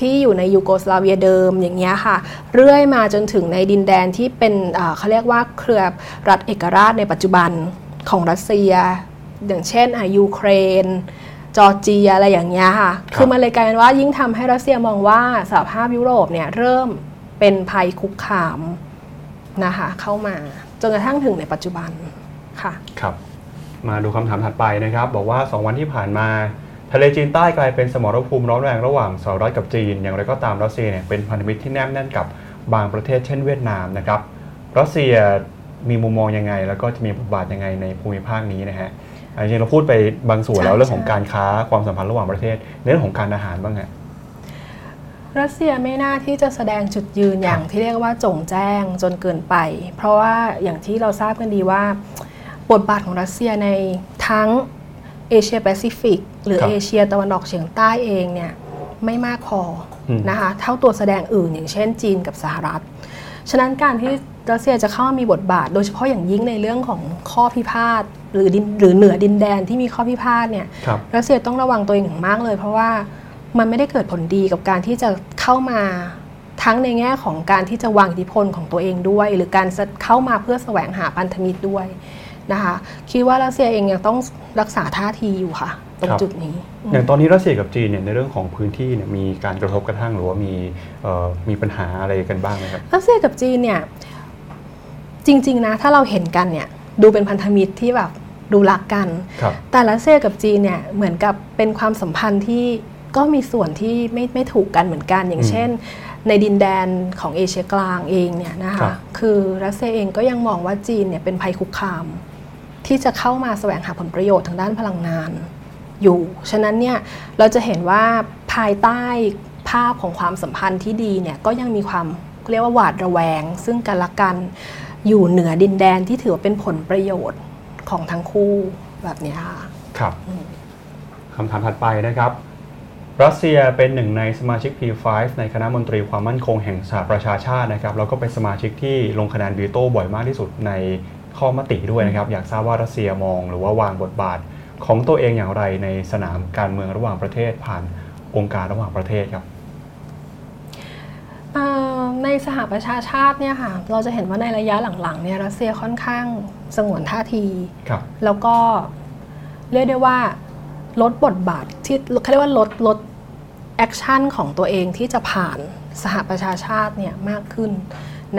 ที่อยู่ในยูโกสลาเวียเดิมอย่างเงี้ยค่ะ เรื่อยมาจนถึงในดินแดนที่เป็นเขาเรียกว่าเครือรัฐเอกราชในปัจจุบันของรัสเซีย อย่างเช่นอะยูเครน จอร์เจียอะไรอย่างเงี้ยค่ะค,คือมันเลยกลายเป็นว่ายิ่งทำให้รัสเซียมองว่าสหภาพยุโรปเนี่ยเริ่มเป็นภัยคุกคามนะคะเข้ามาจนกระทั่งถึงในปัจจุบันค่ะครับ มาดูคำถามถัดไปนะครับ บอกว่า 2 วันที่ผ่านมา ทะเลจีนใต้กลายเป็นสมรภูมิร้อนแรงระหว่างสหรัฐกับจีน อย่างไรก็ตามรัสเซียเนี่ยเป็นพันธมิตรที่แนบแน่นกับบางประเทศเช่นเวียดนามนะครับรัสเซียมีมุมมองยังไง แล้วก็จะมีบทบาทยังไงในภูมิภาคนี้นะฮะอะจริงๆเราพูดไปบางส่วนแล้วใช่เรื่องของใช่การค้าความสัมพันธ์ระหว่างประเทศในเรื่องของการอาหารบ้างฮะรัสเซียไม่น่าที่จะแสดงจุดยืนอย่างที่เรียกว่าจงแจ้งจนเกินไป เพราะว่าอย่างที่เราทราบกันดีว่า บทบาทของรัสเซียในทั้งเอเชียแปซิฟิกหรือครับ เอเชียตะวันออกเฉียงใต้เองเนี่ยไม่มากพออม นะคะเท่าตัวแสดงอื่นอย่างเช่นจีนกับสหรัฐ ฉะนั้นการที่รัสเซียจะเข้ามามีบทบาท โดยเฉพาะอย่างยิ่งในเรื่องของข้อพิพาทหรือดินหรือเหนือดินแดนที่มีข้อพิพาทเนี่ย ครับ รัสเซียต้องระวังตัวเองอย่างมากเลย เพราะว่ามันไม่ได้เกิดผลดีกับการที่จะเข้ามาทั้งในแง่ของการที่จะวางอิทธิพลของตัวเองด้วย หรือการเข้ามาเพื่อแสวงหาพันธมิตรด้วย นะคะคิดว่ารัสเซียเองยังต้องรักษาท่าทีอยู่ค่ะ ตรงครับจุดนี้อืมอย่างตอนนี้รัสเซียกับจีนเนี่ยในเรื่องของพื้นที่เนี่ยมีการกระทบกระทั่งหรือว่ามีเอ่อมีปัญหาอะไรกันบ้างไหมครับรัสเซียกับจีนเนี่ยจริง ๆนะถ้าเราเห็นกันเนี่ยดูเป็นพันธมิตรที่แบบดูรักกันครับแต่รัสเซียกับจีนเนี่ยเหมือนกับเป็นความสัมพันธ์ที่ก็มีส่วนที่ไม่ไม่ถูกกันเหมือนกัน อย่างอืมเช่น ในดินแดนของเอเชียกลางเองเนี่ยนะครัคะบคือรัสเซียเองก็ยังมองว่าจีนเนี่ยเป็นภัยคุกคาม ที่จะเข้ามาแสวงหาผลประโยชน์ทางด้านพลังงานอยู่ ฉะนั้นเนี่ยเราจะเห็นว่าภายใต้ภาพของความสัมพันธ์ที่ดีเนี่ยก็ยังมีความเรียกว่าหวาดระแวง ซึ่งกันและกันอยู่เหนือดินแดนที่ถือว่าเป็นผลประโยชน์ของทั้งคู่แบบนี้ค่ะครับคำถามถัดไปนะครับ รัสเซียเป็นหนึ่งในสมาชิก P5 ในคณะมนตรีความมั่นคงแห่งสหประชาชาตินะครับแล้วก็เป็นสมาชิกที่ลงคะแนนวีโต้บ่อยมากที่สุดใน ข้อมติด้วยนะครับอยากทราบว่ารัสเซียมองหรือว่าวางบทบาทของตัวเองอย่างไรในสนามการเมืองระหว่างประเทศผ่านองค์การระหว่างประเทศครับเอ่อในสหประชาชาติเนี่ยค่ะเราจะเห็นว่าในระยะหลังๆเนี่ยรัสเซียค่อนข้างสงวนท่าทีครับแล้วก็เรียกได้ว่าลดบทบาทที่เขาเรียกว่าลดลด action ของตัวเองที่จะผ่านสหประชาชาติเนี่ยมากขึ้น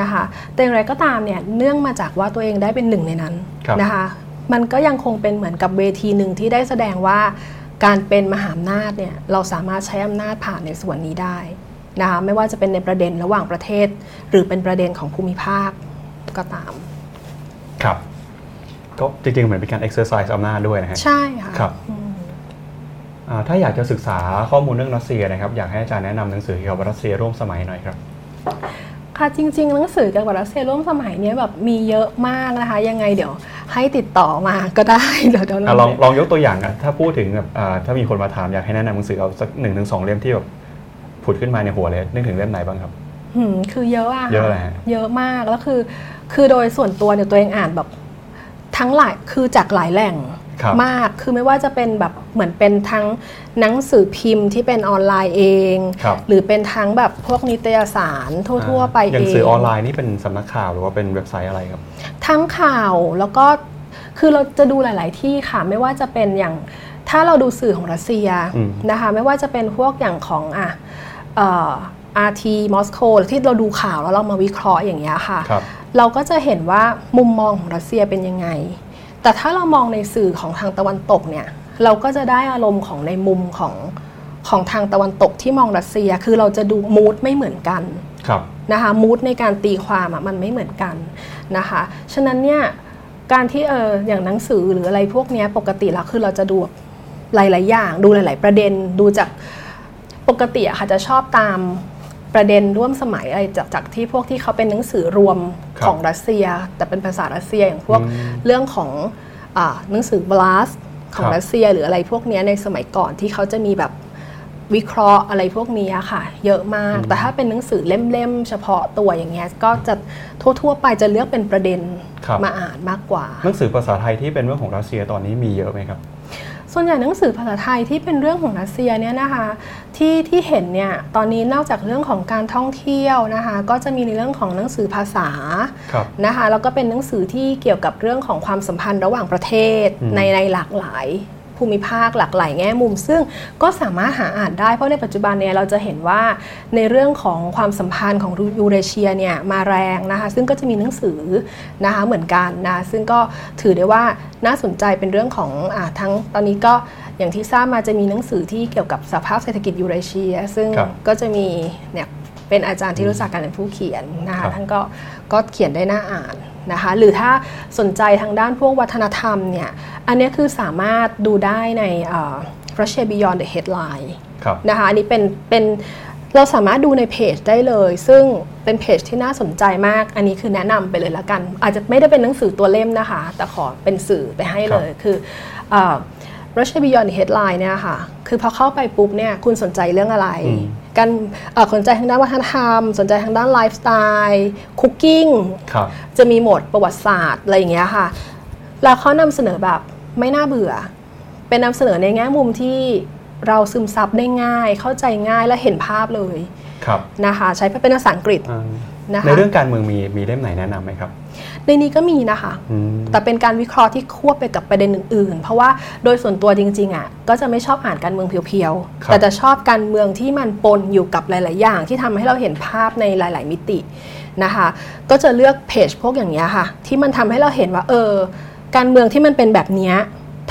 นะคะแต่อย่างไรก็ตามเนี่ยเนื่องมาจากว่าตัวเองได้เป็นหนึ่งในนั้นครับนะคะมันก็ยังคงเป็นเหมือนกับเวทีหนึ่งที่ได้แสดงว่าการเป็นมหาอำนาจเนี่ยเราสามารถใช้อำนาจผ่านในส่วนนี้ได้นะคะไม่ว่าจะเป็นในประเด็นระหว่างประเทศ หรือเป็นประเด็นของภูมิภาคก็ตาม ครับก็จริงๆ เหมือนเป็นการ exercise อำนาจด้วยนะฮะ ใช่ค่ะ ครับอืมอ่าถ้าอยากจะศึกษาข้อมูลเรื่องรัสเซียนะครับ อยากให้อาจารย์แนะนำหนังสือเกี่ยวกับรัสเซียร่วมสมัยหน่อยครับ ค่ะจริง ๆ หนังสือเกี่ยวกับรัสเซียร่วมสมัยเนี้ยแบบมีเยอะมากนะคะ ยังไงเดี๋ยวให้ติดต่อมาก็ได้เดี๋ยวเดี๋ยวอะลองลองยกตัวอย่างอะถ้าพูดถึงแบบอ่าถ้ามีคนมาถามอยากให้แนะนำหนังสือเอาสักหนึ่งถึงสองเล่มที่แบบผุดขึ้นมาในหัวเลยนึกถึงเล่มไหนบ้างครับหืมคือเยอะอะเยอะเลยฮะเยอะมากแล้วคือ คือโดยส่วนตัวเนี่ยตัวเองอ่านแบบทั้งหลายคือจากหลายแหล่งครับ มาก คือไม่ว่าจะเป็นแบบเหมือนเป็นทั้งหนังสือพิมพ์ที่เป็นออนไลน์เองครับหรือเป็นทั้งแบบพวกนิตยสารทั่ว ๆ ไปอเอย่างงสื่อออนไลน์นี่เป็นสำนักข่าวหรือว่าเป็นเว็บไซต์อะไรครับ ทั้งข่าวแล้วก็คือเราจะดูหลาย ๆ ที่ค่ะ ไม่ว่าจะเป็นอย่างถ้าเราดูสื่อของรัสเซียอืมนะคะไม่ว่าจะเป็นพวกอย่างของอะเอ่อ RT มอสโกที่เราดูข่าวแล้วเรามาวิเคราะห์อย่างเงี้ยค่ะครับเราก็จะเห็นว่ามุมมองของรัสเซียเป็นยังไง แต่ถ้าเรามองในสื่อของทางตะวันตกเนี่ยเราก็จะได้อารมณ์ของในมุมของของทางตะวันตกที่มองรัสเซีย คือเราจะดูมูดไม่เหมือนกันครับนะคะมูดในการตีความอะมันไม่เหมือนกันนะคะฉะนั้นเนี่ยการที่เอออย่างหนังสือหรืออะไรพวกเนี้ยปกติแล้วคือเราจะดูแบบหลาย ๆ อย่าง ดูหลาย ๆ ประเด็นดูจากปกติอะค่ะจะชอบตาม ประเด็นร่วมสมัยอะไรจากจากที่พวกที่เขาเป็นหนังสือรวมครับของรัสเซีย แต่เป็นภาษารัสเซียอย่างพวกอืมเรื่องของอาหนังสือบลาสของครับรัสเซีย หรืออะไรพวกเนี้ยในสมัยก่อนที่เขาจะมีแบบวิเคราะห์อะไรพวกนี้ค่ะ เยอะมาก แต่ถ้าเป็นหนังสือเล่มๆ เฉพาะตัวอย่างเงี้ยก็จะทั่วๆไปจะเลือกเป็นประเด็นครับมาอ่านมากกว่า หนังสือภาษาไทยที่เป็นเรื่องของรัสเซียตอนนี้มีเยอะไหมครับ ส่วนใหญ่หนังสือภาษาไทยที่เป็นเรื่องของรัสเซียเนี่ยนะคะที่ที่เห็นเนี่ยตอนนี้นอกจากเรื่องของการท่องเที่ยวนะคะก็จะมีในเรื่องของหนังสือภาษาครับนะคะแล้วก็เป็นหนังสือที่เกี่ยวกับเรื่องของความสัมพันธ์ระหว่างประเทศอืมในในหลากหลาย ภูมิภาคหลากหลายแง่มุม ซึ่งก็สามารถหาอ่านได้ เพราะในปัจจุบันเนี่ยเราจะเห็นว่าในเรื่องของความสัมพันธ์ของยูเรเชียเนี่ยมาแรงนะคะซึ่งก็จะมีหนังสือนะคะเหมือนกันนะซึ่งก็ถือได้ว่าน่าสนใจเป็นเรื่องของอาทั้งตอนนี้ก็อย่างที่ทราบมาจะมีหนังสือที่เกี่ยวกับสภาพเศรษฐกิจยูเรเชีย ซึ่งครับก็จะมีเนี่ยเป็นอาจารย์ที่รู้จักกันเป็นผู้เขียนนะครัคะบท่านก็ก็เขียนได้น่าอ่าน นะคะหรือถ้าสนใจทางด้านพวกวัฒนธรรมเนี่ยอันเนี้ยคือสามารถดูได้ในเอ่อ Russia Beyond the Headline ครับนะคะอันนี้เป็นเป็นเราสามารถดูในเพจได้เลย ซึ่งเป็นเพจที่น่าสนใจมาก อันนี้คือแนะนำไปเลยละกัน อาจจะไม่ได้เป็นหนังสือตัวเล่มนะคะ แต่ขอเป็นสื่อไปให้เลยคือเอ่อ Russia Beyond the Headline เนี่ยค่ะ คือพอเข้าไปปุ๊บเนี่ยคุณสนใจเรื่องอะไรอืม การเอ่อสนใจทางด้านวัฒนธรรม สนใจทางด้านไลฟ์สไตล์คุกกิ้งครับจะมีหมวดประวัติศาสตร์อะไรอย่างเงี้ยค่ะ แล้วเขานำเสนอแบบไม่น่าเบื่อ เป็นนำเสนอในแง่มุมที่เราซึมซับได้ง่าย เข้าใจง่ายและเห็นภาพเลยครับนะคะ ใช้เป็นภาษาอังกฤษอ่านะคะในเรื่องการเมืองมีมีเล่มไหนแนะนำไหมครับ ในนี้ก็มีนะคะอืมแต่เป็นการวิเคราะห์ที่ควบไปกับประเด็นอื่นๆ เพราะว่าโดยส่วนตัวจริงๆอะก็จะไม่ชอบอ่านการเมืองเพียวครับๆแต่จะชอบการเมืองที่มันปนอยู่กับหลาย ๆ อย่าง ที่ทำให้เราเห็นภาพในหลาย ๆ มิตินะคะ ก็จะเลือกเพจพวกอย่างนี้ยค่ะ ที่มันทำให้เราเห็นว่า เออ การเมืองที่มันเป็นแบบเนี้ย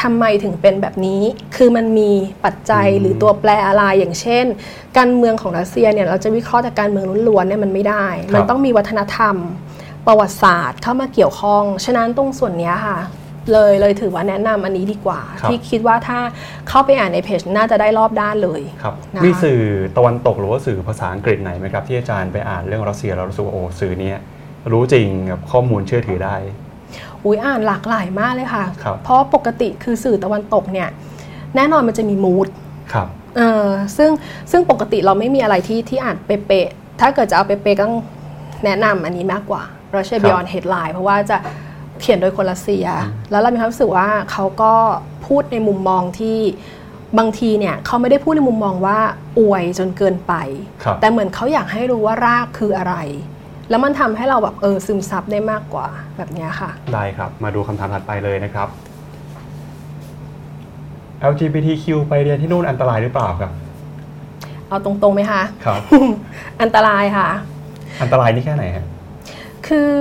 ทำไมถึงเป็นแบบนี้ คือมันมีปัจจัยอืมหรือตัวแปรอะไร อย่างเช่น การเมืองของรัสเซียเนี่ยเราจะวิเคราะห์แต่การเมืองล้วนๆเนี่ยมันไม่ได้ มันต้องมีวัฒนธรรม ประวัติศาสตร์เข้ามาเกี่ยวข้อง ฉะนั้นตรงส่วนเนี้ยค่ะ เลยเลยถือว่าแนะนำอันนี้ดีกว่าครับที่คิดว่าถ้าเข้าไปอ่านในเพจน่าจะได้รอบด้านเลยครับนะคะมีสื่อตะวันตกหรือว่าสื่อภาษาอังกฤษไหนไหมครับที่อาจารย์ไปอ่านเรื่องรัสเซียแล้วรู้สึกว่าโอ้สื่อเนี้ยรู้จริงกับข้อมูลเชื่อถือได้อุ้ยอ่านหลากหลายมากเลยค่ะครับเพราะปกติคือสื่อตะวันตกเนี่ยแน่นอนมันจะมีมูดครับเออซึ่งซึ่งปกติเราไม่มีอะไรที่ที่อ่านเป๊ะๆถ้าเกิดจะเอาเป๊ะๆก็ต้องแนะนำอันนี้มากกว่า Russia ครับ Beyond Headline เพราะว่าจะเขียนโดยคนรัสเซีย แล้วเรามีความรู้สึกว่าเขาก็พูดในมุมมองที่บางทีเนี่ยเขาไม่ได้พูดในมุมมองว่าอวยจนเกินไปครับแต่เหมือนเขาอยากให้รู้ว่ารากคืออะไร แล้วมันทำให้เราแบบเออซึมซับได้มากกว่าแบบเนี้ยค่ะ ได้ครับ มาดูคำถามถัดไปเลยนะครับ LGBTQ ไปเรียนที่นู่นอันตรายหรือเปล่าครับ เอาตรงๆไหมคะ ครับ อันตรายค่ะ อันตรายนี่แค่ไหนฮะ คือ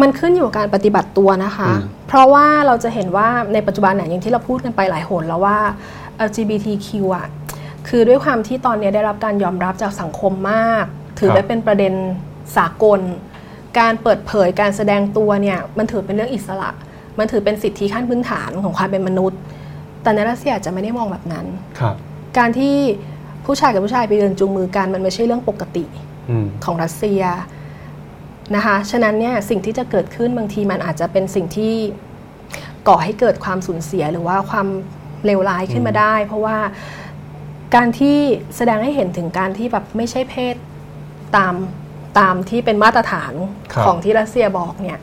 มันขึ้นอยู่กับการปฏิบัติตัวนะคะอืมเพราะว่าเราจะเห็นว่าในปัจจุบันเนี่ยอย่างที่เราพูดกันไปหลายหนแล้วว่า LGBTQ อะคือด้วยความที่ตอนนี้ได้รับการยอมรับจากสังคมมาก ถือได้เป็นประเด็นสากล การเปิดเผยการแสดงตัวเนี่ยมันถือเป็นเรื่องอิสระ มันถือเป็นสิทธิขั้นพื้นฐานของความเป็นมนุษย์ แต่ในรัสเซียอาจจะไม่ได้มองแบบนั้นครับการที่ผู้ชายกับผู้ชายไปเดินจูงมือกันมันไม่ใช่เรื่องปกติอืมของรัสเซีย นะคะ ฉะนั้นเนี่ยสิ่งที่จะเกิดขึ้นบางทีมันอาจจะเป็นสิ่งที่ก่อให้เกิดความสูญเสียหรือว่าความเลวร้ายขึ้นมาได้ เพราะว่าการที่แสดงให้เห็นถึงการที่แบบไม่ใช่เพศตามตามที่เป็นมาตรฐานครับของที่รัสเซียบอกเนี่ย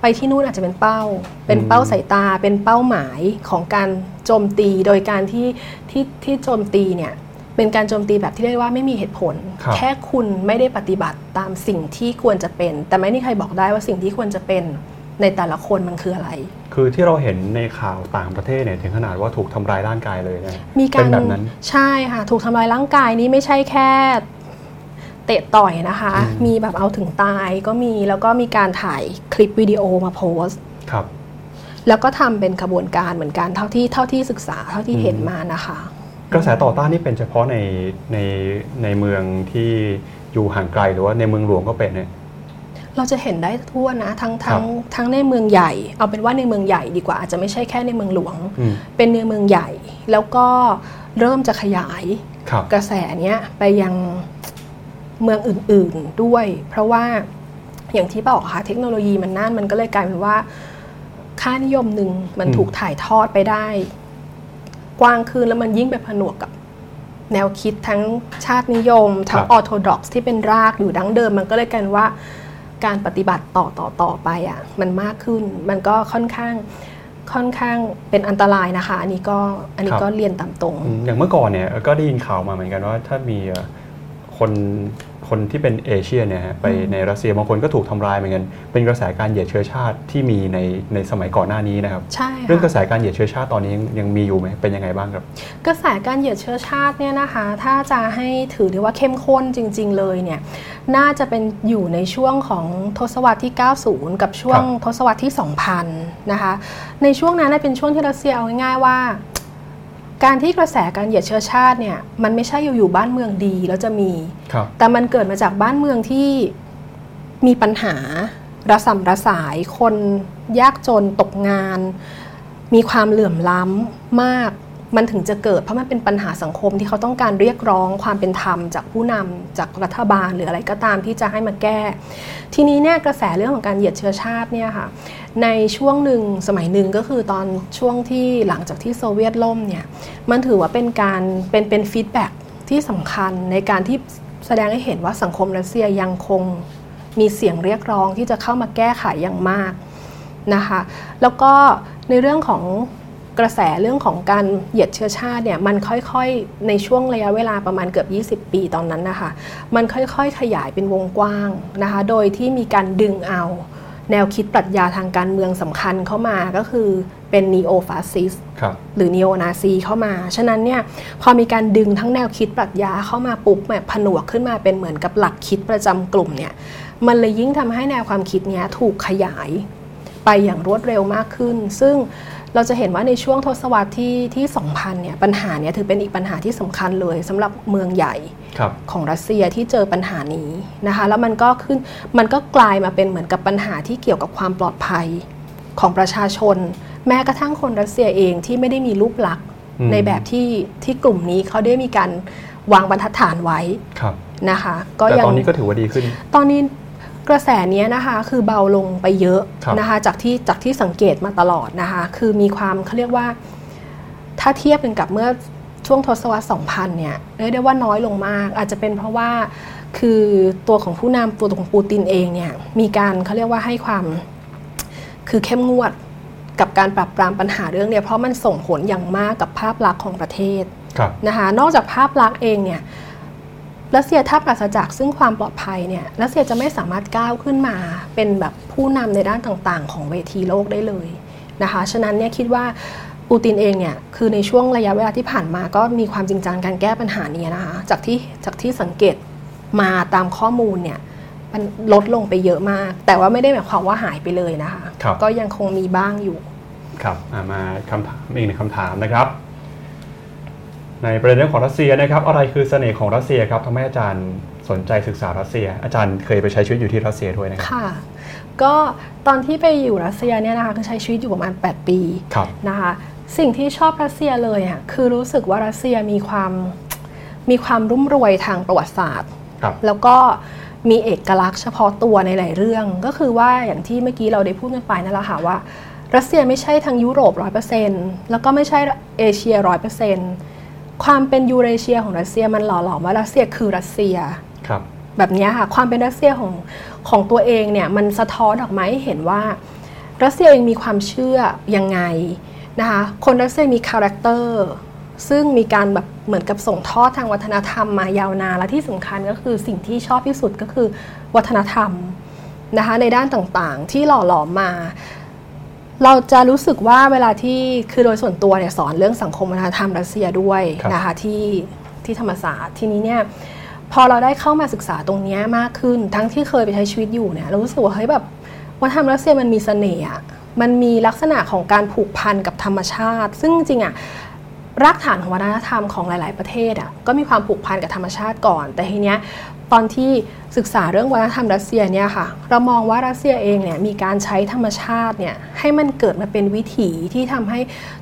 ไปที่นู่นอาจจะเป็นเป้า เป็นเป้าสายตา เป็นเป้าหมายของการโจมตี โดยการที่ที่ที่โจมตีเนี่ย เป็นการโจมตีแบบที่เรียกว่าไม่มีเหตุผลครับแค่คุณไม่ได้ปฏิบัติตามสิ่งที่ควรจะเป็น แต่ไม่มีใครบอกได้ว่าสิ่งที่ควรจะเป็นในแต่ละคนมันคืออะไร คือที่เราเห็นในข่าวต่างประเทศเนี่ยถึงขนาดว่าถูกทำร้ายร่างกายเลยนะมีการเป็นแบบนั้น ใช่ค่ะ ถูกทำลายร่างกายนี้ไม่ใช่แค่เตะต่อยนะคะอืมมีแบบเอาถึงตายก็มี แล้วก็มีการถ่ายคลิปวิดีโอมาโพสต์ครับ แล้วก็ทำเป็นขบวนการเหมือนกันเท่าที่เท่าที่ศึกษาเท่าที่อืมเห็นมานะคะ กระแสต่อต้านนี่เป็นเฉพาะในในในเมืองที่อยู่ห่างไกลหรือว่าในเมืองหลวงก็เป็นเนี่ย เราจะเห็นได้ทั่วนะทั้งทั้งครับทั้งในเมืองใหญ่ เอาเป็นว่าในเมืองใหญ่ดีกว่าอาจจะไม่ใช่แค่ในเมืองหลวง อืมเป็นในเมืองใหญ่ แล้วก็เริ่มจะขยายครับ กระแสเนี้ยไปยังเมืองอื่นๆด้วย เพราะว่าอย่างที่บอกค่ะเทคโนโลยีมันนั่นมันก็เลยกลายเป็นว่า ค่านิยมหนึ่งมันอืม ถูกถ่ายทอดไปได้ กว้างขึ้นแล้วมันยิ่งไปผนวกกับแนวคิดทั้งชาตินิยม ทั้งครับออร์โธดอกซ์ที่เป็นรากอยู่ดั้งเดิม มันก็เลยกลายเป็นว่าการปฏิบัติต่อต่อต่อไปอะมันมากขึ้นมันก็ค่อนข้างค่อนข้างเป็นอันตรายนะคะ อันนี้ก็อันนี้ครับก็เรียนตามตรงอืมอย่างเมื่อก่อนเนี่ยก็ได้ยินข่าวมาเหมือนกันว่าถ้ามีเอ่อ คนคนที่เป็นเอเชียเนี่ยฮะไปในรัสเซียบางคนก็ถูกทำร้ายเหมือนกันเป็นกระแสการเหยียดเชื้อชาติที่มีในในสมัยก่อนหน้านี้นะครับใช่เรื่องกค่ะระแสการเหยียดเชื้อชาติตอนนี้ยังยังมีอยู่ไหมเป็นยังไงบ้างครับ กระแสการเหยียดเชื้อชาติเนี่ยนะคะ ถ้าจะให้ถือได้ว่าเข้มข้นจริง ๆ เลยเนี่ยน่าจะเป็นอยู่ในช่วงของทศวรรษที่ 90 กับช่วงครับทศวรรษที่ 2000 นะคะในช่วงนั้นนะเป็นช่วงที่รัสเซียเอาง่ายๆว่า การที่กระแสการเหยียดเชื้อชาติเนี่ยมันไม่ใช่อยู่ๆบ้านเมืองดีแล้วจะมีครับแต่มันเกิดมาจากบ้านเมืองที่มีปัญหาระสำระสาย คนยากจนตกงาน มีความเหลื่อมล้ำมาก มันถึงจะเกิดเพราะมันเป็นปัญหาสังคมที่เขาต้องการเรียกร้องความเป็นธรรมจากผู้นำจากรัฐบาลหรืออะไรก็ตามที่จะให้มาแก้ ทีนี้เนี่ยกระแสเรื่องของการเหยียดเชื้อชาติเนี่ยค่ะในช่วงหนึ่งสมัยหนึ่งก็คือตอนช่วงที่หลังจากที่โซเวียตล่มเนี่ยมันถือว่าเป็นการเป็นเป็น feedback ที่สำคัญในการที่แสดงให้เห็นว่าสังคมรัสเซียยังคงมีเสียงเรียกร้องที่จะเข้ามาแก้ไขอย่างมากนะคะแล้วก็ในเรื่องของ กระแสเรื่องของการเหยียดเชื้อชาติเนี่ยมันค่อยๆ ในช่วงระยะเวลาประมาณเกือบ 20 ปีตอนนั้นนะคะมันค่อยๆ ขยายเป็นวงกว้างนะคะโดยที่มีการดึงเอาแนวคิดปรัชญาทางการเมืองสำคัญเข้ามาก็คือเป็นนีโอฟาสซิสครับหรือนีโอนาซีเข้ามา ฉะนั้นเนี่ยพอมีการดึงทั้งแนวคิดปรัชญาเข้ามาปุ๊บแบบผนวกขึ้นมาเป็นเหมือนกับหลักคิดประจำกลุ่มเนี่ยมันเลยยิ่งทำให้แนวความคิดเนี้ยถูกขยายไปอย่างรวดเร็วมากขึ้น ซึ่ง เราจะเห็นว่าในช่วงทศวรรษที่ที่ 2000 เนี่ยปัญหาเนี้ยถือเป็นอีกปัญหาที่สำคัญเลยสำหรับเมืองใหญ่ครับของรัสเซียที่เจอปัญหานี้นะคะ แล้วมันก็ขึ้นมันก็กลายมาเป็นเหมือนกับปัญหาที่เกี่ยวกับความปลอดภัยของประชาชน แม้กระทั่งคนรัสเซียเองที่ไม่ได้มีรูปลักษณ์อืมในแบบที่ที่กลุ่มนี้เขาได้มีการวางบรรทัดฐานไว้ครับนะคะ ก็แต่ยังตอนนี้ก็ถือว่าดีขึ้น ตอนนี้ กระแสเนี้ยนะคะคือเบาลงไปเยอะครับนะคะจากที่จากที่สังเกตมาตลอดนะคะคือมีความเขาเรียกว่า ถ้าเทียบกันกับเมื่อช่วงทศวรรษ 2000 เนี่ยเรียกได้ว่าน้อยลงมาก อาจจะเป็นเพราะว่าคือตัวของผู้นำตัวของปูตินเองเนี่ยมีการเขาเรียกว่าให้ความคือเข้มงวดกับการปราบปรามปัญหาเรื่องเนี่ยเพราะมันส่งผลอย่างมากกับภาพลักษณ์ของประเทศครับนะคะนอกจากภาพลักษณ์เองเนี่ย รัสเซียถ้าปราศจากซึ่งความปลอดภัยเนี่ยรัสเซียจะไม่สามารถก้าวขึ้นมา เป็นแบบผู้นำในด้านต่างๆ ของเวทีโลกได้เลยนะคะฉะนั้นเนี่ยคิดว่าปูตินเองเนี่ยคือในช่วงระยะเวลาที่ผ่านมาก็มีความจริงจังการแก้ปัญหานี้นะคะจากที่จากที่สังเกตมาตามข้อมูลเนี่ยมันลดลงไปเยอะมาก แต่ว่าไม่ได้หมายความว่าหายไปเลยนะคะครับก็ยังคงมีบ้างอยู่ ครับอะมาคำถามอีกหนึ่งคำถามนะครับ ในประเด็นเรื่องของรัสเซียนะครับ อะไรคือเสน่ห์ของรัสเซียครับทำให้อาจารย์สนใจศึกษารัสเซีย อาจารย์เคยไปใช้ชีวิตอยู่ที่รัสเซียด้วยนะครับค่ะ ก็ตอนที่ไปอยู่รัสเซียเนี่ยนะคะคือใช้ชีวิตอยู่ประมาณ 8 ปีครับนะคะ สิ่งที่ชอบรัสเซียเลยอะคือรู้สึกว่ารัสเซียมีความมีความรุ่มรวยทางประวัติศาสตร์ครับแล้วก็มีเอกลักษณ์เฉพาะตัวในหลายเรื่อง ก็คือว่าอย่างที่เมื่อกี้เราได้พูดกันไปนั่นแหละค่ะว่า รัสเซียไม่ใช่ทางยุโรปร้อยเปอร์เซ็นต์แล้วก็ไม่ใช่เอเชียร้อยเปอร์เซ็นต์ ความเป็นยูเรเชียของรัสเซียมันหล่อหลอมว่ารัสเซียคือรัสเซียครับแบบเนี้ยค่ะความเป็นรัสเซียของของตัวเองเนี่ยมันสะท้อนออกมาให้เห็นว่ารัสเซียเองมีความเชื่อยังไงนะคะคนรัสเซียมี character ซึ่งมีการแบบเหมือนกับส่งทอดทางวัฒนธรรมมายาวนานและที่สำคัญก็คือสิ่งที่ชอบที่สุดก็คือวัฒนธรรมนะคะในด้านต่างๆ ที่หล่อหลอมมา เราจะรู้สึกว่าเวลาที่คือโดยส่วนตัวเนี่ยสอนเรื่องสังคมวัฒนธรรมรัสเซียด้วยครับนะคะที่ที่ธรรมศาสตร์ทีนี้เนี่ยพอเราได้เข้ามาศึกษาตรงเนี้ยมากขึ้น ทั้งที่เคยไปใช้ชีวิตอยู่เนี่ยเรารู้สึกว่าเฮ้ยแบบวัฒนธรรมรัสเซียมันมีเสน่ห์อะมันมีลักษณะของการผูกพันกับธรรมชาติ ซึ่งจริงๆอะรากฐานของวัฒนธรรมของหลาย ๆ ประเทศอะก็มีความผูกพันกับธรรมชาติก่อน แต่ทีเนี้ย ตอนที่ศึกษาเรื่องวัฒนธรรมรัสเซียเนี่ยค่ะ เรามองว่ารัสเซียเองเนี่ยมีการใช้ธรรมชาติเนี่ยให้มันเกิดมาเป็นวิถีที่ทำให้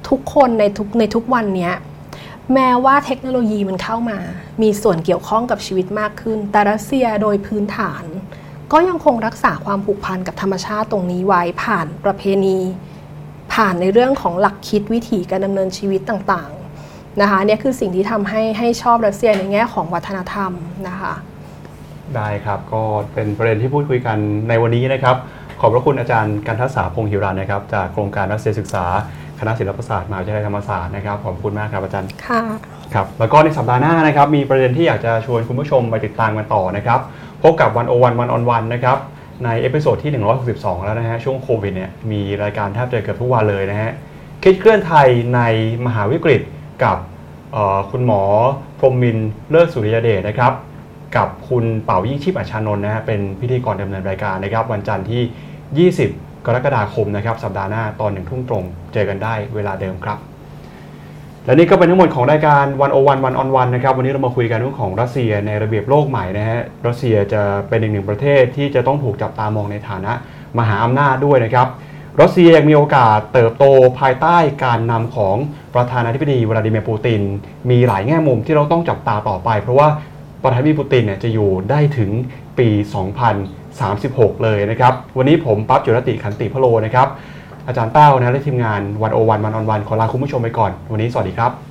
ทุกคนในทุกในทุกวันเนี้ยแม้ว่าเทคโนโลยีมันเข้ามา มีส่วนเกี่ยวข้องกับชีวิตมากขึ้น แต่รัสเซียโดยพื้นฐาน ก็ยังคงรักษาความผูกพันกับธรรมชาติตรงนี้ไว้ผ่านประเพณี ผ่านในเรื่องของหลักคิดวิถีการดำเนินชีวิตต่างๆนะคะเนี่ยคือสิ่งที่ทำให้ให้ชอบรัสเซียในแง่ของวัฒนธรรมนะคะ ได้ครับก็เป็นประเด็นที่พูดคุยกันในวันนี้นะครับ ขอบพระคุณอาจารย์กัณฐัศศาพงศ์หิรัญนะครับ จากโครงการรัสเซียศึกษา คณะศิลปศาสตร์มหาวิทยาลัยธรรมศาสตร์นะครับขอบคุณมากครับอาจารย์ค่ะครับแล้วก็ในสัปดาห์หน้านะครับมีประเด็นที่อยากจะชวนคุณผู้ชมไปติดตามกันต่อนะครับพบกับ One-O-One One-on-One นะครับใน episode ที่ 162 แล้วนะฮะช่วงโควิดเนี่ยมีรายการแทบจะเกือบทุกวันเลยนะฮะคิดเคลื่อนไทยในมหาวิกฤตกับคุณหมอพรหมินทร์ เลิศสุริย์เดชนะครับ กับคุณเป่ายิ่งชีพอัชชานนท์นะฮะเป็นพิธีกรดำเนินรายการนะครับ วันจันทร์ที่ 20 กรกฎาคมนะครับสัปดาห์หน้าตอนหนึ่งทุ่มตรง เจอกันได้เวลาเดิมครับ และนี่ก็เป็นทั้งหมดของรายการวันโอวันวันออนวันนะครับวันนี้เรามาคุยกันเรื่องของรัสเซียในระเบียบโลกใหม่นะฮะรัสเซียจะเป็นอีกหนึ่งประเทศที่จะต้องถูกจับตามองในฐานะ มหาอำนาจด้วยนะครับรัสเซียยังมีโอกาสเติบโตภายใต้การนำของประธานาธิบดีวลาดิเมียร์ปูติน มีหลายแง่มุมที่เราต้องจับตาต่อไป เพราะว่า ประธานาธิบดีปูตินเนี่ยจะอยู่ได้ถึงปี 2036 เลยนะครับ วันนี้ผมปั๊บจุรติขันติพะโลนะครับ อาจารย์เต้านะและทีมงานวันโอวันวันออนวันขอลาคุณผู้ชมไปก่อน วันนี้สวัสดีครับ